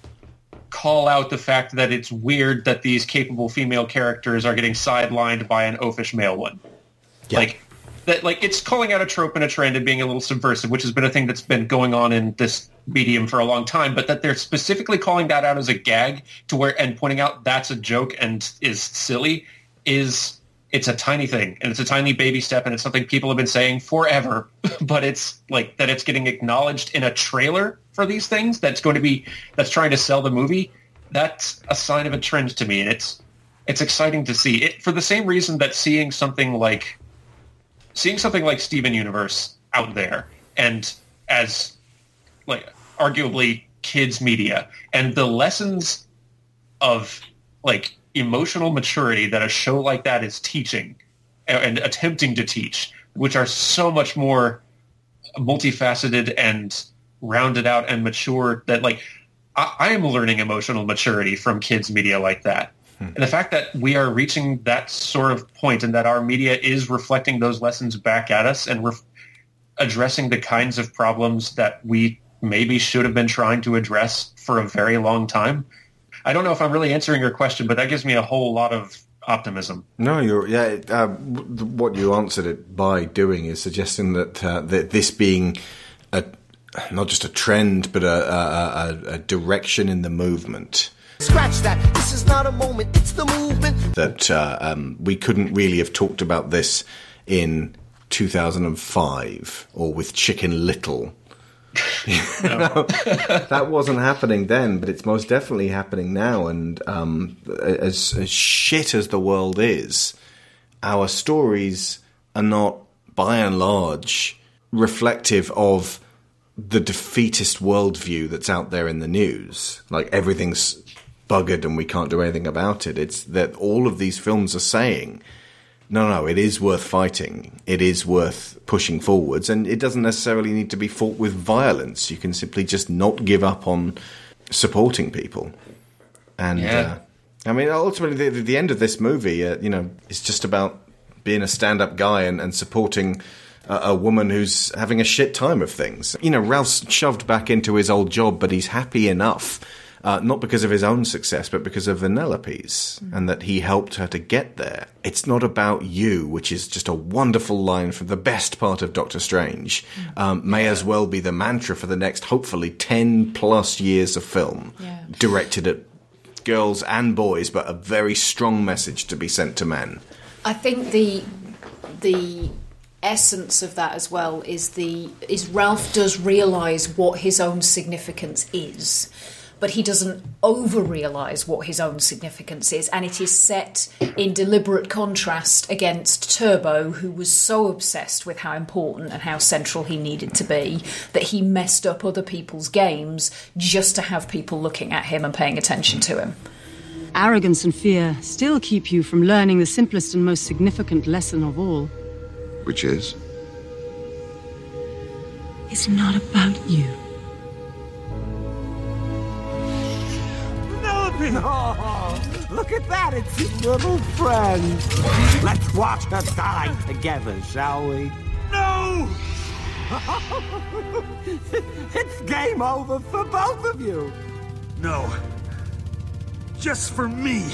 call out the fact that it's weird that these capable female characters are getting sidelined by an oafish male one. Like that like it's calling out a trope and a trend and being a little subversive, which has been a thing that's been going on in this medium for a long time, but that they're specifically calling that out as a gag to where and pointing out that's a joke and is silly is it's a tiny thing and it's a tiny baby step and it's something people have been saying forever, but it's like that it's getting acknowledged in a trailer for these things that's going to be that's trying to sell the movie. That's a sign of a trend to me, and it's it's exciting to see it for the same reason that seeing something like seeing something like Steven Universe out there and as like arguably kids media and the lessons of like emotional maturity that a show like that is teaching and attempting to teach which are so much more multifaceted and rounded out and mature that like I, I am learning emotional maturity from kids media like that hmm. and the fact that we are reaching that sort of point and that our media is reflecting those lessons back at us and we're addressing the kinds of problems that we maybe should have been trying to address for a very long time. I don't know if I'm really answering your question, but that gives me a whole lot of optimism. No, you're yeah. Uh, what you answered it by doing is suggesting that uh, that this being a not just a trend, but a, a, a, a direction in the movement Scratch that. This is not a moment, it's the movement. that uh, um, we couldn't really have talked about this in 2005 or with Chicken Little. That wasn't happening then, but it's most definitely happening now. And um, as, as shit as the world is, our stories are not, by and large, reflective of the defeatist worldview that's out there in the news. Like everything's buggered and we can't do anything about it. It's that all of these films are saying, no, no, it is worth fighting. It is worth pushing forwards, and it doesn't necessarily need to be fought with violence. You can simply just not give up on supporting people. And Yeah. uh, I mean, ultimately, the, the end of this movie, uh, you know, is just about being a stand-up guy and, and supporting a woman who's having a shit time of things. You know, Ralph's shoved back into his old job, but he's happy enough. Uh, not because of his own success, but because of Vanellope's, and that he helped her to get there. It's not about you, which is just a wonderful line from the best part of Doctor Strange. Um, may as well be the mantra for the next, hopefully, 10 plus years of film, Yeah. directed at girls and boys, but a very strong message to be sent to men. I think the the essence of that as well is the is Ralph does realize what his own significance is but he doesn't over realize what his own significance is and it is set in deliberate contrast against Turbo who was so obsessed with how important and how central he needed to be that he messed up other people's games just to have people looking at him and paying attention to him Arrogance and fear still keep you from learning the simplest and most significant lesson of all. Which is? It's not about you. Oh, look at that, it's his little friend. Let's watch her die together, shall we? No! it's game over for both of you. No. Just for me.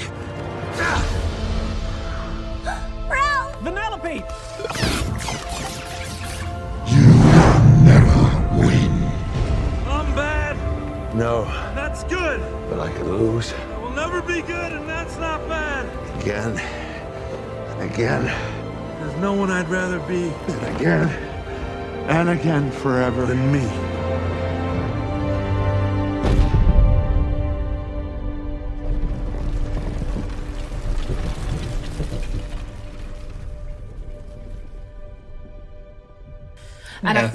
Ralph! Vanellope! You will never win. I'm bad. No, That's good. but I could lose I will never be good, and that's not bad. again, and again, There's no one I'd rather be and again, and again forever. than me.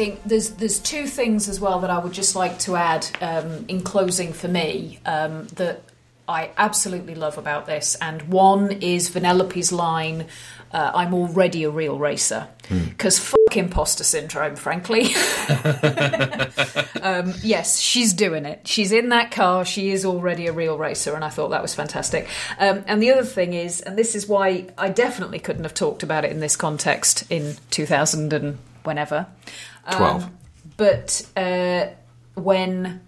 Think there's there's two things as well that I would just like to add um, in closing for me um, that I absolutely love about this. And one is Vanellope's line, uh, "I'm already a real racer," because fuck imposter syndrome, frankly. um, yes, she's doing it. She's in that car. She is already a real racer, and I thought that was fantastic. Um, and the other thing is, and this is why I definitely couldn't have talked about it in this context in 2000 and whenever. Um, Twelve. but uh, when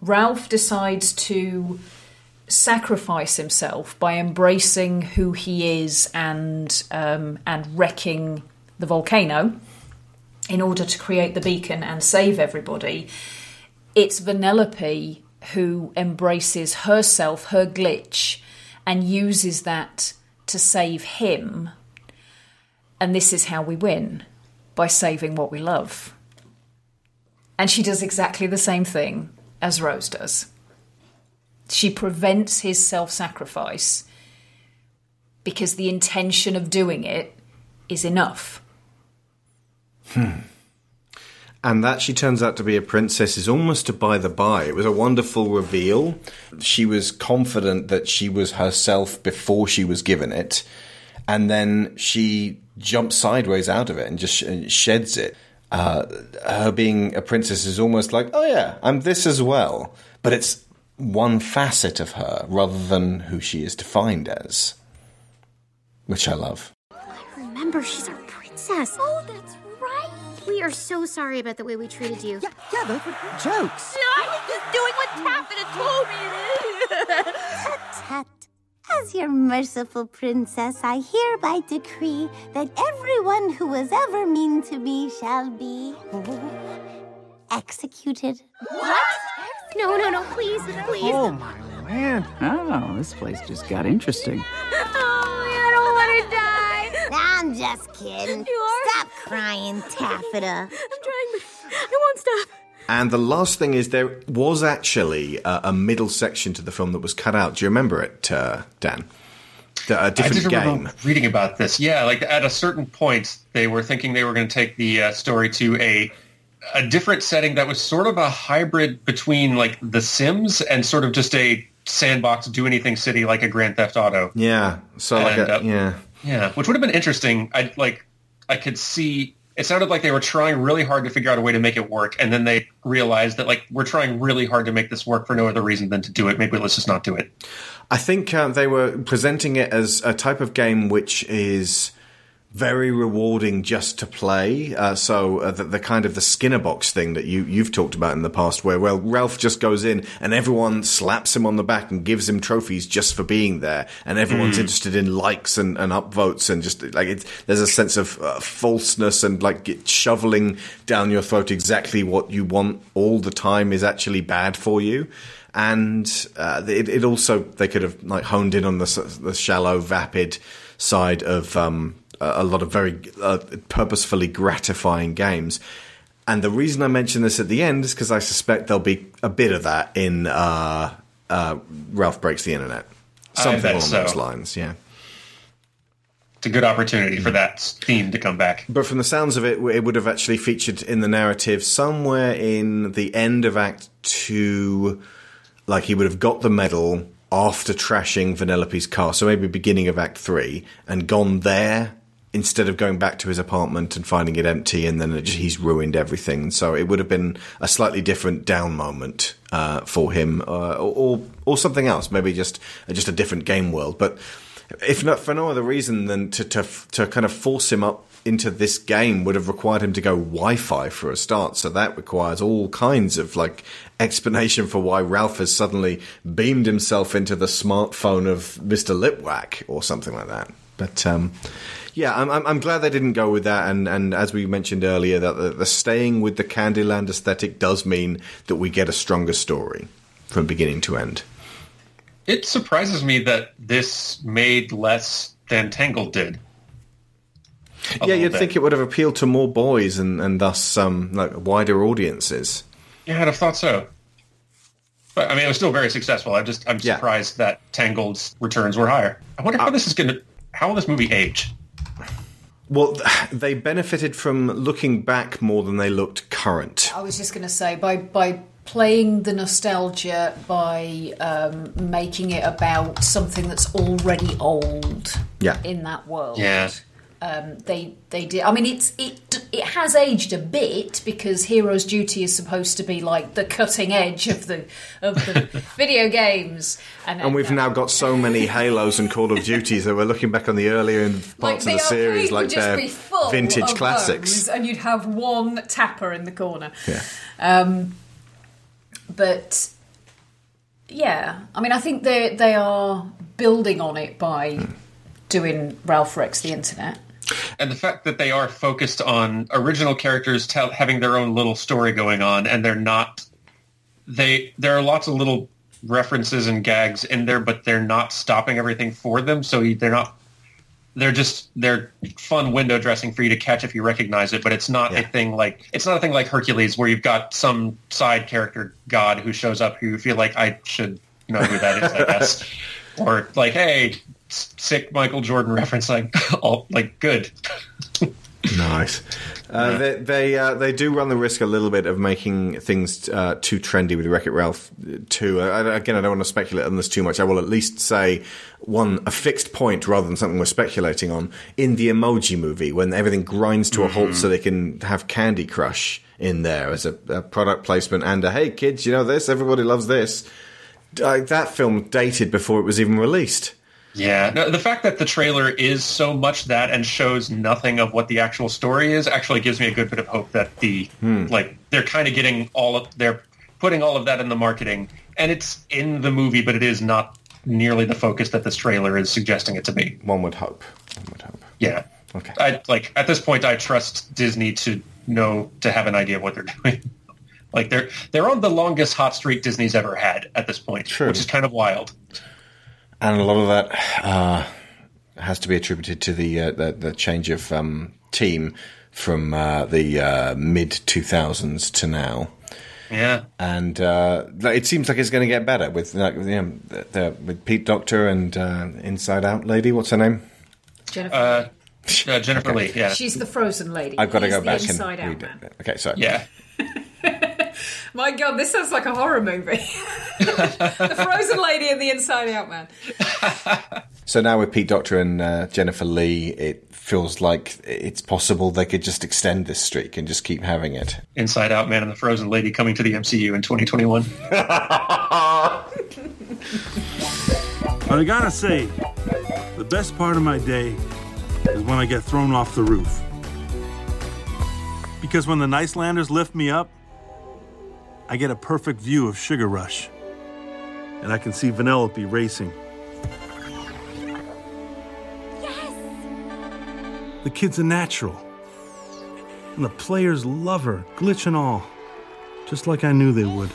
Ralph decides to sacrifice himself by embracing who he is and um, and wrecking the volcano in order to create the beacon and save everybody, it's Vanellope who embraces herself, her glitch, and uses that to save him And this is how we win by saving what we love. And she does exactly the same thing as Rose does. She prevents his self sacrifice because the intention of doing it is enough. Hmm. And that she turns out to be a princess is almost a by the by. It was a wonderful reveal. She was confident that she was herself before she was given it. And then she jumps sideways out of it and just sh- sheds it. Uh, her being a princess is almost like, oh yeah, I'm this as well. But it's one facet of her rather than who she is defined as. Which I love. I remember, she's our princess. Oh, that's right. We are so sorry about the way we treated you. Yeah, yeah, those were jokes. I was just doing what Taffyta told me to. tut tut. As your merciful princess, I hereby decree that everyone who was ever mean to me shall be executed. What? No, no, no, please, please. Oh my land. Oh, this place just got interesting. Oh, I don't want to die. I'm just kidding. You are? Stop crying, Taffyta. I'm trying, but I won't stop. And the last thing is there was actually a, a middle section to the film that was cut out. Do you remember it, uh, Dan? I different did game. remember reading about this. Yeah, like at a certain point, they were thinking they were going to take the uh, story to a a different setting that was sort of a hybrid between like The Sims and sort of just a sandbox do anything city like a Grand Theft Auto. Yeah. So like And, a, uh, yeah. Yeah, which would have been interesting. I like I could see it sounded like they were trying really hard to figure out a way to make it work and then they realized that like we're trying really hard to make this work for no other reason than to do it. Maybe let's just not do it. I think uh, they were presenting it as a type of game which is very rewarding just to play. Uh, so uh, the, the kind of the Skinner box thing that you you've talked about in the past, where well Ralph just goes in and everyone slaps him on the back and gives him trophies just for being there, and everyone's Mm. interested in likes and, and upvotes and just like it, there's a sense of uh, falseness and like shoveling down your throat exactly what you want all the time is actually bad for you and uh, it, it also they could have like honed in on the, the shallow, vapid side of um, a lot of very uh, purposefully gratifying games. And the reason I mention this at the end is because I suspect there'll be a bit of that in uh, uh, Ralph Breaks the Internet. Something along so. those lines, yeah. It's a good opportunity for that theme to come back. But from the sounds of it, it would have actually featured in the narrative somewhere in the end of Act Two. Like he would have got the medal after trashing Vanellope's car, so maybe beginning of Act Three, and gone there instead of going back to his apartment and finding it empty, and then just, he's ruined everything. So it would have been a slightly different down moment uh, for him, uh, or or something else, maybe just just a different game world, but if not for no other reason than to, to to kind of force him up into this game would have required him to go Wi-Fi for a start. So that requires all kinds of like explanation for why Ralph has suddenly beamed himself into the smartphone of Mister Litwak or something like that. But um, yeah, I'm, I'm I'm glad they didn't go with that. And and as we mentioned earlier, that the, the staying with the Candyland aesthetic does mean that we get a stronger story from beginning to end. It surprises me that this made less than Tangled did. A yeah, you'd bit. think it would have appealed to more boys and, and thus um, like wider audiences. Yeah, I'd have thought so. But I mean, it was still very successful. I'm just I'm surprised that Tangled's returns were higher. I wonder how this is going to how will this movie age? Well, they benefited from looking back more than they looked current. I was just going to say by by playing the nostalgia by um, making it about something that's already old Yeah. in that world. Yeah. Um, they they did. I mean, it's it it has aged a bit because Hero's Duty is supposed to be like the cutting edge of the of the video games, and, And we've now got so many Halos and Call of Duties that we're looking back on the earlier parts like of the series like would they're vintage classics. and you'd have one tapper in the corner. Yeah. Um, but yeah, I mean, I think they they are building on it by Hmm. doing Ralph Rex the Internet. And the fact that they are focused on original characters tell, having their own little story going on, and they're not they there are lots of little references and gags in there, but they're not stopping everything for them. So they're not they're just they're fun window dressing for you to catch if you recognize it, but it's not a thing like it's not a thing like Hercules where you've got some side character god who shows up who you feel like I should know who that is, I guess. or like, hey, sick Michael Jordan reference, like, all like good. Nice. Uh, they they, uh, they do run the risk a little bit of making things uh, too trendy with Wreck It Ralph too. I, I- again, I don't want to speculate on this too much. I will at least say one a fixed point rather than something we're speculating on in the Emoji Movie when everything grinds to a halt so they can have Candy Crush in there as a, a product placement and a hey kids, you know this, everybody loves this. Uh, that film dated before it was even released. Yeah, no, the fact that the trailer is so much that and shows nothing of what the actual story is actually gives me a good bit of hope that the Hmm. like they're kind of getting all of they're putting all of that in the marketing and it's in the movie, but it is not nearly the focus that this trailer is suggesting it to be. One would hope. One would hope. Yeah. Okay. I like at this point I trust Disney to know to have an idea of what they're doing. like they're they're on the longest hot streak Disney's ever had at this point, True. which is kind of wild. And a lot of that uh, has to be attributed to the uh, the, the change of um, team from uh, the uh, mid two thousands to now. Yeah. And uh, it seems like it's going to get better with like, you know, the, the, with Pete Docter and uh, Inside Out lady. What's her name? Jennifer. Uh, uh, Jennifer Lee, yeah. She's the frozen lady. I've got to go the back and Inside Out read it. Okay, sorry. Yeah. My God, this sounds like a horror movie. the frozen lady and the inside out man. So now with Pete Docter and uh, Jennifer Lee, it feels like it's possible they could just extend this streak and just keep having it. Inside Out Man and the Frozen Lady coming to the MCU in 2021. But I gotta say, the best part of my day is when I get thrown off the roof. Because when the Nicelanders lift me up, I get a perfect view of Sugar Rush. And I can see Vanellope racing. Yes! The kid's a natural. And the players love her, glitch and all. Just like I knew they would.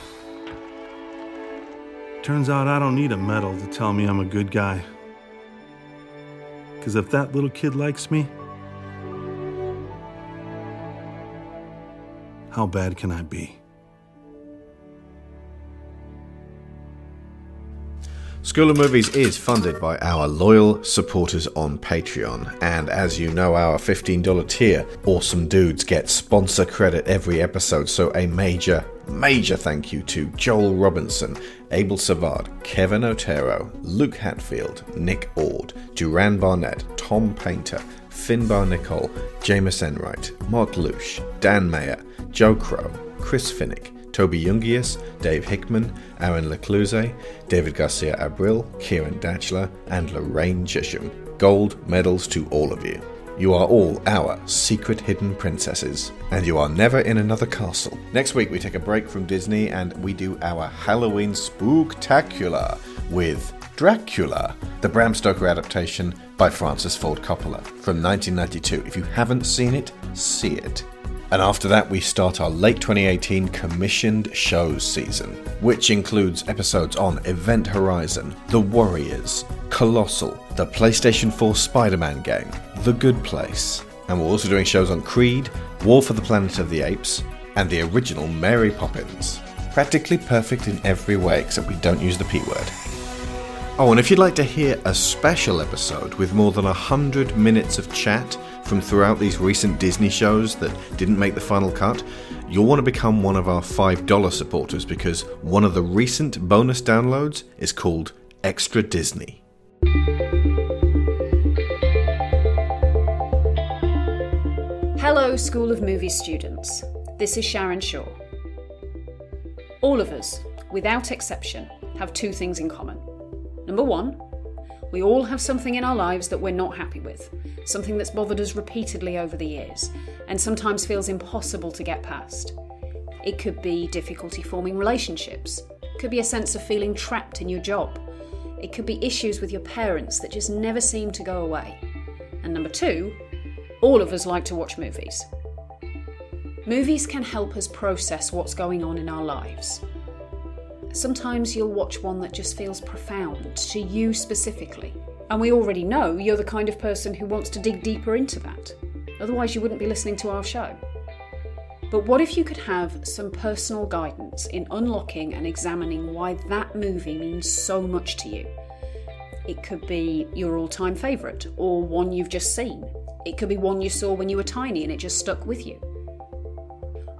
Turns out I don't need a medal to tell me I'm a good guy. Because if that little kid likes me, how bad can I be? School of Movies is funded by our loyal supporters on Patreon. And as you know, our $15 tier, Awesome Dudes, get sponsor credit every episode. So a major, major thank you to Joel Robinson, Abel Savard, Kevin Otero, Luke Hatfield, Nick Ord, Duran Barnett, Tom Painter, Finbar Nicole, Jameis Enright, Mark Lush, Dan Mayer, Joe Crow, Chris Finnick, Toby Jungius, Dave Hickman, Aaron Lecluse, David Garcia Abril, Kieran Datchler, and Lorraine Chisholm. Gold medals to all of you. You are all our secret hidden princesses, and you are never in another castle. Next week, we take a break from Disney and we do our Halloween spooktacular with Dracula, the Bram Stoker adaptation by Francis Ford Coppola from 1992. If you haven't seen it, see it. And after that, we start our late 2018 commissioned shows season, which includes episodes on Event Horizon, The Warriors, Colossal, the PlayStation 4 Spider Man game, The Good Place. And we're also doing shows on Creed, War for the Planet of the Apes, and the original Mary Poppins. Practically perfect in every way, except we don't use the P word. Oh, and if you'd like to hear a special episode with more than 100 minutes of chat from throughout these recent Disney shows that didn't make the final cut, you'll want to become one of our $5 supporters because one of the recent bonus downloads is called Extra Disney. Hello, School of Movie students. This is Sharon Shaw. All of us, without exception, have two things in common. Number one, we all have something in our lives that we're not happy with, something that's bothered us repeatedly over the years, and sometimes feels impossible to get past. It could be difficulty forming relationships, it could be a sense of feeling trapped in your job, it could be issues with your parents that just never seem to go away. And number two, all of us like to watch movies. Movies can help us process what's going on in our lives. Sometimes you'll watch one that just feels profound to you specifically, And we already know you're the kind of person who wants to dig deeper into that. Otherwise, you wouldn't be listening to our show. But what if you could have some personal guidance in unlocking and examining why that movie means so much to you? It could be your all time favourite or one you've just seen. It could be one you saw when you were tiny and it just stuck with you.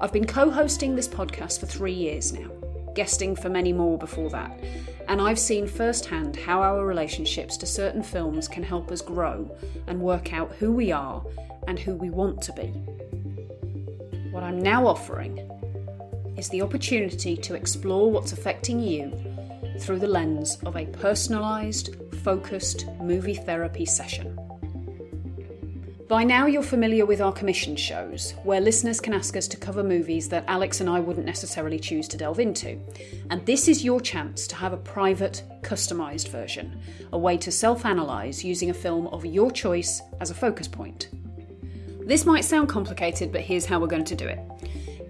I've been co hosting this podcast for three years now, guesting for many more before that, and I've seen firsthand how our relationships to certain films can help us grow and work out who we are and who we want to be. What I'm now offering is the opportunity to explore what's affecting you through the lens of a personalised, focused movie therapy session. By now, you're familiar with our commission shows, where listeners can ask us to cover movies that Alex and I wouldn't necessarily choose to delve into. And this is your chance to have a private, customised version, a way to self analyse using a film of your choice as a focus point. This might sound complicated, but here's how we're going to do it.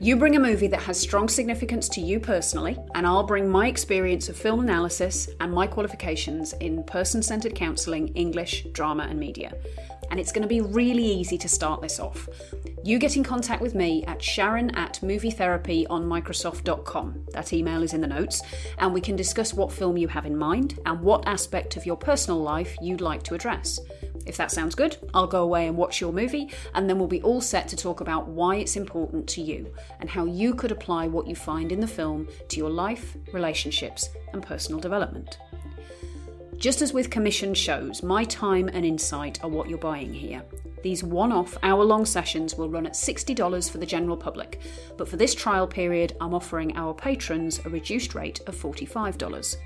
You bring a movie that has strong significance to you personally, and I'll bring my experience of film analysis and my qualifications in person centered counselling, English, drama, and media. And it's going to be really easy to start this off. You get in contact with me at sharon at movietherapy on Microsoft.com. That email is in the notes, and we can discuss what film you have in mind and what aspect of your personal life you'd like to address. If that sounds good, I'll go away and watch your movie, and then we'll be all set to talk about why it's important to you and how you could apply what you find in the film to your life, relationships, and personal development. Just as with commissioned shows, my time and insight are what you're buying here. These one off hour long sessions will run at $60 for the general public, but for this trial period, I'm offering our patrons a reduced rate of $45.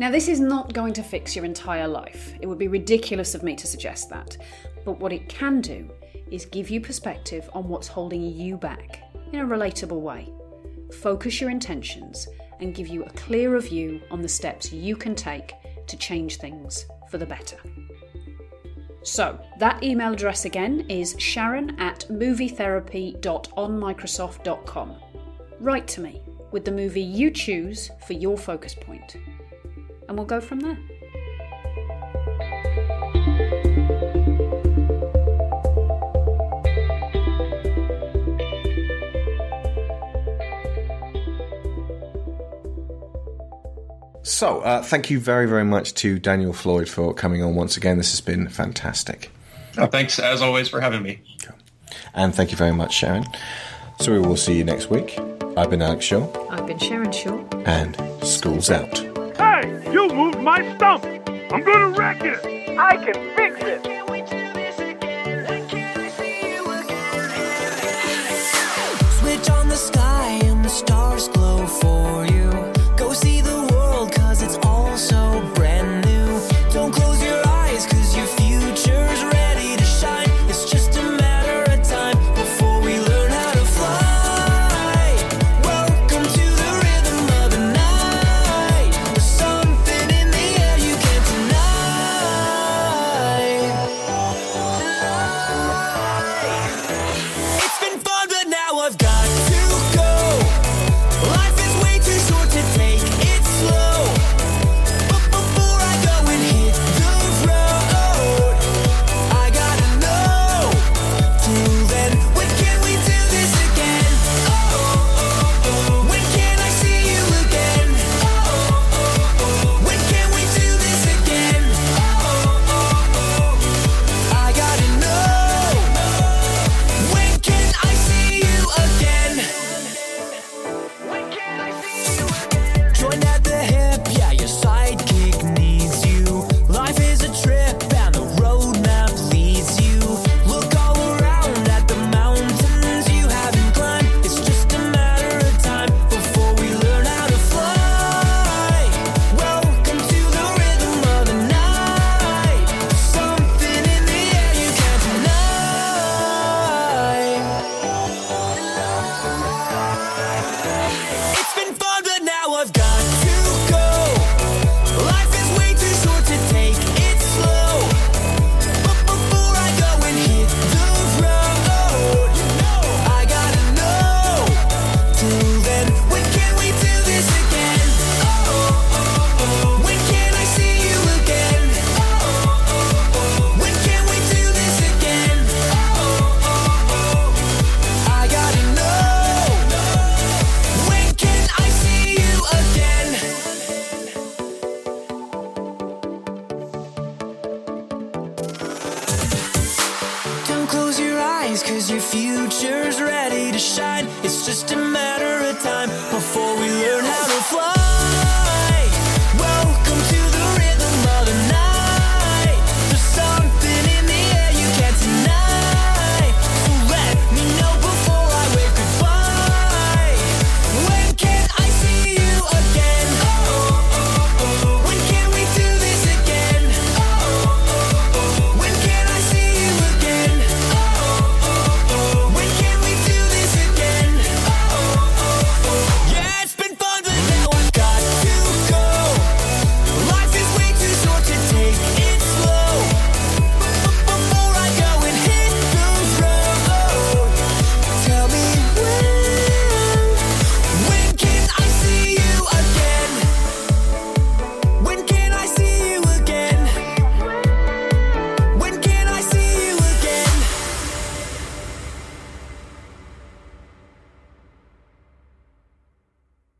Now, this is not going to fix your entire life. It would be ridiculous of me to suggest that. But what it can do is give you perspective on what's holding you back in a relatable way. Focus your intentions and give you a clearer view on the steps you can take to change things for the better. So, that email address again is sharon at movietherapy.onmicrosoft.com. Write to me with the movie you choose for your focus point, and we'll go from there. So, uh, thank you very, very much to Daniel Floyd for coming on once again. This has been fantastic. Oh, thanks, as always, for having me. And thank you very much, Sharon. So, we will see you next week. I've been Alex Shaw, I've been Sharon Shaw. and school's out. Hey, you moved my stump. I'm gonna wreck it. I can fix it. Switch on the sky and the stars glow for you.